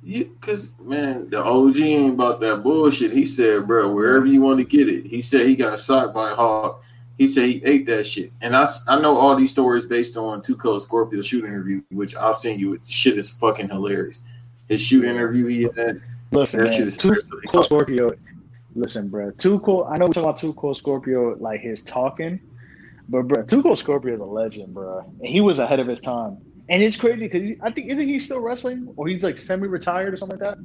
F: You, cause man, the OG ain't about that bullshit. He said, bro, wherever you want to get it. He said he got shot by a hawk. He said he ate that shit. And I, I know all these stories based on Two Cold Scorpio shoot interview, which I'll send you. Shit is fucking hilarious. His shoot interview he had.
E: Listen,
F: That
E: man,
F: shit is
E: Cold Scorpio. Listen, bro, cool. I know we're talking about Cold Scorpio, like his talking, but bro, Cold Scorpio is a legend, bro, and he was ahead of his time. And it's crazy because I think isn't he still wrestling or he's like semi-retired or something like that?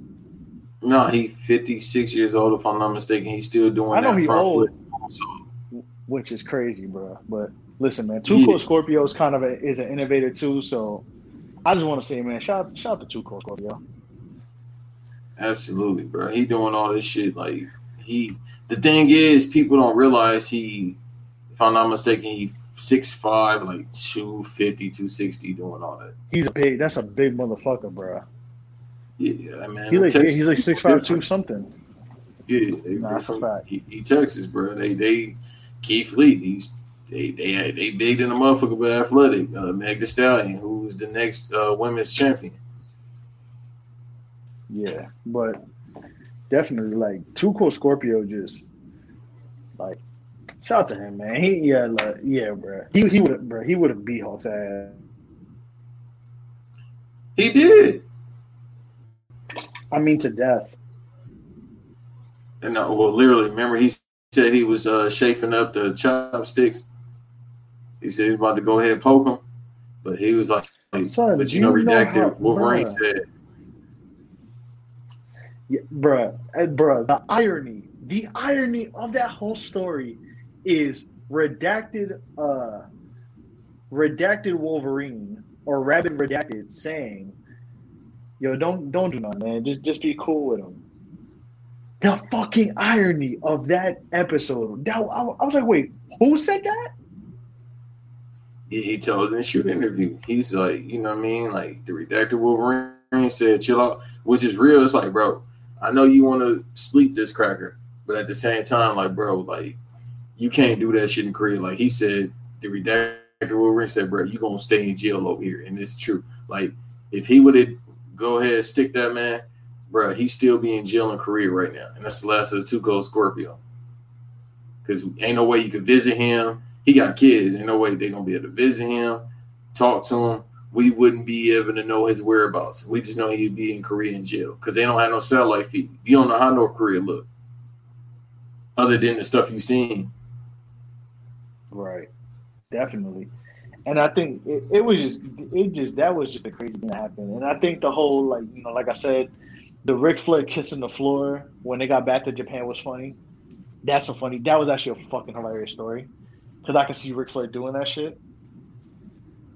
F: No, he's 56 years old, if I'm not mistaken. He's still doing
E: I know
F: that
E: he
F: front
E: old.
F: flip. So,
E: which is crazy, bro. But listen, man, Two
F: Yeah.
E: Cold Scorpio is kind of a, is an innovator too. So I just want to say, man, shout shout out to Two Cold Scorpio.
F: Absolutely, bro. He doing all this shit. Like he, the thing is, people don't realize he, if I'm not mistaken, he six five, like 250, 260, doing all that.
E: He's a big. That's a big motherfucker, bro.
F: Yeah, man.
E: He like
F: Texas
E: he's like
F: people
E: six five two
F: different.
E: something.
F: Yeah, they
E: Nah, that's a fact.
F: He, he Texas, bro. They they Keith Lee. He's they they they big in the motherfucker, but athletic. Uh, Meg Thee Stallion, who's the next uh, women's champion.
E: Yeah, but definitely like Two Cold Scorpio just like shout out to him, man. He yeah, like, yeah, bro. He he would have, bro. He would have beat Hawk's ass.
F: He did.
E: I mean, to death.
F: And uh, well, literally, remember he said he was uh, chafing up the chopsticks. He said he was about to go ahead and poke him, but he was like,
E: Son,
F: but you know,
E: you know
F: redacted.
E: how-
F: Wolverine
E: bruh.
F: said,
E: Yeah, bruh, eh, bruh, the irony, the irony of that whole story is redacted, uh, redacted Wolverine or Rabbit redacted saying, "Yo, don't don't do nothing, man. Just just be cool with him." The fucking irony of that episode. That I, I was like, wait, who said that?
F: he, he told in the shoot interview, he's like, you know what I mean? Like the redacted Wolverine said, chill out, which is real. It's like, bro, I know you want to sleep this cracker, but at the same time, like, bro, like you can't do that shit in Korea. Like he said, the redacted Wolverine said, bro, you gonna stay in jail over here, and it's true. Like if he would have go ahead stick that man, bro, he still be in jail in Korea right now, and that's the last of the Two Cold Scorpio. Because ain't no way you could visit him. He got kids. Ain't no way they're gonna be able to visit him, talk to him. We wouldn't be able to know his whereabouts. We just know he'd be in Korea in jail because they don't have no satellite feed. You don't know how North Korea look, other than the stuff you've seen.
E: Right, definitely. And I think it, it was just it just that was just a crazy thing that happened. And I think the whole like you know like I said, the Ric Flair kissing the floor when they got back to Japan was funny. That's a funny. That was actually a fucking hilarious story because I can see Ric Flair doing that shit.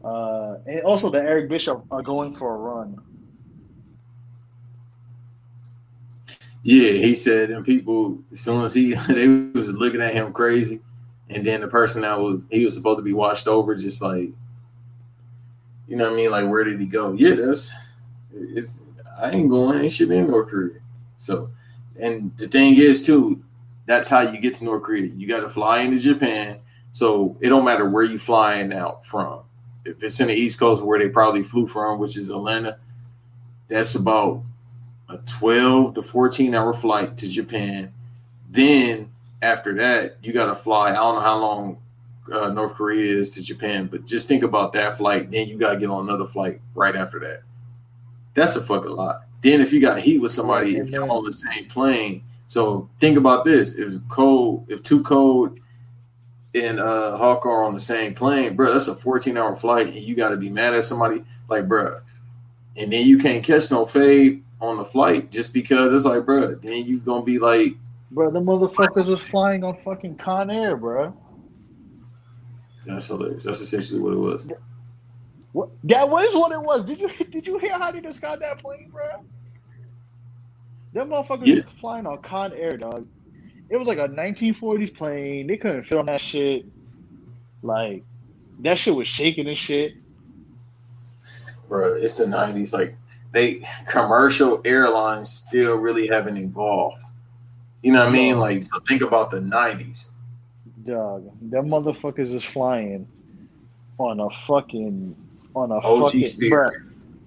E: Uh, and also the Eric Bischoff are going for a run.
F: Yeah, he said, and people as soon as he they was looking at him crazy, and then the person that was he was supposed to be watched over, just like you know what I mean, like where did he go? Yeah, that's it's I ain't going, ain't shit in North Korea. So, and the thing is too, that's how you get to North Korea. You got to fly into Japan, so it don't matter where you flying out from. If it's in the East Coast where they probably flew from, which is Atlanta, that's about a 12 to 14 hour flight to Japan. Then after that, you got to fly. I don't know how long uh, North Korea is to Japan, but just think about that flight. Then you got to get on another flight right after that. That's a fucking lot. Then if you got heat with somebody, if you're on the same plane, so think about this: if cold, if two cold and uh Hawk are on the same plane, bro, that's a 14 hour flight, and you got to be mad at somebody, like, bro, and then you can't catch no fade on the flight just because it's like, bro, then you gonna be like,
E: Bro, the motherfuckers was flying on fucking Con Air, bro.
F: that's hilarious. That's essentially what it was.
E: What? That was what it was. Did you did you hear how they described that plane, bro? Them motherfuckers
F: Yeah.
E: was flying on Con Air, dog. It was like a 1940s plane. They couldn't fit on that shit. Like that shit was shaking and shit.
F: bro. It's the nineties. Like they commercial airlines still really haven't evolved. You know what I mean? Like so think about the nineties.
E: Dog, them motherfuckers is flying on a fucking on a
F: OG
E: fucking bruh,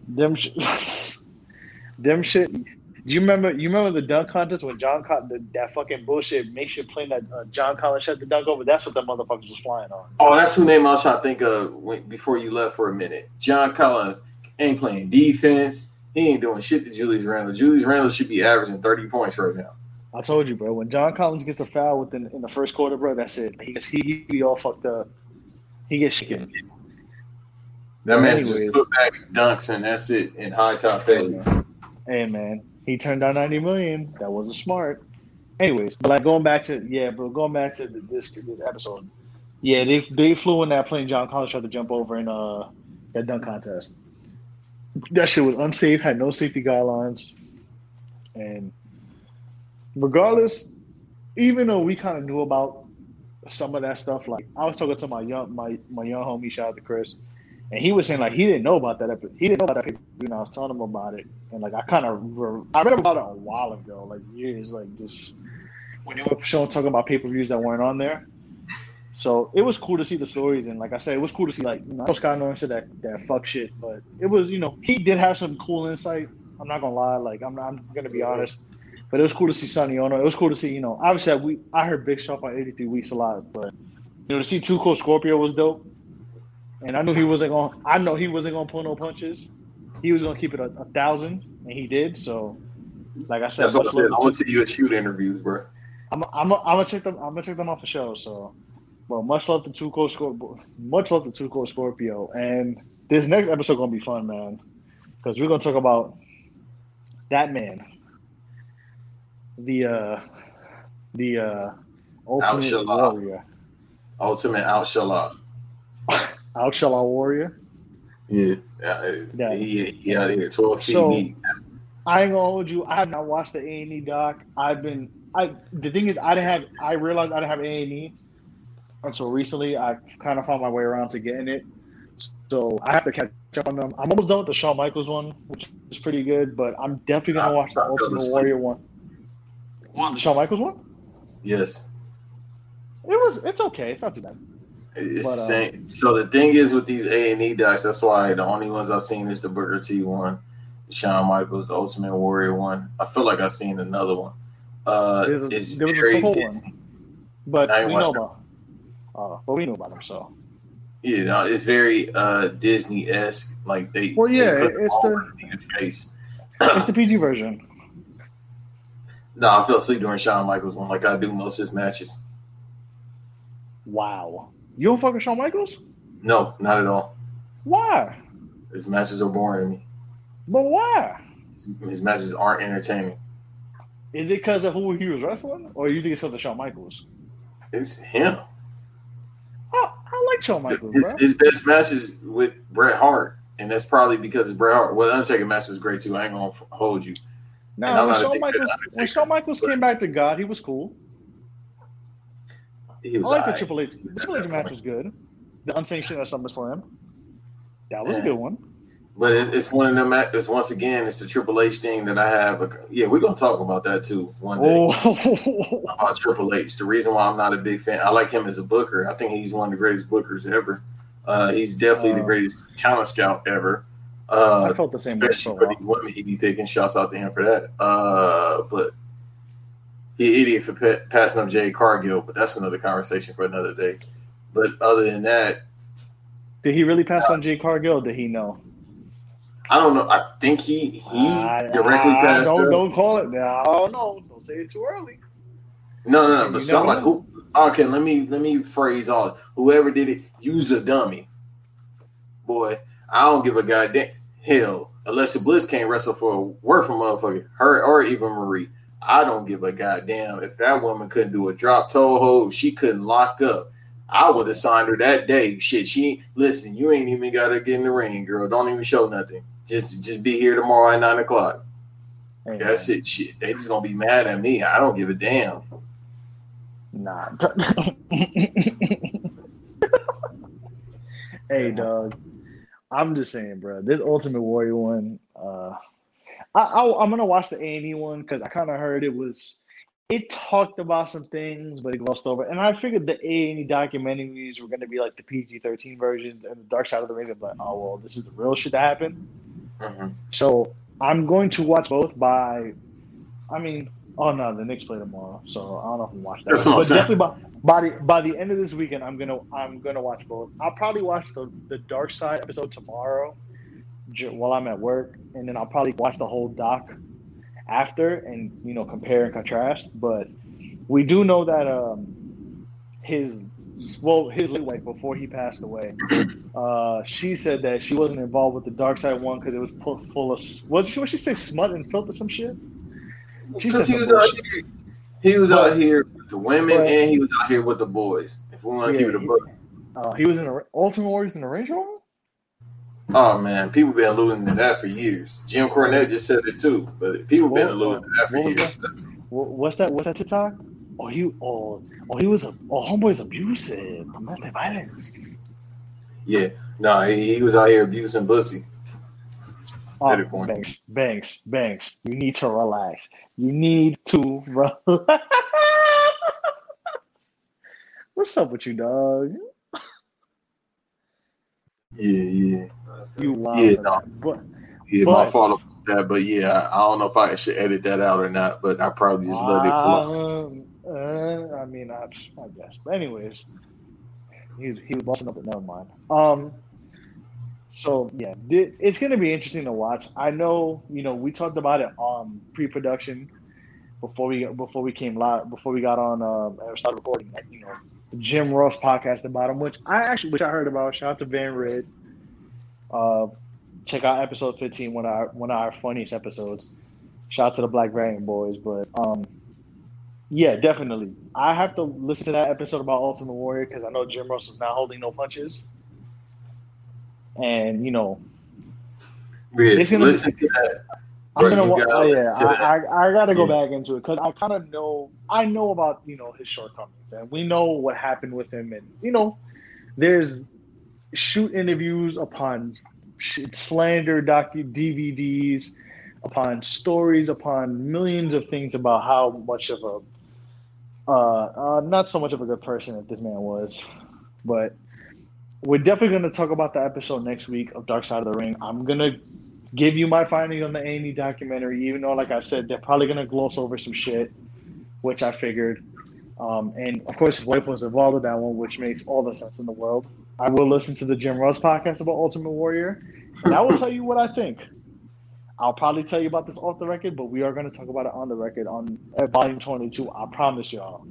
E: Them sh- them shit. Do you remember? You remember the dunk contest when John caught the, that fucking bullshit makes you play that uh, John Collins shut the dunk over? That's what the motherfuckers was flying on.
F: Oh, that's who name I was trying to think of when, before you left for a minute. John Collins ain't playing defense. He ain't doing shit to Julius Randle. Julius Randle should be averaging 30 points right now.
E: I told you, bro. When John Collins gets a foul within in the first quarter, bro, that's it. He gets, he, he be all fucked up. He gets shaken.
F: That man just
E: Anyways.
F: put back dunks and that's it in high top fades.
E: Hey man, he turned down ninety million. That wasn't smart. Anyways, but like going back to yeah, bro, going back to this this episode. Yeah, they they flew in that plane. John Collins tried to jump over in uh that dunk contest. That shit was unsafe. Had no safety guidelines, and regardless, even though we kind of knew about some of that stuff, like I was talking to my young my my young homie, shout out to Chris, and he was saying like he didn't know about that. epi- He didn't know about that. pay-per-view, And I was telling him about it, and like I kind of re- I read about it a while ago, like years, like just when they were showing talking about pay per views that weren't on there. So it was cool to see the stories, and like I said, it was cool to see like you know, Scott Norton said that that fuck shit, but it was you know he did have some cool insight. I'm not gonna lie, like I'm not, I'm gonna be honest, but it was cool to see Sonny Onoo. It was cool to see you know obviously we I heard Bischoff on 83 Weeks a lot, but you know to see Two Cold Scorpio was dope, and I knew he wasn't gonna I know he wasn't gonna pull no punches. He was gonna keep it a, a thousand, and he did. So like I said,
F: That's what I said. I want to see you at shoot interviews, bro.
E: I'm I'm I'm gonna check them. I'm gonna check them off the show. So, well, much love to Two Cold Scorpio. Much love to Two Cold Scorpio. And this next episode gonna be fun, man, because we're gonna talk about that man, the uh, the uh, ultimate warrior,
F: Ultimate out Shalab.
E: Al Shalom warrior.
F: Yeah, yeah,
E: Yeah.
F: he, he out here twelve feet
E: So-
F: deep.
E: I ain't gonna hold you. I have not watched the A and E doc. I've been. I the thing is, I didn't have. I realized I didn't have A and E until recently. I kind of found my way around to getting it, so I have to catch up on them. I'm almost done with the Shawn Michaels one, which is pretty good. But I'm definitely gonna
F: I-
E: watch the
F: I fell
E: Ultimate
F: asleep.
E: Warrior one. The Shawn Michaels one.
F: Yes,
E: It was. It's okay. It's not too bad.
F: It's
E: But,
F: the
E: uh,
F: same. So the thing is with these A and E docs, that's why the only ones I've seen is the Booker T one, Shawn Michaels, the Ultimate Warrior one. I feel like I've seen another one. Uh,
E: a-
F: it's
E: there was a
F: very Disney.
E: But
F: I
E: we know about. Uh, but we know about them. So
F: Yeah, no, it's very uh Disney esque. Like they,
E: Well, yeah,
F: they
E: it's the-
F: the face.
E: it's the PG version.
F: No, I fell asleep during Shawn Michaels one, like I do most of his matches.
E: Wow. You don't fuck with Shawn Michaels?
F: No, not at all.
E: Why?
F: His matches are boring to me.
E: But why?
F: His, his matches aren't entertaining.
E: Is it because of who he was wrestling, or you think it's because of Shawn Michaels?
F: It's him.
E: I, I like Shawn Michaels,
F: His, his best match is with Bret Hart, and that's probably because it's Bret Hart. Well, the Undertaker match was great too. I ain't gonna hold you. and I'm
E: No, when Shawn Michaels, when Shawn Michaels came back to God, he was cool. I like the. Triple H. The Triple H match was good. The unsanctioned at SummerSlam, that was a good one.
F: But it, it's one of them. It's once again, it's the Triple H thing that I have. Yeah, we're gonna talk about that too one day.
E: Oh,
F: About Triple H. The reason why I'm not a big fan, I like him as a booker. I think he's one of the greatest bookers ever. Uh, he's definitely the
E: Uh,
F: greatest talent scout ever.
E: I
F: Uh,
E: felt the same way.
F: especially
E: For
F: for
E: a
F: these women he be picking. Shouts out to him for that. Uh, but he idiot for pa- passing up Jade Cargill, but that's another conversation for another day. But other than that,
E: Did he really pass on Jade Cargill? Or did he know?
F: I don't know. I think he he
E: I-
F: directly
E: I-
F: passed.
E: Don't don't call it. No, no, don't say it too early.
F: No, no, no. But somebody who okay, let me let me phrase all whoever did it, use a dummy. Boy, I don't give a goddamn hell. Alexa Bliss can't wrestle for a worth a motherfucker. Her or even Marie. I don't give a goddamn if that woman couldn't do a drop toe hold, she couldn't lock up. I would have signed her that day. Shit, she listen, you ain't even gotta get in the ring, girl. Don't even show nothing. Just just be here tomorrow at nine o'clock.
E: Hey,
F: That's it. Shit. They just gonna be mad at me. I don't give a damn.
E: Nah. hey, dog. I'm just saying, bro. This Ultimate Warrior one, uh, I, I I'm gonna watch the A and E one because I kind of heard it was. It talked about some things, but it glossed over. And I figured the A and E documentaries were gonna be like the PG-13 version, and the Dark Side of the Ring. I'm like, oh well, this is the real shit that happened.
F: Mhm.
E: So I'm going to watch both by. I mean, oh no, the Knicks play tomorrow, so I don't know if I'm watch that.
F: That's
E: But definitely by by the by the end of this weekend, I'm gonna I'm gonna watch both. I'll probably watch the the Dark Side episode tomorrow, while I'm at work, and then I'll probably watch the whole doc after, and you know compare and contrast. But we do know that um his well his late wife before he passed away, uh, she said that she wasn't involved with the Dark Side one because it was full, full of what she what she say smut and filth or some shit. She said
F: he was out here, he was
E: But-
F: out here with the women,
E: but-
F: and he was out here with the boys. If we want to
E: Yeah,
F: keep it a book,
E: Uh, he was in the Ultimate Warriors in the Range Rover.
F: Oh man, people been alluding to that for years. Jim Cornette just said it too, but people been
E: What-
F: alluding to that for years.
E: that? What's that? What's that TikTok? Oh, he oh oh he was a oh homeboy's abusive, domestic violence.
F: Yeah, no, he, he was out here abusing pussy.
E: Oh. Banks, Banks, Banks. You need to relax. You need to relax. What's up with you, dog?
F: Yeah, yeah,
E: You wild.
F: Yeah, no.
E: But
F: yeah. my fault that, but yeah, I don't know if I should edit that out or not. But I probably just let it flow.
E: Um, uh, I mean, I, I guess. But anyways, he he was busting up. But never mind. Um. So yeah, it's gonna be interesting to watch. I know, you know, we talked about it on pre-production before we before we came live before we got on uh and started recording. You know, the Jim Ross podcast about him, which I actually which I heard about. Shout out to Van Rid. Uh, check out episode fifteen, one of our one of our funniest episodes. Shout out to the Black Variant boys, but um, yeah, definitely. I have to listen to that episode about Ultimate Warrior because I know Jim Ross is not holding no punches, and you know
F: Yeah, listen to that.
E: I'm gonna. wa- oh, yeah, I, I, I gotta go
F: Yeah.
E: back into it because I kind of know. I know about you know his shortcomings, and we know what happened with him, and you know, there's shoot interviews upon slander docu DVDs, upon stories, upon millions of things about how much of a, uh, uh, not so much of a good person that this man was, but we're definitely gonna talk about the episode next week of Dark Side of the Ring. I'm gonna give you my findings on the A&E documentary, even though, like I said, they're probably going to gloss over some shit, which I figured. Um, and of course, his was involved with that one, which makes all the sense in the world. I will listen to the Jim Ross podcast about Ultimate Warrior, and I will tell you what I think. I'll probably tell you about this off the record, but we are going to talk about it on the record on volume 22. I promise y'all.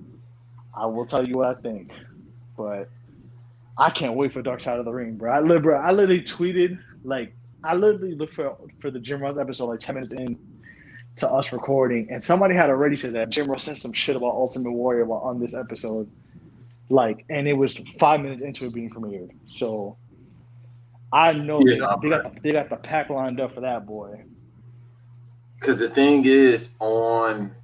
E: I will tell you what I think. But I can't wait for Dark Side of the Ring, bro. I, bro, I literally tweeted like I literally looked for for the Jim Ross episode like ten minutes in to us recording, and somebody had already said that Jim Ross said some shit about Ultimate Warrior while on this episode, like, and it was five minutes into it being premiered. So I know
F: Yeah,
E: they, they got they got the pack lined up for that boy.
F: Because the thing is, on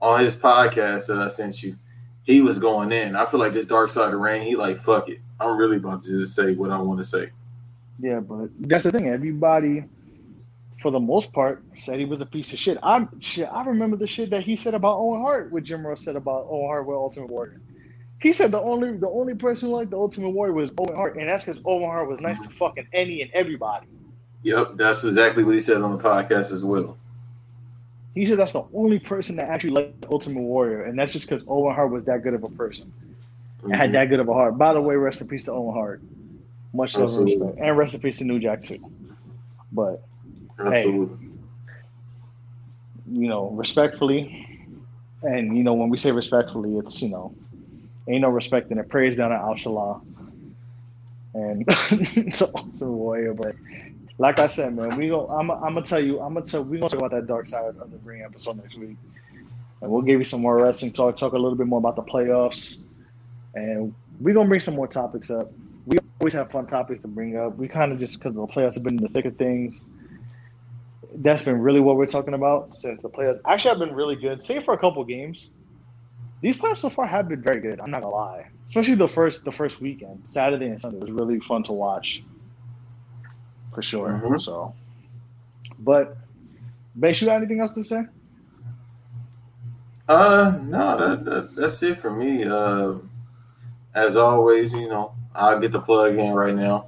F: on his podcast that I sent you, he was going in. I feel like this Dark Side of the Ring, he like fuck it. I'm really about to just say what I want to say.
E: Yeah, but that's the thing. Everybody, for the most part, said he was a piece of shit. I'm shit. I remember the shit that he said about Owen Hart. What Jim Ross said about Owen Hart with Ultimate Warrior. He said the only the only person who liked the Ultimate Warrior was Owen Hart, and that's because Owen Hart was nice to fucking any and everybody.
F: Yep, that's exactly what he said on the podcast as well.
E: He said that's the only person that actually liked the Ultimate Warrior, and that's just because Owen Hart was that good of a person and had
F: Mhm.
E: that good of a heart. By the way, rest in peace to Owen Hart. Much love and respect, and rest in peace to New Jack too. But
F: Absolutely.
E: you know, respectfully, and you know, when we say respectfully, it's you know, ain't no respect respecting it. Praise down at Al Shalah. And it's awesome warrior, but like I said, man, we go. I'm, I'm gonna tell you. I'm gonna tell. We gonna talk about that dark side of the ring episode next week, and we'll give you some more wrestling talk. Talk a little bit more about the playoffs, and we gonna bring some more topics up. We always have fun topics to bring up. We kind of just because the playoffs have been in the thick of things that's been really what we're talking about since the playoffs actually I've been really good. Save for a couple games. These playoffs so far have been very good. I'm not gonna lie, especially the first the first weekend, Saturday and Sunday was really fun to watch, for sure.
F: Mhm.
E: So, but Base, you got anything else to say?
F: Uh, no, that, that that's it for me. Uh, as always, you know, I'll get the plug in right now.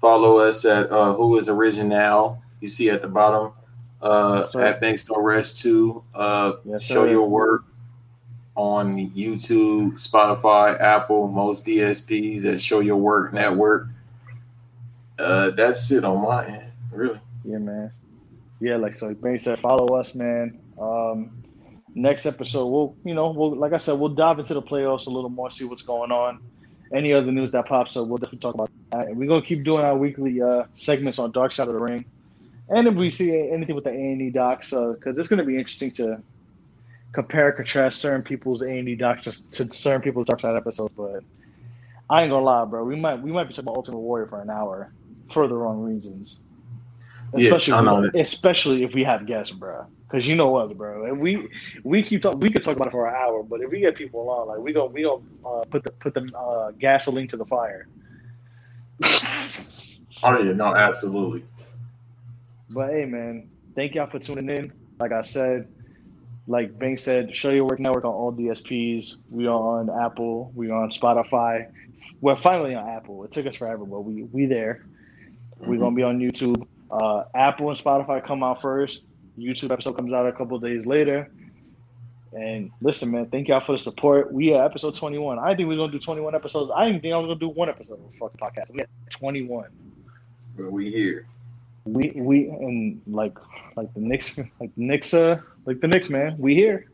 F: Follow us at uh, Who Is Original. You see at the bottom. Uh,
E: Yes,
F: at Banks Don't Rest Too. Uh,
E: Yes,
F: show your work on YouTube, Spotify, Apple, most DSPs that Show Your Work Network. Uh, that's it on my end, really.
E: Yeah, man. Yeah, like so Base said, follow us, man. Um, next episode, we'll you know, we'll like I said, we'll dive into the playoffs a little more, see what's going on. Any other news that pops up, we'll definitely talk about that. And we're gonna keep doing our weekly uh, segments on Dark Side of the Ring. And if we see anything with the A and E docs, because it's gonna be interesting to compare, contrast certain people's A and E docs to, to certain people's Dark Side episodes. But I ain't gonna lie, bro. We might we might be talking about Ultimate Warrior for an hour for the wrong reasons.
F: Yeah,
E: Especially,
F: know
E: if we, especially if we have guests, bro. Because you know us, bro. And we we keep talk, we could talk about it for an hour, but if we get people on, like we go we go uh, put the put the uh, gasoline to the fire.
F: Oh yeah, no, absolutely.
E: But hey, man, thank y'all for tuning in. Like I said, like Bing said, Show Your Work Network on all DSPs. We are on Apple. We are on Spotify. We're finally on Apple. It took us forever, but we we there. We're gonna be on YouTube. Uh, Apple and Spotify come out first. YouTube episode comes out a couple of days later. And listen, man, thank y'all for the support. We are episode 21. I think we were gonna do 21 episodes. I didn't think I was gonna do one episode of a fucking podcast. We had 21.
F: But we here.
E: We we and like like the Knicks like uh like the Knicks, man. We here.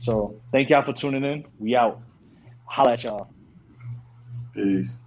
E: So thank y'all for tuning in. We out. Holla at y'all.
F: Peace.